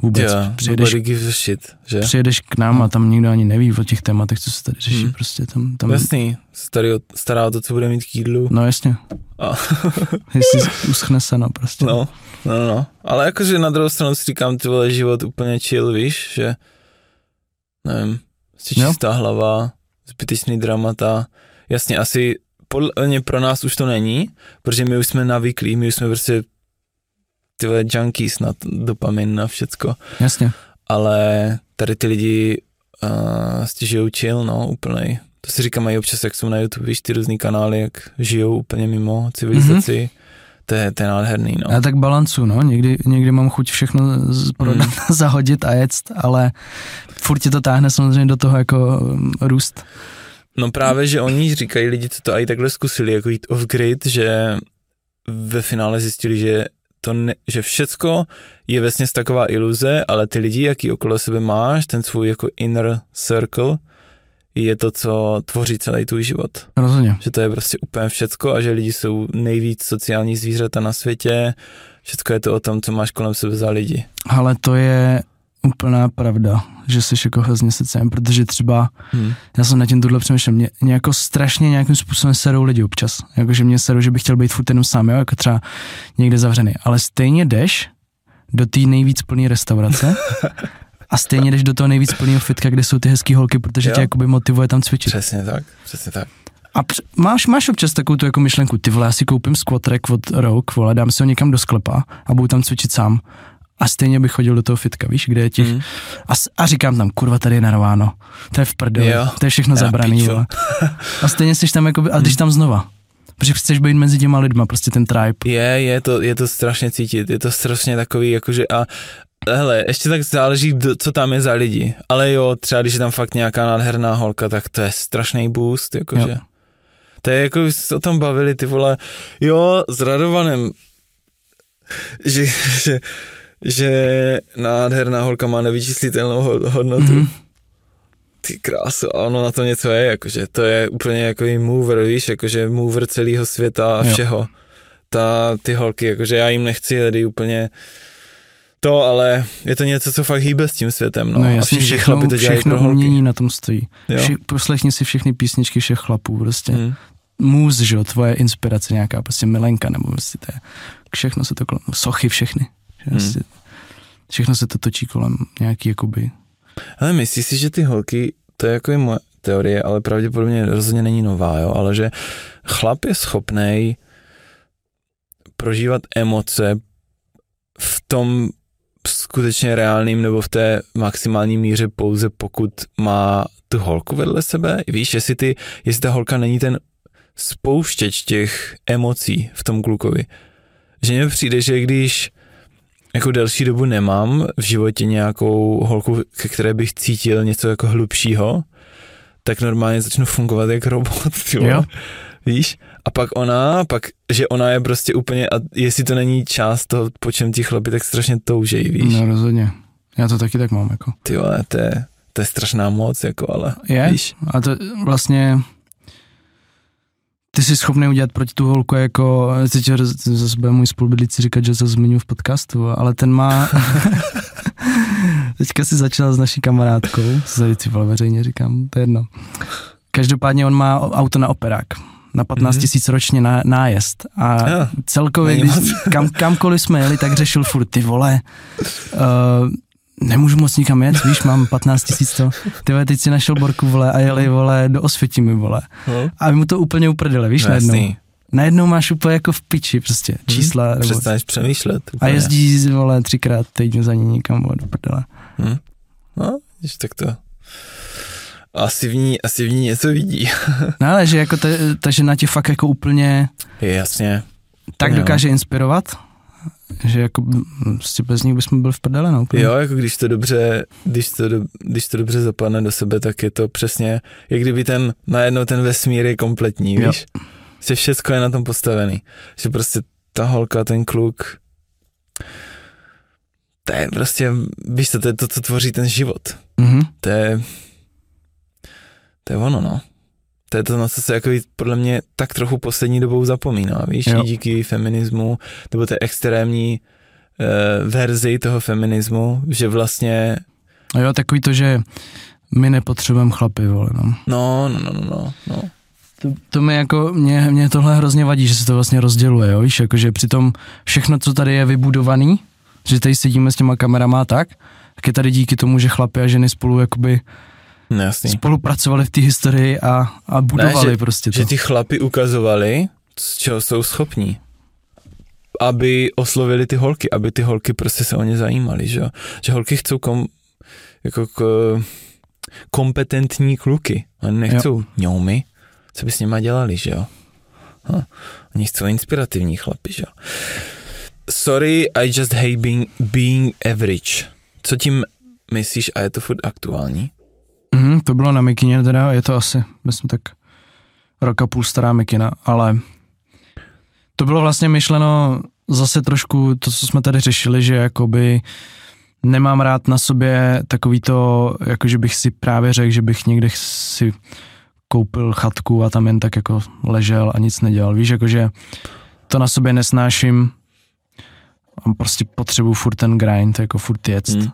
vůbec.
Yeah, přijedeš, shit, že?
přijedeš k nám a tam nikdo ani neví o těch tématech, co se tady řeší. Hmm. Prostě tam, tam...
Jasný, starý, stará o to, co bude mít k jídlu.
No jasně. A. [laughs] Jestli uschne se, no prostě.
No, no, no. Ale jakože na druhou stranu si říkám, ty vole život úplně chill, víš, že nevím, si čistá jo. hlava, zbytečný dramata. Jasně, asi podle mě pro nás už to není, protože my už jsme navyklí, my už jsme prostě tyhle junkies na dopamin, na všecko.
Jasně.
Ale tady ty lidi uh, stěžují chill, no, úplnej. To si říkám i občas, jak jsou na YouTube, víš, ty různý kanály, jak žijou úplně mimo civilizaci. Mm-hmm. To je, to je nádherný, no.
Já tak balancu, no, někdy, někdy mám chuť všechno prodat, mm. [laughs] zahodit a jet, ale furt tě to táhne samozřejmě do toho jako um, růst.
No právě, že oni říkají lidi, co to i takhle zkusili, jako jít off-grid, že ve finále zjistili, že to ne, že všecko je vlastně taková iluze, ale ty lidi, jaký okolo sebe máš, ten svůj jako inner circle, je to, co tvoří celý tvůj život.
Rozhodně.
Že to je prostě úplně všecko a že lidi jsou nejvíc sociální zvířata na světě. Všecko je to o tom, co máš kolem sebe za lidi.
Ale to je úplná pravda, že jsi jako hrozně sociální, protože třeba, hmm. já jsem na tím tohle přemýšlel, mě, mě jako strašně nějakým způsobem serou lidi občas, jakože mě serou, že bych chtěl být furt jenom sám, jo, jako třeba někde zavřený, ale stejně jdeš do té nejvíc plné restaurace [laughs] a stejně jdeš do toho nejvíc plného fitka, kde jsou ty hezké holky, protože jo. tě jakoby motivuje tam cvičit.
Přesně tak, přesně tak.
A př- máš, máš občas takovou tu jako myšlenku, ty vole, já si koupím squat rack od Rogue, vole, dám si ho někam do sklepa a budu tam cvičit sám a stejně bych chodil do toho fitka, víš, kde je těch, mm. a, a říkám tam, kurva, tady je narváno, to je v prdeli, to je všechno zabraný, [laughs] a stejně jsi tam, jako, a když tam znova, protože chceš být mezi těma lidma, prostě ten tribe.
Je, je to, je to strašně cítit, je to strašně takový, jakože a Hele, ještě tak záleží, co tam je za lidi. Ale jo, třeba když je tam fakt nějaká nádherná holka, tak to je strašný boost, jakože. Jo. To je jako, se o tom bavili, ty vole, jo, s Radovanem, [laughs] že, že že nádherná holka má nevyčíslitelnou hodnotu. Mm-hmm. Ty krásu, ono na to něco je, jakože to je úplně jako mover, víš, jakože mover celého světa a všeho. Jo. Ta, ty holky, jakože já jim nechci tady úplně to, ale je to něco, co fakt hýbe s tím světem, no.
no jasně, a chlapi to dělají
všechno
pro holky. umění na tom stojí. Vši, poslechni si všechny písničky všech chlapů, prostě. Hmm. Můz, že tvoje inspirace nějaká, prostě milenka, nebo prostě to je, všechno se to kolem, sochy všechny. Hmm. Všechno se to točí kolem nějaký, jakoby...
Ale myslíš si, že ty holky, to je jako je moje teorie, ale pravděpodobně rozhodně není nová, jo, ale že chlap je schopný prožívat emoce v tom skutečně reálným nebo v té maximální míře pouze pokud má tu holku vedle sebe. Víš, jestli, ty, jestli ta holka není ten spouštěč těch emocí v tom klukovi. Že mně přijde, že když jako delší dobu nemám v životě nějakou holku, ke které bych cítil něco jako hlubšího, tak normálně začnu fungovat jak robot, jo. Víš? A pak ona, pak, že ona je prostě úplně, a jestli to není část toho, po čem ti chlapi tak strašně toužejí, víš?
No rozhodně. Já to taky tak mám, jako.
Ty vole, to je, to je strašná moc, jako, ale
je? víš? A to vlastně, ty jsi schopný udělat proti tu holku jako, teď zase bude můj spolubydlící říkat, že to zmiňuji v podcastu, ale ten má, [laughs] teďka si začal s naší kamarádkou, co si veřejně říkám, to je jedno. Každopádně on má auto na operák na 15 mhm. tisíc mm-hmm. ročně na, nájezd a ja, celkově, když, kam, kamkoliv jsme jeli, tak řešil furt, ty vole, uh, nemůžu moc nikam jet, víš, mám 15 tisíc to, ty vole, teď si našel borku, vole, a jeli, vole, do Osvětimi, vole. Hmm. A mu to úplně uprdele, víš, Jasný. najednou. Najednou máš úplně jako v piči, prostě, hmm. čísla. Hmm.
Přestaneš přemýšlet.
Úplně. A jezdí, vole, třikrát týdně za ní někam, vole, do prdele.
Hmm. No, když tak to asi v ní, asi v ní něco vidí. [laughs]
no ale že jako ta, ta žena tě fakt jako úplně...
Je jasně.
Tak dokáže inspirovat, že jako prostě bez nich bychom byli v prdele, no.
Jo, jako když to dobře, když to, když to dobře zapadne do sebe, tak je to přesně, jak kdyby ten, najednou ten vesmír je kompletní, jo. víš? Že všechno je na tom postavený. Že prostě ta holka, ten kluk, to je prostě, víš to, to je to, co tvoří ten život. Mm-hmm. To je, to je ono, no. To je to, na co se jako podle mě tak trochu poslední dobou zapomíná, víš, jo. díky feminismu, nebo té extrémní uh, verzi toho feminismu, že vlastně...
A jo, takový to, že my nepotřebujeme chlapy, vole, no.
No, no, no, no, no. no.
To, to mi jako, mě, mě tohle hrozně vadí, že se to vlastně rozděluje, jo, víš, jakože přitom všechno, co tady je vybudovaný, že tady sedíme s těma kamerama tak, tak je tady díky tomu, že chlapy a ženy spolu jakoby
No, jasný.
spolupracovali v té historii a, a budovali ne, že, prostě to.
Že ty chlapi ukazovali, z čeho jsou schopní aby oslovili ty holky, aby ty holky prostě se o ně zajímaly, že Že holky chcou kom, jako k, kompetentní kluky, ale nechcou jo. ňoumy, co by s nima dělali, že jo. Hm. Oni chcou inspirativní chlapi, že jo. Sorry, I just hate being, being average. Co tím myslíš a je to furt aktuální?
Mm, to bylo na Mikině, teda je to asi, myslím tak roka půl stará Mikina, ale to bylo vlastně myšleno zase trošku to, co jsme tady řešili, že jakoby nemám rád na sobě takový to, jako že bych si právě řekl, že bych někde si koupil chatku a tam jen tak jako ležel a nic nedělal. Víš, jakože to na sobě nesnáším a prostě potřebuji furt ten grind, jako furt jet. Hmm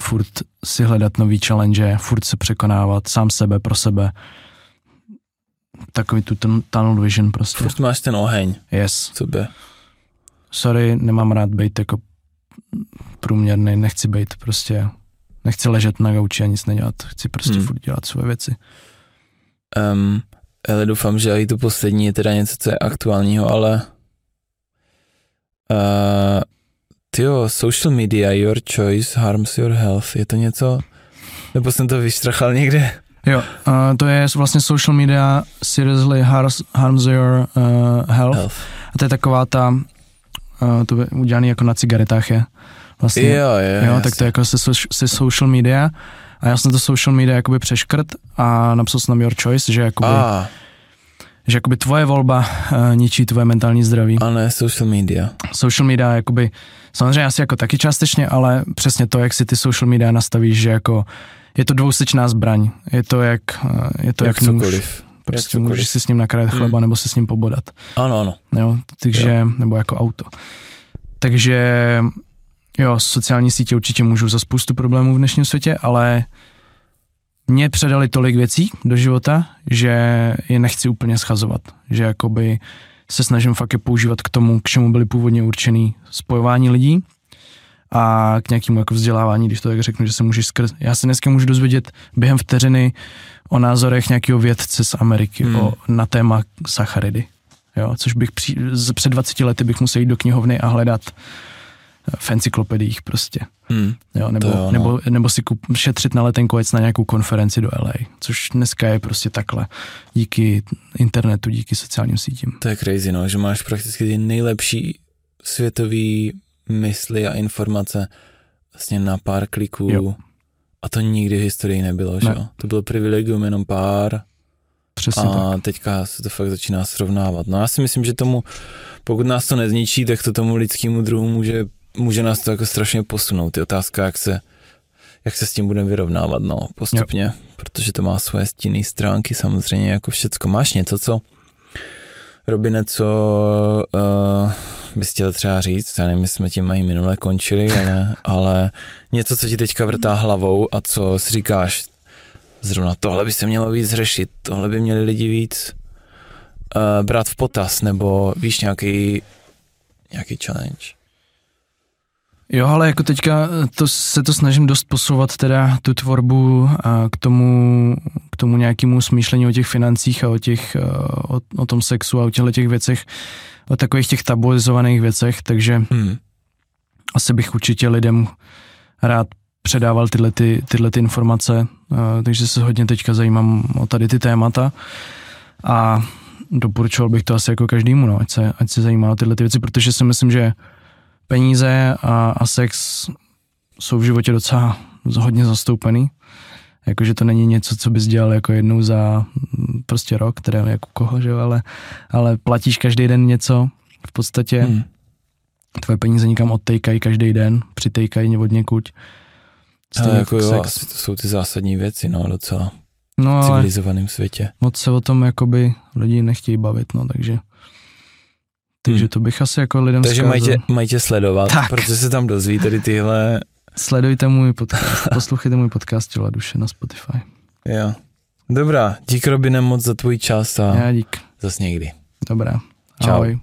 furt si hledat nový challenge, furt se překonávat sám sebe pro sebe. Takový tu ten tunnel vision prostě.
Furt máš ten oheň.
Yes.
Co by?
Sorry, nemám rád být jako průměrný, nechci být prostě, nechci ležet na gauči a nic nedělat, chci prostě hmm. furt dělat svoje věci.
Um, ale doufám, že i to poslední je teda něco, co je aktuálního, ale uh, Tyjo, social media, your choice harms your health. Je to něco, nebo jsem to vyštrachal někde?
Jo, uh, to je vlastně social media seriously harms, harms your uh, health. health. A to je taková ta, uh, to je udělaný jako na cigaretách je. Vlastně,
jo, jo,
jo tak to je jako se, se social media. A já jsem to social media jakoby přeškrt a napsal jsem tam your choice, že jakoby, ah. Že jakoby tvoje volba uh, ničí tvoje mentální zdraví.
A ne social media.
Social media jakoby Samozřejmě asi jako taky částečně, ale přesně to, jak si ty social media nastavíš, že jako je to dvousečná zbraň. Je to jak, eh, je to jak,
jak cokoliv.
Prostě
jak
můžeš si s ním nakrájet chleba
Hmm.
nebo se s ním pobodat.
Ano, ano.
Jo, takže, nebo jako auto. Takže jo, sociální sítě určitě můžou za spoustu problémů v dnešním světě, ale mě předali tolik věcí do života, že je nechci úplně schazovat. Že jakoby se snažím fakt je používat k tomu, k čemu byly původně určený spojování lidí a k nějakému jako vzdělávání, když to tak řeknu, že se můžeš skrz... Já se dneska můžu dozvědět během vteřiny o názorech nějakého vědce z Ameriky
Hmm.
o, na téma sacharidy. Jo, což bych při, před 20 lety bych musel jít do knihovny a hledat eh, v encyklopediích prostě.
Hmm.
Jo, nebo,
jo, no.
nebo, nebo si kup, šetřit na letenku jet na nějakou konferenci do LA, což dneska je prostě takhle. Díky internetu, díky sociálním sítím.
To je crazy, no, že máš prakticky ty nejlepší světový mysli a informace vlastně na pár kliků.
Jo.
A to nikdy v historii nebylo, že
Ne.
jo? To bylo privilegium jenom pár
Přesně
a
tak.
teďka se to fakt začíná srovnávat. No já si myslím, že tomu, pokud nás to nezničí, tak to tomu lidskému druhu může, může nás to jako strašně posunout. Je otázka, jak se, jak se s tím budeme vyrovnávat, no, postupně, jo. protože to má svoje stinné stránky samozřejmě, jako všecko. Máš něco, co Robine, co uh, bys chtěl třeba říct, já nevím, jsme tím mají minule končili, [laughs] ale, ale něco, co ti teďka vrtá hlavou a co si říkáš, zrovna tohle by se mělo víc řešit, tohle by měli lidi víc uh, brát v potaz, nebo víš, nějaký, nějaký challenge.
Jo, ale jako teďka to, se to snažím dost posouvat teda tu tvorbu a k tomu, k tomu nějakému smýšlení o těch financích a o, těch, eh, o, o tom sexu a o těchto těch věcech, o takových těch tabuizovaných věcech, takže
Hmm.
asi bych určitě lidem rád předával tyhle, ty, tyhle ty informace, eh, takže se hodně teďka zajímám o tady ty témata a doporučoval bych to asi jako každému, no, ať, se, ať se zajímá o tyhle ty věci, protože si myslím, že peníze a, a sex jsou v životě docela hodně zastoupený. Jakože to není něco, co bys dělal jako jednou za mm, prostě rok, teda jako koho, že ale, ale platíš každý den něco, v podstatě
Hmm.
tvoje peníze nikam odtejkají každý den, přitejkají od někuď.
Ale jako jo,
sex.
asi to jsou ty zásadní věci, no, docela
No
v civilizovaném světě.
moc se o tom jakoby lidi nechtějí bavit, no takže takže
Hmm.
to bych asi jako lidem
Takže
vzkázal.
mají tě, mají tě sledovat,
Tak.
protože se tam dozví tady tyhle,
Sledujte můj podcast, [laughs] poslouchejte můj podcast Těla duše na Spotify.
jo. Dobrá, dík Robine moc za tvůj čas a
Já dík.
zas někdy.
Dobrá.
Čau.
Ahoj.